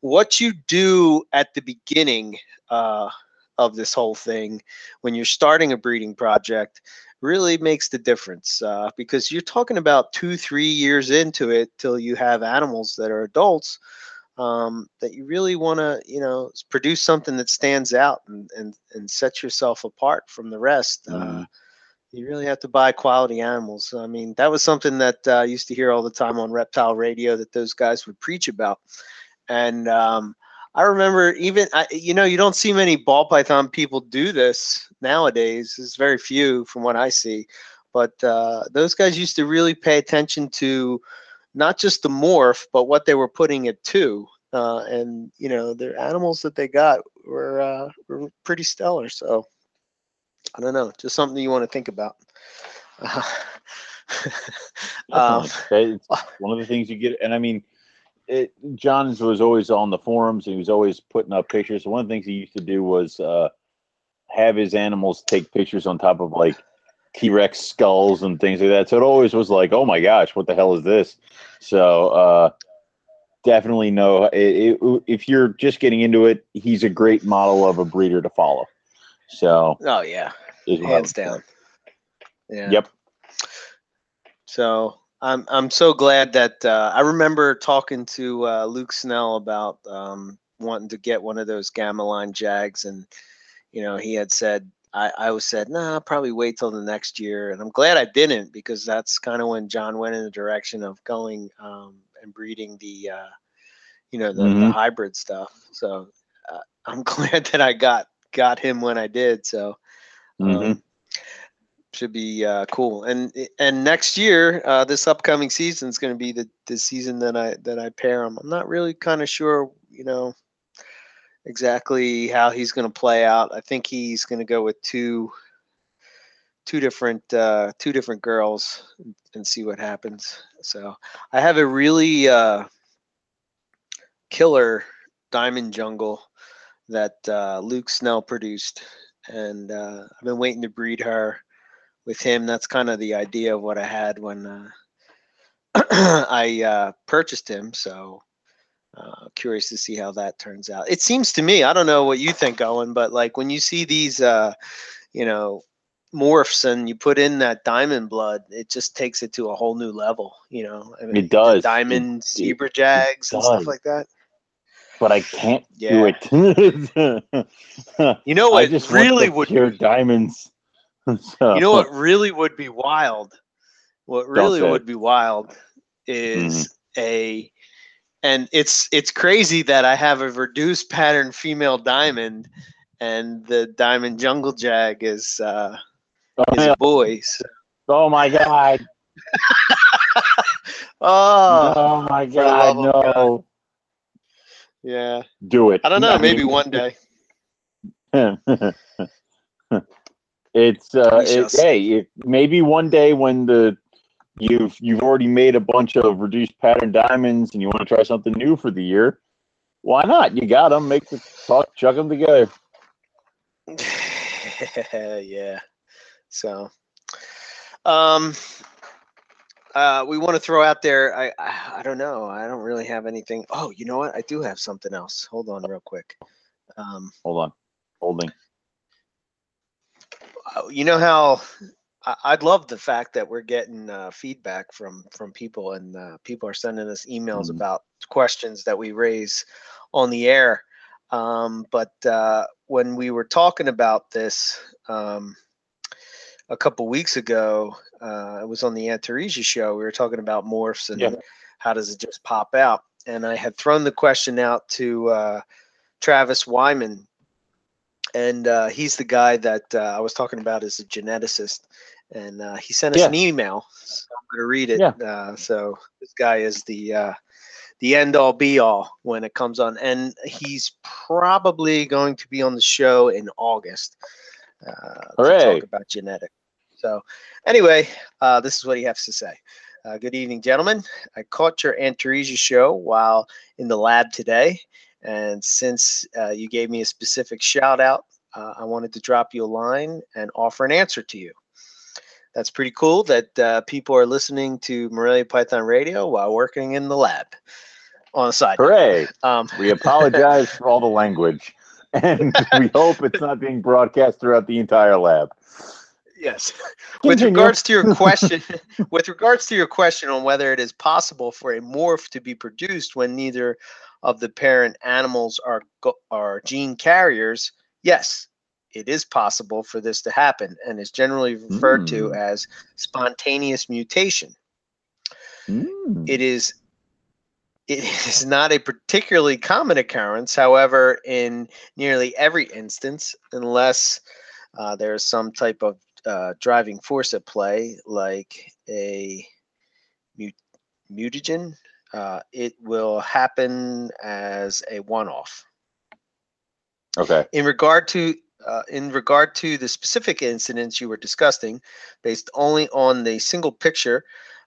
[SPEAKER 2] what you do at the beginning uh, of this whole thing when you're starting a breeding project really makes the difference uh, because you're talking about two, three years into it till you have animals that are adults um, that you really want to, you know, produce something that stands out and, and, and sets yourself apart from the rest. Uh,
[SPEAKER 3] Mhm.
[SPEAKER 2] you really have to buy quality animals. I mean, that was something that uh, I used to hear all the time on reptile radio that those guys would preach about. And um, I remember even, I, you know, you don't see many ball python people do this nowadays. There's very few from what I see. But uh, those guys used to really pay attention to not just the morph, but what they were putting it to. Uh, and, you know, the animals that they got were, uh, were pretty stellar. So I don't know, just something you want to think about. um,
[SPEAKER 3] it's one of the things you get, and I mean, it, Johns was always on the forums. And he was always putting up pictures. One of the things he used to do was uh, have his animals take pictures on top of like T Rex skulls and things like that. So it always was like, oh my gosh, what the hell is this? So uh, definitely no. It, it, if you're just getting into it, he's a great model of a breeder to follow. So
[SPEAKER 2] oh yeah, hands down. Yeah.
[SPEAKER 3] Yep.
[SPEAKER 2] So I'm I'm so glad that uh, I remember talking to uh, Luke Snell about um, wanting to get one of those gamma line jags, and you know he had said I I was said nah I'll probably wait till the next year, and I'm glad I didn't because that's kind of when John went in the direction of going um, and breeding the uh, you know the, the
[SPEAKER 3] Mhm.
[SPEAKER 2] hybrid stuff. So uh, I'm glad that I got got him when I did. So
[SPEAKER 3] Mhm.
[SPEAKER 2] um, should be uh, cool. And and next year, uh, this upcoming season is going to be the the season that I that I pair him. I'm not really kind of sure, you know, exactly how he's going to play out. I think he's going to go with two two different uh, two different girls and- see what happens. So I have a really uh, killer diamond jungle that uh, Luke Snell produced, and uh, I've been waiting to breed her with him. That's kind of the idea of what I had when uh, I uh, purchased him. So uh, curious to see how that turns out. It seems to me, I don't know what you think, Owen, but like when you see these, uh, you know, morphs and you put in that diamond blood, it just takes it to a whole new level. You know, I mean,
[SPEAKER 3] It does. It-
[SPEAKER 2] diamond zebra jags and stuff like that.
[SPEAKER 3] But I can't
[SPEAKER 2] Yeah.
[SPEAKER 3] do it.
[SPEAKER 2] You know
[SPEAKER 3] I just
[SPEAKER 2] really would
[SPEAKER 3] pure diamonds. So-
[SPEAKER 2] you know what really would be wild what really would be wild is a and it's it's crazy that i have a reduced pattern female diamond and the diamond jungle jag is uh is a boy so-
[SPEAKER 3] Oh my god!
[SPEAKER 2] oh
[SPEAKER 3] oh my god! No,
[SPEAKER 2] yeah
[SPEAKER 3] do it.
[SPEAKER 2] i don't know
[SPEAKER 3] mean,
[SPEAKER 2] maybe one day
[SPEAKER 3] it's uh, it, hey, if, maybe one day when the you've you've already made a bunch of reduced pattern diamonds and you want to try something new for the year, why not? You got them. Make the fuck, chuck them together.
[SPEAKER 2] yeah. So, um, uh, we want to throw out there. I, I I don't know. I don't really have anything. Oh, you know what? I do have something else. Hold on, real quick. Um,
[SPEAKER 3] Hold on, holding.
[SPEAKER 2] uh, you know how I, I'd love the fact that we're getting uh, feedback from from people, and uh, people are sending us emails
[SPEAKER 3] Mhm.
[SPEAKER 2] about questions that we raise on the air. Um, but uh, when we were talking about this um, a couple weeks ago, uh, it was on the Antaresia show. We were talking about morphs and
[SPEAKER 3] Yeah.
[SPEAKER 2] how does it just pop out. And I had thrown the question out to uh, Travis Wyman, and uh, he's the guy that uh, I was talking about as a geneticist. And uh, he sent us
[SPEAKER 3] Yeah.
[SPEAKER 2] an email. So I'm going to read it.
[SPEAKER 3] Yeah.
[SPEAKER 2] Uh, so this guy is the uh, the end all be all when it comes on, and he's probably going to be on the show in August uh, to
[SPEAKER 3] Hooray.
[SPEAKER 2] talk about genetics. So anyway, uh, this is what he has to say. Uh, good evening, gentlemen. I caught your Antaresia show while in the lab today, and since uh, you gave me a specific shout out, uh, I wanted to drop you a line and offer an answer to you. That's pretty cool that uh, people are listening to Morelia Python Radio while working in the lab on the side.
[SPEAKER 3] Hooray!
[SPEAKER 2] Um,
[SPEAKER 3] We apologize for all the language.
[SPEAKER 5] and we hope it's not being broadcast throughout the entire lab.
[SPEAKER 2] Yes. With regards to your question, with regards to your question on whether it is possible for a morph to be produced when neither of the parent animals are are gene carriers, yes, it is possible for this to happen, and is generally referred to
[SPEAKER 5] Hmm.
[SPEAKER 2] as spontaneous mutation.
[SPEAKER 5] Mm.
[SPEAKER 2] It is it is not a particularly common occurrence, however, in nearly every instance, unless uh, there is some type of uh, driving force at play, like a mut- mutagen, uh, it will happen as a one-off.
[SPEAKER 5] Okay.
[SPEAKER 2] In regard to uh, in regard to the specific incidents you were discussing, based only on the single picture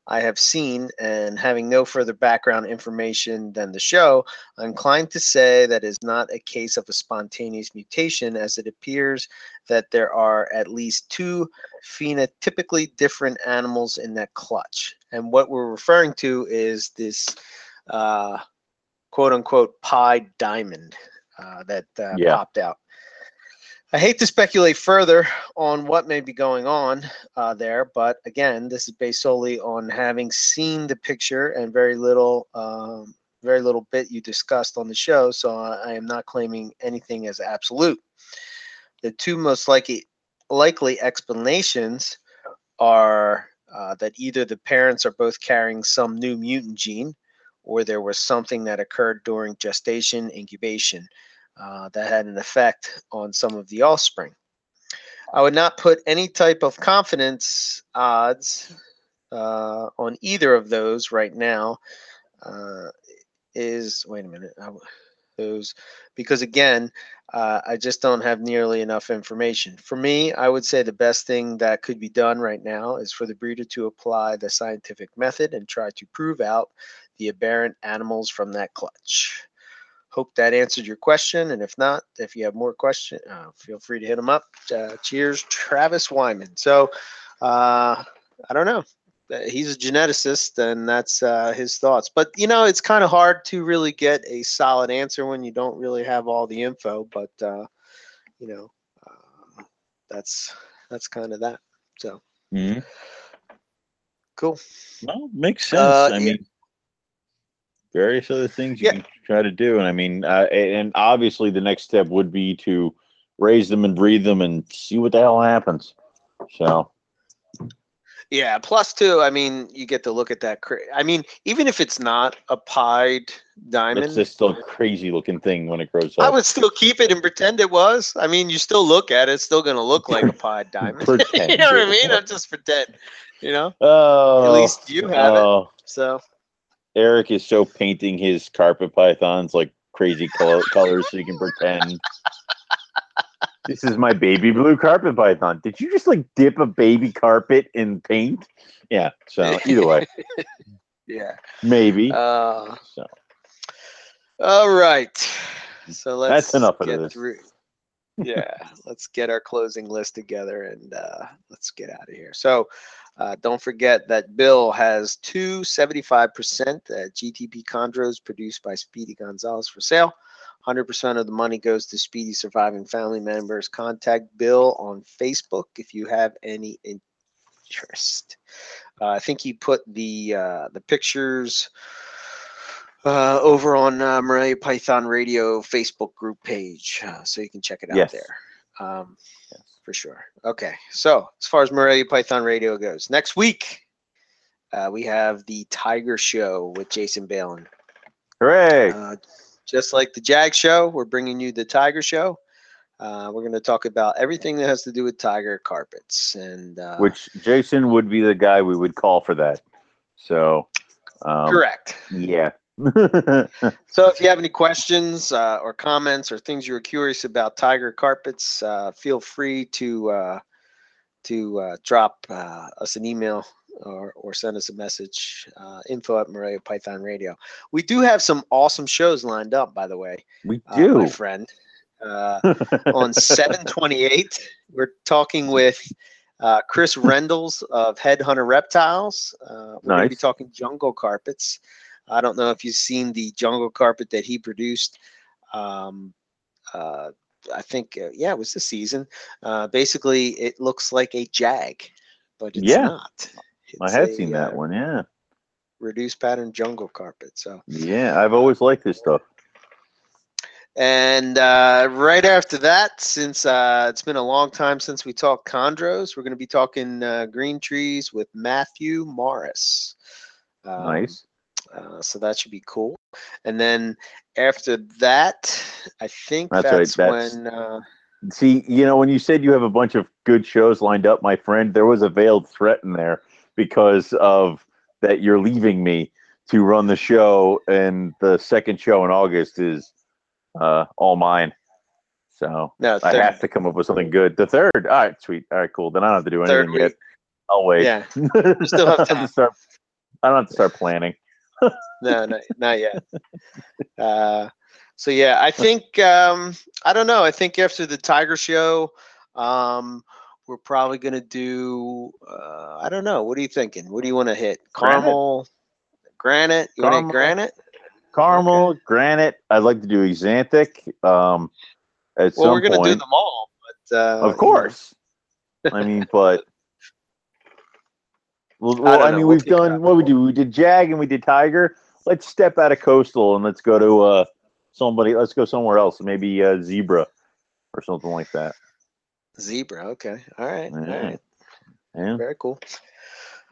[SPEAKER 2] I have seen and having no further background information than the show, I'm inclined to say that is not a case of a spontaneous mutation, as it appears that there are at least two phenotypically different animals in that clutch. And what we're referring to is this uh, quote unquote pied diamond uh, that uh,
[SPEAKER 5] Yeah.
[SPEAKER 2] popped out. I hate to speculate further on what may be going on uh, there, but again, this is based solely on having seen the picture and very little, um, very little bit you discussed on the show. So I, am not claiming anything as absolute. The two most likely likely explanations are uh, that either the parents are both carrying some new mutant gene, or there was something that occurred during gestation, incubation, uh, that had an effect on some of the offspring. I would not put any type of confidence odds uh, on either of those right now. Uh, is wait a minute, I those because again, uh, I just don't have nearly enough information. For me, I would say the best thing that could be done right now is for the breeder to apply the scientific method and try to prove out the aberrant animals from that clutch hope that answered your question. And if not, if you have more question, uh, feel free to hit them up. Uh, cheers, Travis Wyman. So uh, I don't know. Uh, He's a geneticist, and that's uh, his thoughts. But you know, it's kind of hard to really get a solid answer when you don't really have all the info. But uh, you know, uh, that's that's kind of that. So
[SPEAKER 5] Mhm.
[SPEAKER 2] cool.
[SPEAKER 5] Well, makes sense. I
[SPEAKER 2] yeah.
[SPEAKER 5] mean, various other things you
[SPEAKER 2] Yeah.
[SPEAKER 5] can try to do, and I mean, uh, and obviously the next step would be to raise them and breed them and see what the hell happens. So
[SPEAKER 2] Yeah. Plus, too, I mean, you get to look at that. Cra- I mean, even if it's not a pied diamond,
[SPEAKER 5] it's just a crazy looking thing when it grows up.
[SPEAKER 2] I would still keep it and pretend it was. I mean, you still look at it; it's still going to look like a pied diamond. you know what I mean? I'm just pretend. You know.
[SPEAKER 5] Oh,
[SPEAKER 2] At least you have it.
[SPEAKER 5] oh,
[SPEAKER 2] So
[SPEAKER 5] Eric is so painting his carpet pythons like crazy color- colors so he can pretend. This is my baby blue carpet python. Did you just like dip a baby carpet in paint? Yeah. So either way,
[SPEAKER 2] yeah.
[SPEAKER 5] maybe.
[SPEAKER 2] Uh,
[SPEAKER 5] So
[SPEAKER 2] all right. So let's
[SPEAKER 5] That's enough of
[SPEAKER 2] get
[SPEAKER 5] this.
[SPEAKER 2] through. Yeah, let's get our closing list together and uh, let's get out of here. So uh, don't forget that Bill has two 75% uh, GTP chondros produced by Speedy Gonzalez for sale. 100% of the money goes to Speedy surviving family members. Contact Bill on Facebook if you have any interest. Uh, I think he put the uh, the pictures uh, over on uh, Morelia Python Radio Facebook group page, uh, so you can check it out
[SPEAKER 5] Yes.
[SPEAKER 2] there. Um, for sure. Okay, so as far as Morelia Python Radio goes, next week uh, we have the Tiger Show with Jason Balin.
[SPEAKER 5] hooray!
[SPEAKER 2] Uh, just like the Jag Show, we're bringing you the Tiger Show. Uh, we're going to talk about everything that has to do with tiger carpets and uh,
[SPEAKER 5] Which Jason would be the guy we would call for that. So um,
[SPEAKER 2] correct.
[SPEAKER 5] Yeah.
[SPEAKER 2] So if you have any questions uh, or comments or things you were curious about tiger carpets, uh, feel free to uh, to uh, drop uh, us an email or, or send us a message. Uh, info at Morelia Python Radio. We do have some awesome shows lined up, by the way,
[SPEAKER 5] we do.
[SPEAKER 2] my friend. Uh, on 728, we're talking with uh, Chris Rendles of Headhunter Reptiles. Uh, we're going to be talking jungle carpets. I don't know if you've seen the jungle carpet that he produced um, uh, I think uh, yeah, it was the season. Uh, basically, it looks like a jag, but it's
[SPEAKER 3] Yeah.
[SPEAKER 2] not.
[SPEAKER 3] I
[SPEAKER 2] It's
[SPEAKER 3] have
[SPEAKER 2] a,
[SPEAKER 3] seen that
[SPEAKER 2] uh,
[SPEAKER 3] one. Yeah.
[SPEAKER 2] Reduced pattern jungle carpet. So.
[SPEAKER 3] Yeah. I've always liked this stuff.
[SPEAKER 2] And uh, right after that, since uh, it's been a long time since we talked chondros, we're going to be talking uh, green trees with Matthew Morris. Um,
[SPEAKER 3] Nice.
[SPEAKER 2] Uh, so that should be cool. And then after that, I think
[SPEAKER 3] That's
[SPEAKER 2] that's,
[SPEAKER 3] right, that's-
[SPEAKER 2] when. Uh,
[SPEAKER 3] See, you know, when you said you have a bunch of good shows lined up, my friend, there was a veiled threat in there because of that you're leaving me to run the show, and the second show in August is uh, all mine. So
[SPEAKER 2] no,
[SPEAKER 3] I have to come up with something good. The third, all right, sweet, all right, cool. Then I don't have to do anything yet. I'll wait.
[SPEAKER 2] Yeah, still have time.
[SPEAKER 3] to start. I don't have to start planning.
[SPEAKER 2] No, not, not yet. Uh, so yeah, I think um, I don't know. I think after the Tiger show, um, we're probably gonna do. Uh, I don't know. What are you thinking? What do you want to hit? Caramel, granite. You want to hit
[SPEAKER 3] Caramel.
[SPEAKER 2] granite?
[SPEAKER 3] Caramel, granite. I'd like to do exanthic. Um, at
[SPEAKER 2] Well,
[SPEAKER 3] some
[SPEAKER 2] we're gonna
[SPEAKER 3] point.
[SPEAKER 2] do them all, but uh, you know,
[SPEAKER 3] Of course. I mean, but well, well,
[SPEAKER 2] don't
[SPEAKER 3] I, mean,
[SPEAKER 2] We'll
[SPEAKER 3] we've
[SPEAKER 2] it
[SPEAKER 3] done what we do. We did Jag and we did Tiger. Let's step out of coastal and let's go to uh somebody. Let's go somewhere else. Maybe uh, zebra or something like that.
[SPEAKER 2] zebra. Okay, all right, all
[SPEAKER 3] Yeah.
[SPEAKER 2] right,
[SPEAKER 3] Yeah.
[SPEAKER 2] very cool.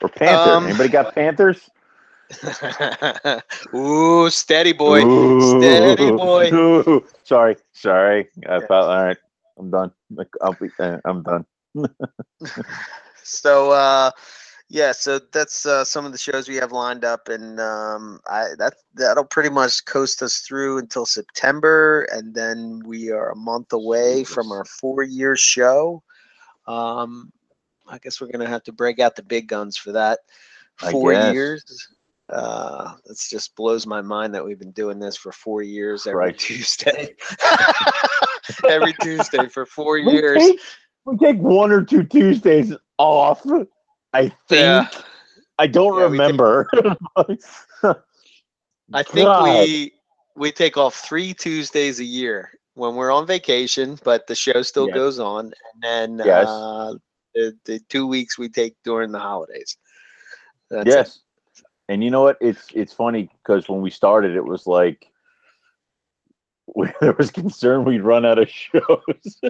[SPEAKER 3] Or panther.
[SPEAKER 2] Um,
[SPEAKER 3] Anybody got panthers?
[SPEAKER 2] Ooh, steady boy, steady boy.
[SPEAKER 3] Ooh. Sorry, sorry. I thought. All right, I'm done. I'll be. Uh, I'm done.
[SPEAKER 2] So uh yeah, so that's uh, some of the shows we have lined up, and um, I that that'll pretty much coast us through until September, and then we are a month away from our four-year show. Um, I guess we're gonna have to break out the big guns for that. Four years. Uh, that just blows my mind that we've been doing this for four years every
[SPEAKER 3] Right.
[SPEAKER 2] Tuesday. every Tuesday for four
[SPEAKER 3] We
[SPEAKER 2] years.
[SPEAKER 3] take, we take one or two Tuesdays off. I think.
[SPEAKER 2] Yeah.
[SPEAKER 3] I don't
[SPEAKER 2] Yeah, take-
[SPEAKER 3] remember.
[SPEAKER 2] I think
[SPEAKER 3] God.
[SPEAKER 2] we we take off three Tuesdays a year when we're on vacation, but the show still
[SPEAKER 3] Yes.
[SPEAKER 2] goes on. And then
[SPEAKER 3] Yes.
[SPEAKER 2] uh, the, the two weeks we take during the holidays. That's it.
[SPEAKER 3] yes. And you know what? It's it's funny because when we started, it was like we, there was concern we'd run out of shows.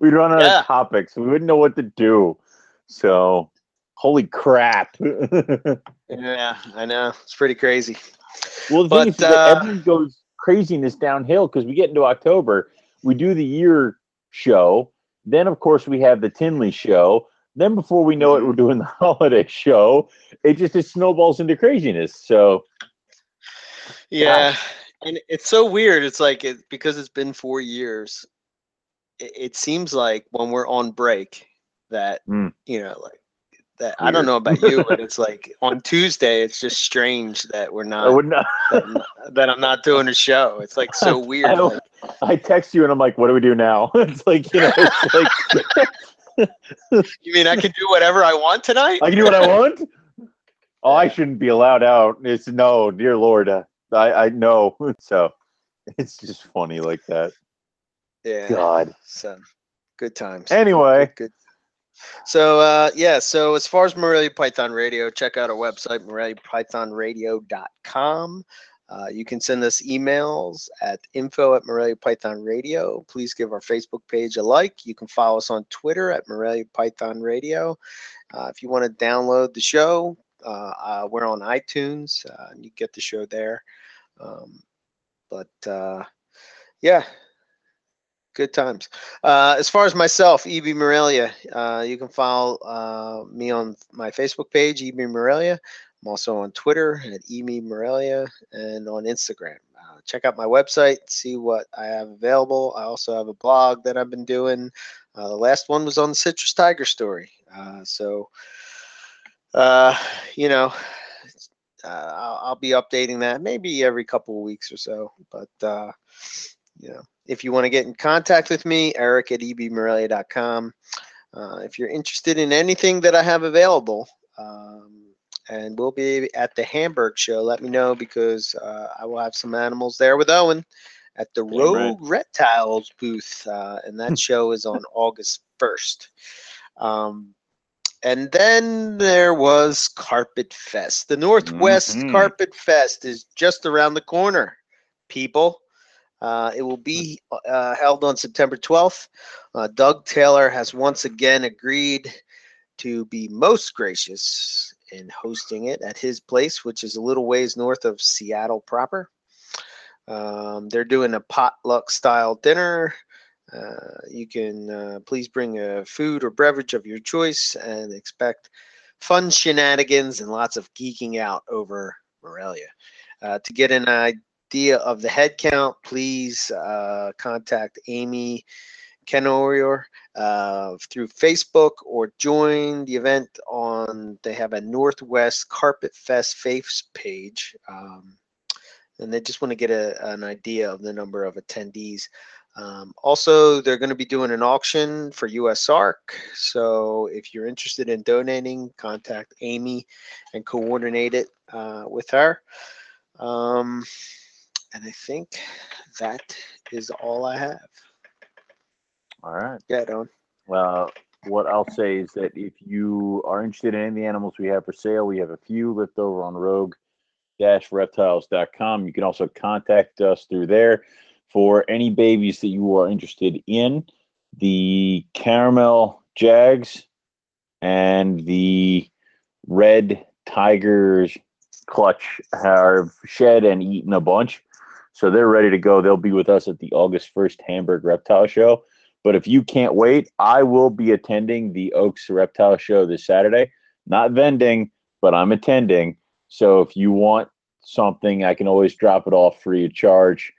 [SPEAKER 3] we'd run out
[SPEAKER 2] Yeah.
[SPEAKER 3] of topics. We wouldn't know what to do. So, holy crap!
[SPEAKER 2] Yeah, I know. It's pretty crazy.
[SPEAKER 3] Well, the
[SPEAKER 2] But,
[SPEAKER 3] thing is
[SPEAKER 2] uh,
[SPEAKER 3] everything goes craziness downhill because we get into October, we do the year show. Then, of course, we have the Tinley show. Then, before we know it, we're doing the holiday show. It just it snowballs into craziness. So,
[SPEAKER 2] Yeah. And it's so weird. It's like it, because it's been four years, it, it seems like when we're on break that,
[SPEAKER 3] Mm.
[SPEAKER 2] you know, like that. I don't know about you, but it's like on Tuesday, it's just strange that we're
[SPEAKER 3] I
[SPEAKER 2] not
[SPEAKER 3] would not.
[SPEAKER 2] that I'm, that I'm not doing a show. It's like so weird.
[SPEAKER 3] I
[SPEAKER 2] like-
[SPEAKER 3] I text you and I'm like, "What do we do now?" it's like you know, it's like
[SPEAKER 2] you mean I can do whatever I want tonight?
[SPEAKER 3] I can do what I want. Oh, I shouldn't be allowed out. It's no, dear Lord. Uh, I I know. So it's just funny like that.
[SPEAKER 2] yeah.
[SPEAKER 3] God.
[SPEAKER 2] So good times.
[SPEAKER 3] Anyway,
[SPEAKER 2] Good, good. So uh, yeah, so as far as Morelia Python Radio, check out our website, moreliapythonradio.com. Uh, you can send us emails at info at Morelia Python Radio. Please give our Facebook page a like. You can follow us on Twitter at Morelia Python Radio. Uh, if you want to download the show, uh, uh, we're on iTunes. Uh, and you get the show there. Um, but uh, yeah, good times. Uh, as far as myself, EB Morelia, uh, you can follow uh, me on my Facebook page, EB Morelia. I'm also on Twitter at EB Morelia and on Instagram. Uh, check out my website, see what I have available. I also have a blog that I've been doing. Uh, the last one was on the Citrus Tiger story. Uh, so, you know, I'll, I'll be updating that maybe every couple of weeks or so. But, you know, if you want to get in contact with me, eric at ebmorelia.com. Uh, if you're interested in anything that I have available, um, and we'll be at the Hamburg show, let me know because uh, I will have some animals there with Owen at the
[SPEAKER 3] Damn
[SPEAKER 2] Rogue Reptiles booth, uh, and that show is on August 1st. Um, and then there was Carpet Fest. The Northwest
[SPEAKER 3] Mhm.
[SPEAKER 2] Carpet Fest is just around the corner, people. Uh, it will be uh, held on September 12th. Uh, Doug Taylor has once again agreed to be most gracious in hosting it at his place, which is a little ways north of Seattle proper. Um, they're doing a potluck style dinner. Uh, you can uh, please bring a food or beverage of your choice and expect fun shenanigans and lots of geeking out over Morelia. Uh, to get an idea of the headcount, please uh, contact Amy Kenorior uh, through Facebook or join the event on. They have a Northwest Carpet Fest Faiths page, um, and they just want to get a, an idea of the number of attendees. Um, also, they're going to be doing an auction for USARK. So if you're interested in donating, contact Amy and coordinate it uh, with her. Um, and I think that is all I have.
[SPEAKER 3] All right.
[SPEAKER 2] Yeah, Don.
[SPEAKER 3] Well, what I'll say is that if you are interested in any of the animals we have for sale, we have a few left over on rogue-reptiles.com. You can also contact us through there for any babies that you are interested in. The caramel jags and the red tigers clutch have shed and eaten a bunch. So they're ready to go. They'll be with us at the August 1st Hamburg Reptile Show. But if you can't wait, I will be attending the Oaks Reptile Show this Saturday. Not vending, but I'm attending. So if you want something, I can always drop it off free of charge.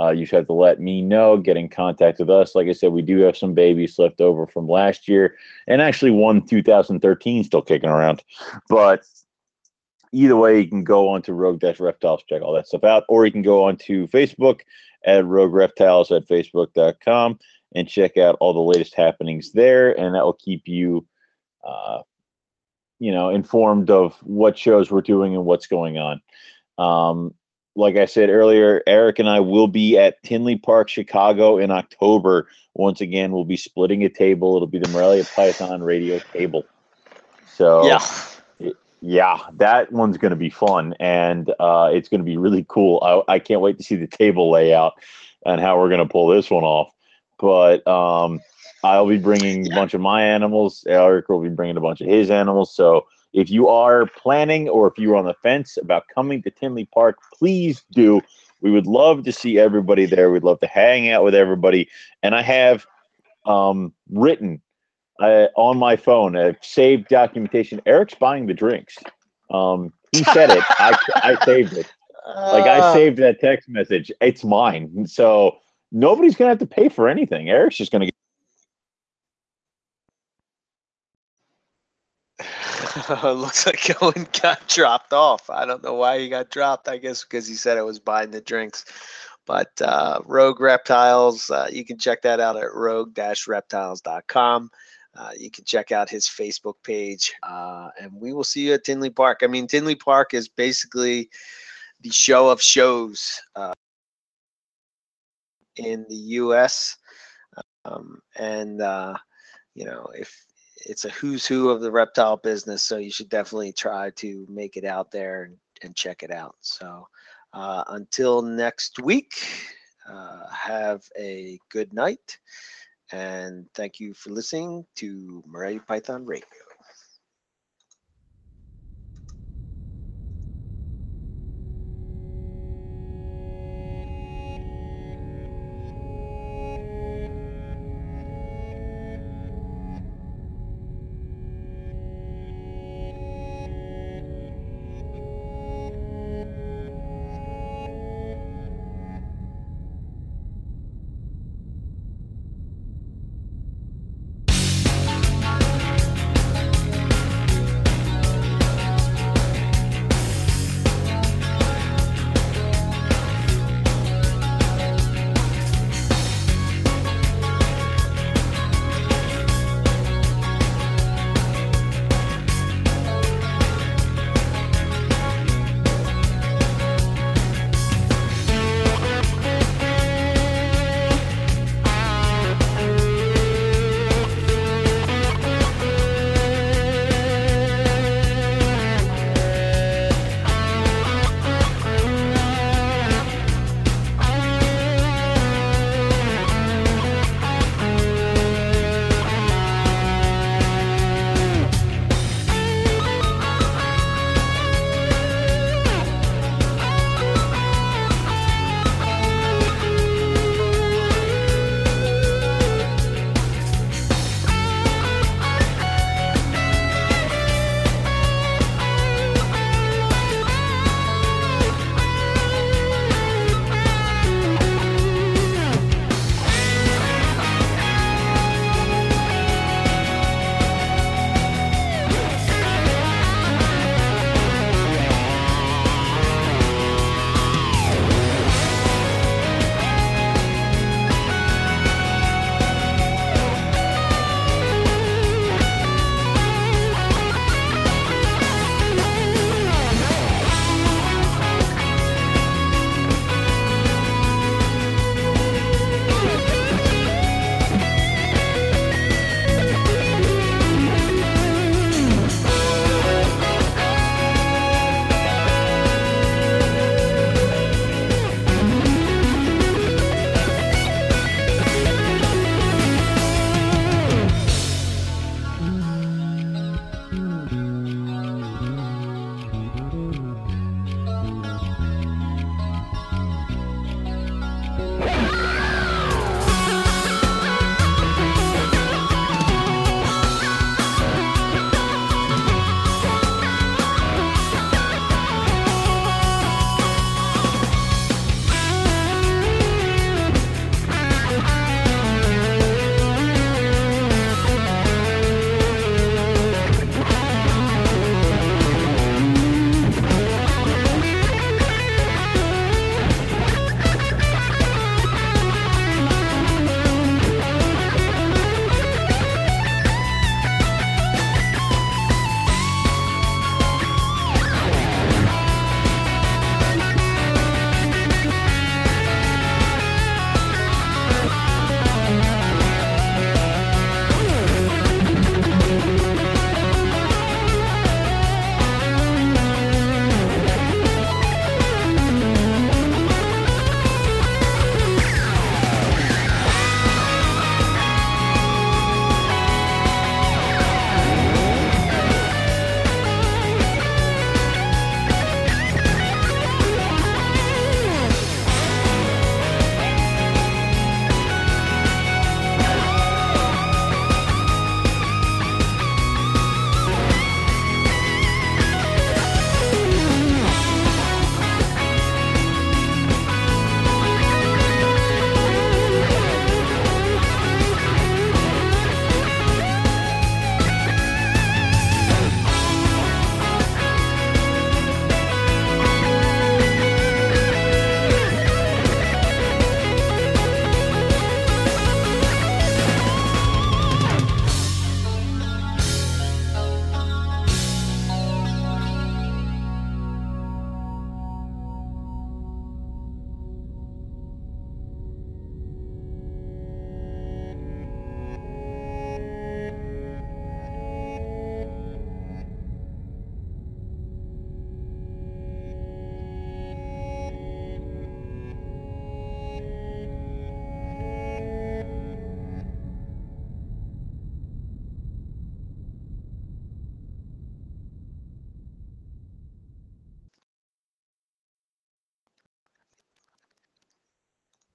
[SPEAKER 3] Uh, you just have to let me know, get in contact with us. Like I said, we do have some babies left over from last year, and actually one 2013 still kicking around. But either way, you can go on to Rogue Reptiles, check all that stuff out, or you can go on to Facebook at Rogue Reptiles at Facebook.com and check out all the latest happenings there, and that will keep you, uh, you know, informed of what shows we're doing and what's going on. Um, like I said earlier, Eric and I will be at Tinley Park, Chicago in October. Once again, we'll be splitting a table. It'll be the Morelia Python radio table. So
[SPEAKER 2] Yeah.
[SPEAKER 3] Yeah, that one's going to be fun, and uh, it's going to be really cool. I, I can't wait to see the table layout and how we're going to pull this one off. But um, I'll be bringing a bunch of my animals. Eric will be bringing a bunch of his animals. So if you are planning or if you're on the fence about coming to Tinley Park, please do. We would love to see everybody there. We'd love to hang out with everybody. And I have um, written uh, on my phone a saved documentation. Eric's buying the drinks. Um, he said it. I, I saved it. Like I
[SPEAKER 2] Ah.
[SPEAKER 3] saved that text message. It's mine. So nobody's gonna have to pay for anything. Eric's just gonna get
[SPEAKER 2] Looks like Owen got dropped off. I don't know why he got dropped. I guess because he said it was buying the drinks. But uh, Rogue Reptiles, uh, you can check that out at rogue-reptiles.com. Uh, you can check out his Facebook page, uh, and we will see you at Tinley Park. I mean, Tinley Park is basically the show of shows uh, in the U.S. Um, and uh, you know, if it's a who's who of the reptile business, so you should definitely try to make it out there and, and check it out. So uh, until next week, uh, have a good night, and thank you for listening to Morelia Python Radio.